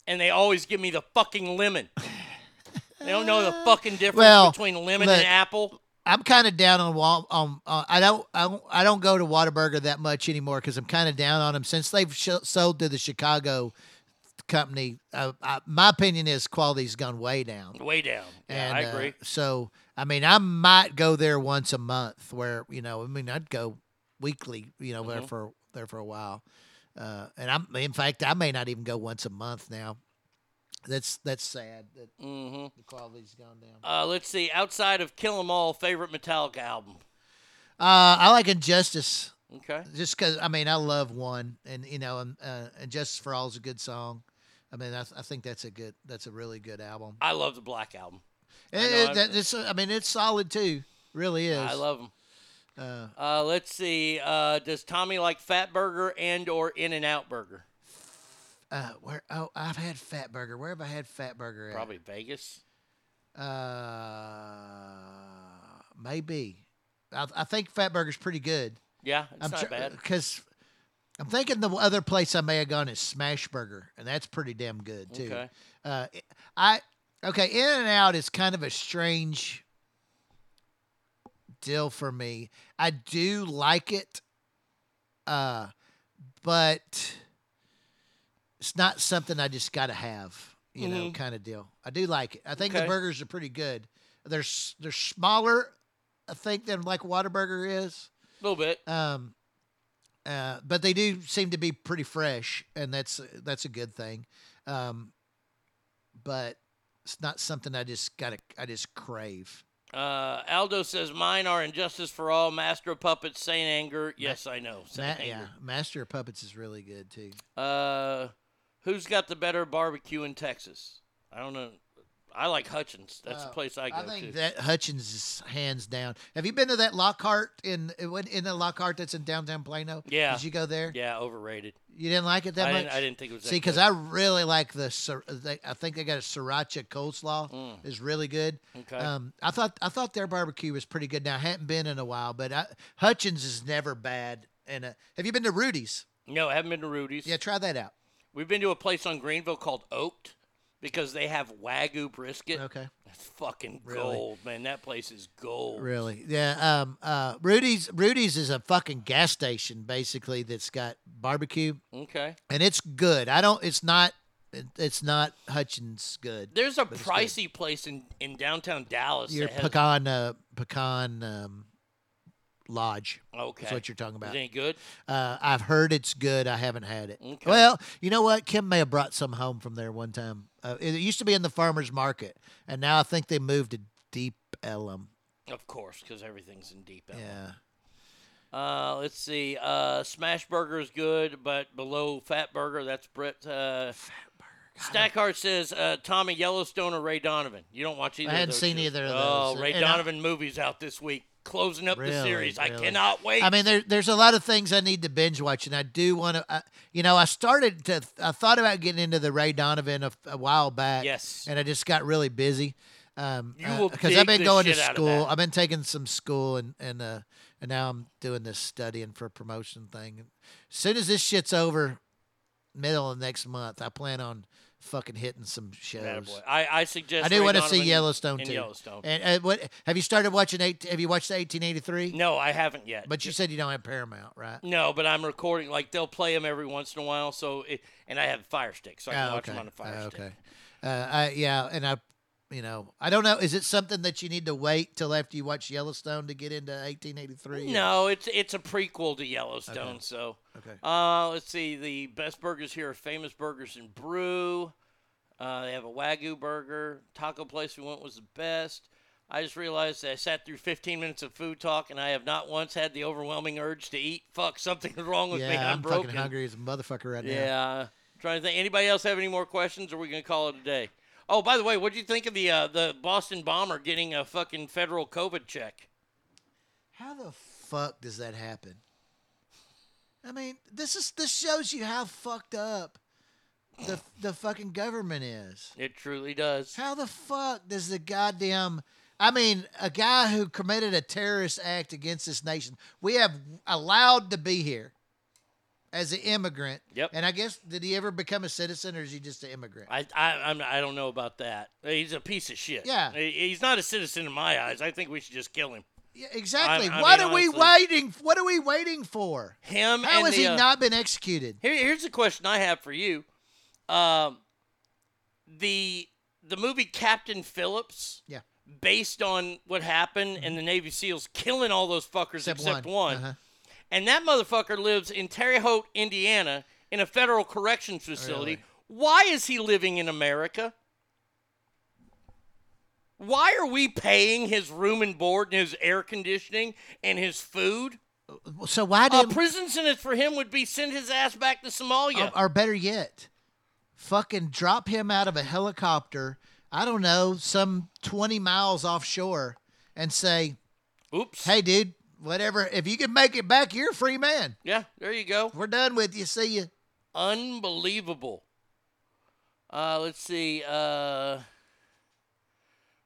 And they always give me the fucking lemon. they don't know the fucking difference Well, between lemon look, and apple. I'm kind of down on Wal. Um, uh, I don't. I don't. I don't go to Whataburger that much anymore because I'm kind of down on them since they've sh- sold to the Chicago company. Uh, I, my opinion is quality's gone way down. Way down. Yeah, And, I uh, agree. so, I mean, I might go there once a month. Where you know, I mean, I'd go weekly. You know, there Mhm. for there for a while. Uh, and I'm, in fact, I may not even go once a month now. That's that's sad that hmm the quality's gone down. Uh, let's see. Outside of Kill 'Em All, favorite Metallica album. Uh, I like Injustice. Okay. Just because I mean I love one, and you know, and uh, Injustice for All is a good song. I mean, I, I think that's a good, that's a really good album. I love the Black Album. I It- I've- that- it's, I mean, it's solid too. Really is. I love them. Uh, Uh, let's see. Uh, does Tommy like Fat Burger and or In and Out Burger? uh, where? Oh, I've had Fat Burger. Where have I had Fat Burger at? Probably Vegas. Uh, maybe. I, I think Fat Burger's pretty good. Yeah, it's not bad. Because I'm thinking the other place I may have gone is Smashburger, and that's pretty damn good too. Okay. Uh, I okay. In and Out is kind of a strange deal for me. I do like it, uh, but it's not something I just got to have. You know, Mhm. kind of deal. I do like it. I think the burgers are pretty good. They're they're smaller, I think, than like Whataburger is. A little bit. Um, uh, but they do seem to be pretty fresh, and that's that's a good thing. Um, but it's not something I just gotta I just crave. Uh, Aldo says mine are Injustice for All, Master of Puppets, Saint Anger. Yes, I know. Ma- Saint yeah, Master of Puppets is really good too. Uh, who's got the better barbecue in Texas? I don't know. I like Hutchins. That's the Uh, place I go I think to. that Hutchins is hands down. Have you been to that Lockhart in in the Lockhart that's in downtown Plano? yeah. Did you go there? Yeah, overrated. You didn't like it that I much? didn't- I didn't think it was See, because. I really like the. I think they got a sriracha coleslaw. Mm. is really good. Okay. Um, I thought I thought their barbecue was pretty good. Now I hadn't been in a while, but I, Hutchins is never bad. And uh, have you been to Rudy's? No, I haven't been to Rudy's. Yeah, try that out. We've been to a place on Greenville called Oaked because they have Wagyu brisket. Okay. That's fucking Really? gold, man. That place is gold. Really? Yeah. Um. Uh. Rudy's. Rudy's is a fucking gas station basically that's got barbecue, Okay. and it's good. I don't. It's not. it- It's not Hutchins good. There's a it's good. pricey place in, in downtown Dallas. Your pecan. Uh, pecan. Um. Lodge. Okay. That's what you're talking about. Is it any good? Uh, I've heard it's good. I haven't had it. Okay. Well, you know what? Kim may have brought some home from there one time. Uh, it used to be in the farmers market, and now I think they moved to Deep Ellum. Of course, because everything's in deep Ellum. Yeah. Uh, let's see. Uh, Smash Burger is good, but below Fat Burger, that's Brett. Uh, Stackhart says uh, Tommy Yellowstone or Ray Donovan. You don't watch either. I hadn't seen shows. either of those. Oh. Ray And I- Donovan movies out this week, closing up the Really, series. I cannot wait. I mean, there, there's a lot of things I need to binge watch, and I do want to. You know, I started to. I thought about getting into the Ray Donovan a, a while back. Yes. And I just got really busy. Um, You will because dig I've been the going to shit out of school. I've been taking some school, and and uh, and now I'm doing this studying for a promotion thing. As soon as this shit's over, middle of next month, I plan on fucking hitting some shows. I, I suggest. I do Ray want to see Yellowstone in too. Yellowstone. And, and what have you started watching? Eight, have you watched the 1883? no, I haven't yet. But you said you don't have Paramount, right? No, but I'm recording. Like they'll play them every once in a while. So, it, and I have a Fire Stick, so I can Oh, watch okay. them on a Fire Oh, Stick. okay. Uh, I, yeah, and I, you know, I don't know. Is it something that you need to wait till after you watch Yellowstone to get into 1883? No, it's it's a prequel to Yellowstone. Okay. So, Okay. Uh, let's see. The best burgers here are Famous Burgers and Brew. Uh, they have a Wagyu burger. Taco place we went was the best. I just realized that I sat through 15 minutes of food talk and I have not once had the overwhelming urge to eat. Fuck, something's wrong with yeah, me. I'm, I'm broken. fucking hungry as a motherfucker right now. Yeah. Trying to think. Anybody else have any more questions, or are we gonna call it a day? Oh, by the way, what do you think of the uh, the Boston bomber getting a fucking federal COVID check? How the fuck does that happen? I mean, this is this shows you how fucked up the the fucking government is. It truly does. How the fuck does the goddamn I mean, a guy who committed a terrorist act against this nation, we have allowed to be here as an immigrant. Yep. And I guess did he ever become a citizen or is he just an immigrant? I I I'm, I don't know about that. He's a piece of shit. Yeah. He's not a citizen in my eyes. I think we should just kill him. Yeah, exactly. I- I what mean, are we waiting? What are we waiting for? Him How has the, he uh, not been executed? Here, here's the question I have for you. Um, the the movie Captain Phillips. Yeah. Based on what happened and the Navy SEALs killing all those fuckers Except except, one. one, Uh-huh. And that motherfucker lives in Terre Haute, Indiana, in a federal corrections oh, facility. Really? Why is he living in America? Why are we paying his room and board and his air conditioning and his food? Uh, so why uh, did A prison sentence for him would be send his ass back to Somalia. or, or better yet, fucking drop him out of a helicopter, I don't know, some 20 miles offshore and say, Oops. Hey, dude, whatever. If you can make it back, you're a free man. Yeah, there you go. We're done with you. See you. Unbelievable. Uh, let's see. Uh,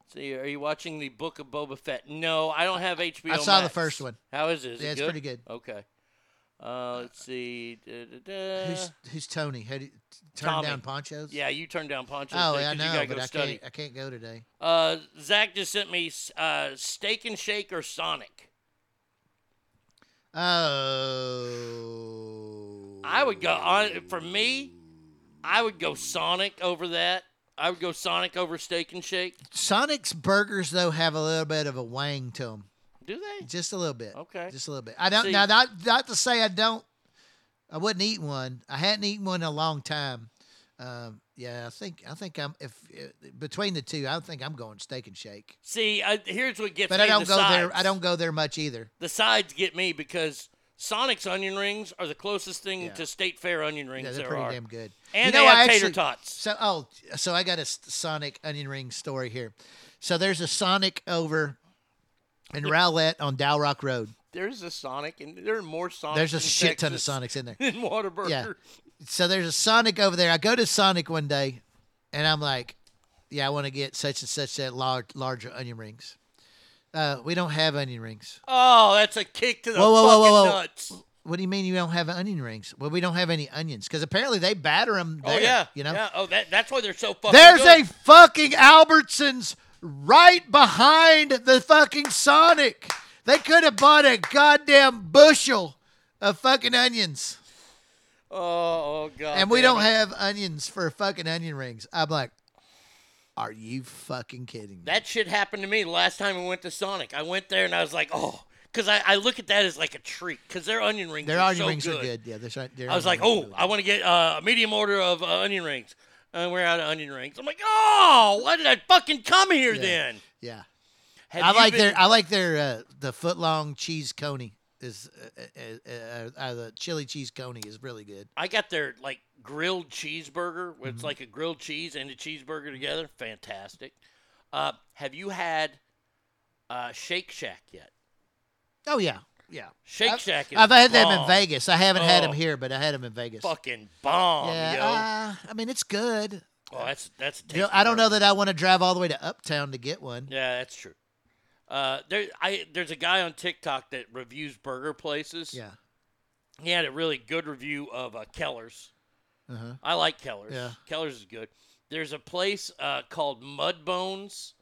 let's see, are you watching the Book of Boba Fett? No, I don't have HBO. I saw the first one. How is it? Is Yeah, it it's good? pretty good. Okay. Uh, let's see. Da, da, da. Who's who's Tony? How do you turn Tommy. down ponchos? Yeah, you turned down ponchos. Oh, today yeah, I know, but go I study. can't. I can't go today. Uh, Zach just sent me uh, Steak and Shake or Sonic. Oh. I would go on for me. I would go Sonic over that. I would go Sonic over Steak and Shake. Sonic's burgers though have a little bit of a wang to them. Do they? Just a little bit. Okay. Just a little bit. I don't See- now not not to say I don't. I wouldn't eat one. I hadn't eaten one in a long time. Um, yeah, I think I think I'm if uh, between the two, I think I'm going steak and shake. See, I, here's what gets me. But me. I don't the go there. I don't go there much either. The sides get me because Sonic's onion rings are the closest thing to State Fair onion rings Yeah, they're there pretty are. damn good. And You they know, have I tater actually- tots. So oh, so I got a Sonic onion ring story here. So there's a Sonic over in Rowlett on Dalrock Road. There's a Sonic, and there are more Sonics. There's a shit ton of Sonics in there. In Whataburger. Yeah. So there's a Sonic over there. I go to Sonic one day, and I'm like, "Yeah, I want to get such and such that large, larger onion rings." Uh, we don't have onion rings. Oh, that's a kick to the Whoa, whoa, whoa, fucking whoa, whoa. nuts. What do you mean you don't have onion rings? Well, we don't have any onions because apparently they batter them. oh yeah, you know. Yeah. Oh, that, that's why they're so fucking. There's good. a fucking Albertsons right behind the fucking Sonic. They could have bought a goddamn bushel of fucking onions. Oh, oh god. and we don't it. have onions for fucking onion rings. I'm like, are you fucking kidding me? That shit happened to me the last time we went to Sonic. I went there and I was like, oh, because I, I look at that as like a treat because their onion rings. Their are onion so rings good. are good. Yeah, they're, they're I was like, oh, I want to get uh, a medium order of uh, onion rings. And we're out of onion rings. I'm like, oh, why did I fucking come here Yeah. then? Yeah. Have I like been- their I like their uh, the foot long cheese coney is uh, uh, uh, uh, the chili cheese coney is really good. I got their like grilled cheeseburger, where Mm-hmm. it's like a grilled cheese and a cheeseburger together. Fantastic. Uh, have you had uh, Shake Shack yet? Oh yeah, yeah. Shake I've, Shack is I've had them in. Vegas. I haven't had them Oh. here, but I had them in Vegas. Fucking bomb, yeah, yo. uh, I mean it's good. oh, that's that's. You know, I don't know that I want to drive all the way to Uptown to get one. Yeah, that's true. Uh, there, I there's a guy on TikTok that reviews burger places. Yeah. He had a really good review of uh, Keller's. Uh-huh. I like Keller's. Yeah. Keller's is good. There's a place uh, called Mud Bones.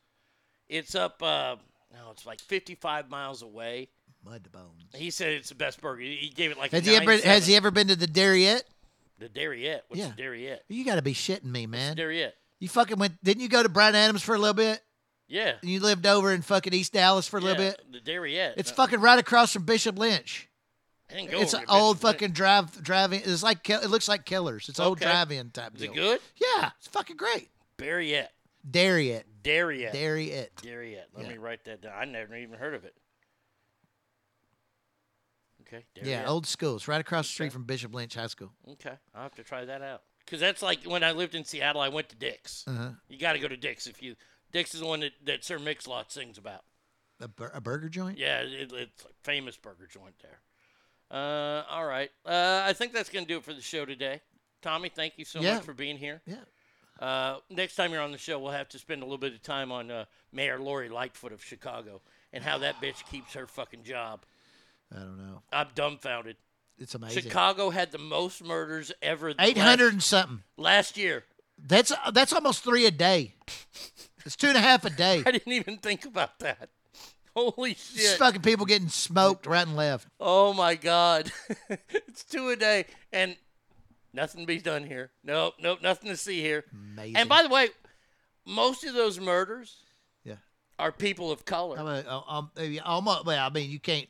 It's up. Uh, no, it's like 55 miles away. Mud bones. He said it's the best burger. He gave it like. Has a he ever has he ever been to the Dairy-Ette? The Dairy-Ette. What's Yeah. the? You got to be shitting me, man. Dairy-Ette. You fucking went. Didn't you go to Bryan Adams for a little bit? Yeah. And you lived over in fucking East Dallas for a little bit. The Dairy-Ette. It's Uh, fucking right across from Bishop Lynch. I didn't go It's an old Bishop Lynch. fucking drive drive-in. It's like it looks like Killers. It's old Okay. drive-in type Is deal. it good? Yeah, it's fucking great. Dairy-Ette. Dairy-Ette. Dairy-Ette. Dairy-Ette. Dairy-Ette. Let Yeah. me write that down. I never even heard of it. Okay. Yeah, old school. It's right across the street from Bishop Lynch High School. Okay, I'll have to try that out. Because that's like when I lived in Seattle, I went to Dick's. Uh-huh. You got to go to Dick's if you. Dick's is the one that, that Sir Mix-a-Lot sings about. A, bur- a burger joint. Yeah, it, it's a famous burger joint there. Uh, all right. Uh, I think that's going to do it for the show today. Tommy, thank you so Yeah. much for being here. Yeah. Uh, next time you're on the show, we'll have to spend a little bit of time on uh, Mayor Lori Lightfoot of Chicago and how that bitch keeps her fucking job. I don't know. I'm dumbfounded. It's amazing. Chicago had the most murders ever. Eight hundred and something last year. That's that's almost three a day. It's two and a half a day. I didn't even think about that. Holy Just shit! fucking people getting smoked right and left. Oh my God, it's two a day, and nothing to be done here. Nope, nope, nothing to see here. Amazing. And by the way, most of those murders, Yeah. are people of color. I mean, uh, um, almost. Well, I mean, you can't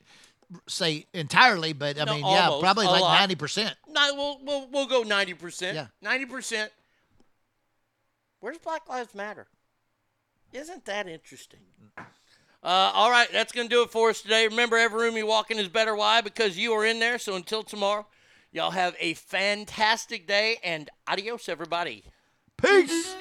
say entirely, but I No, mean, yeah, probably like lot. ninety percent. No, we'll we'll, we'll go ninety percent. Yeah. ninety percent. Where's Black Lives Matter? Isn't that interesting? Uh, all right, that's going to do it for us today. Remember, every room you walk in is better. Why? Because you are in there. So until tomorrow, y'all have a fantastic day and adios, everybody. Peace.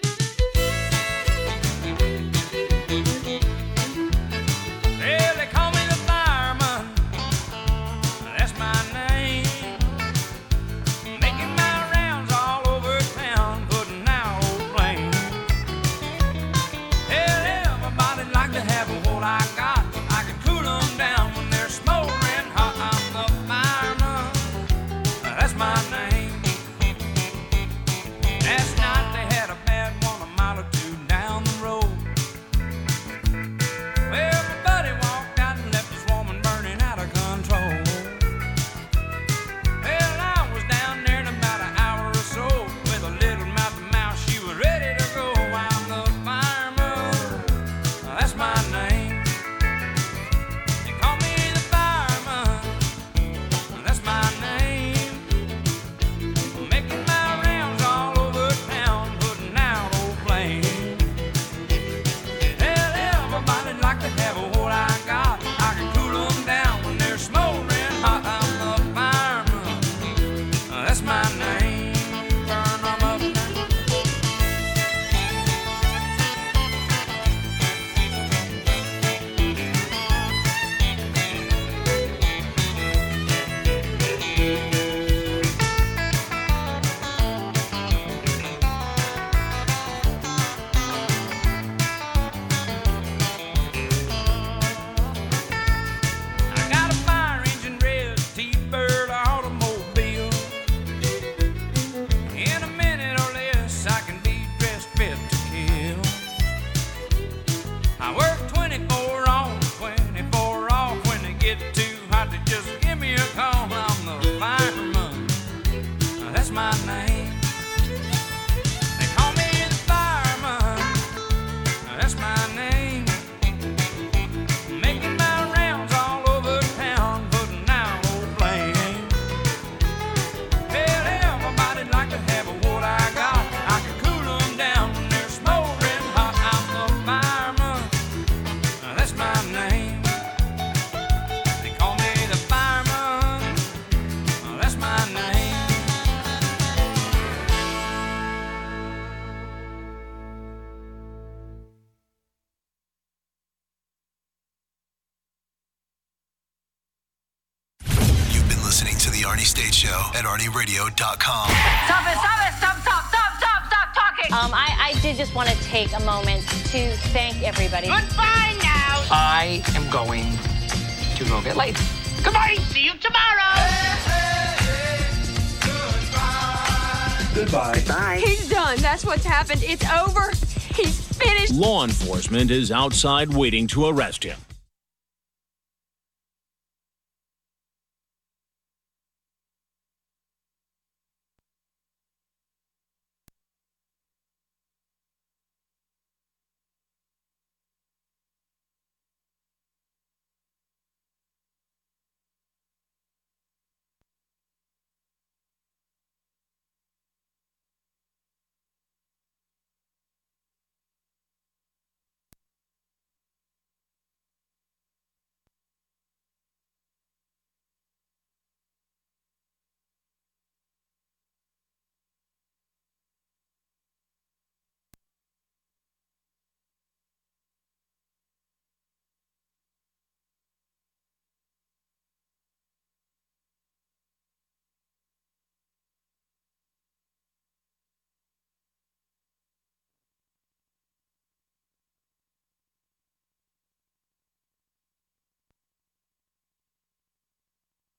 At ArnieRadio.com. Stop it, stop it, stop, stop, stop, stop, stop talking. Um, I, I did just want to take a moment to thank everybody. Goodbye now. I am going to go get laid. Goodbye. See you tomorrow. Goodbye. Goodbye. He's done. That's what's happened. It's over. He's finished. Law enforcement is outside waiting to arrest him.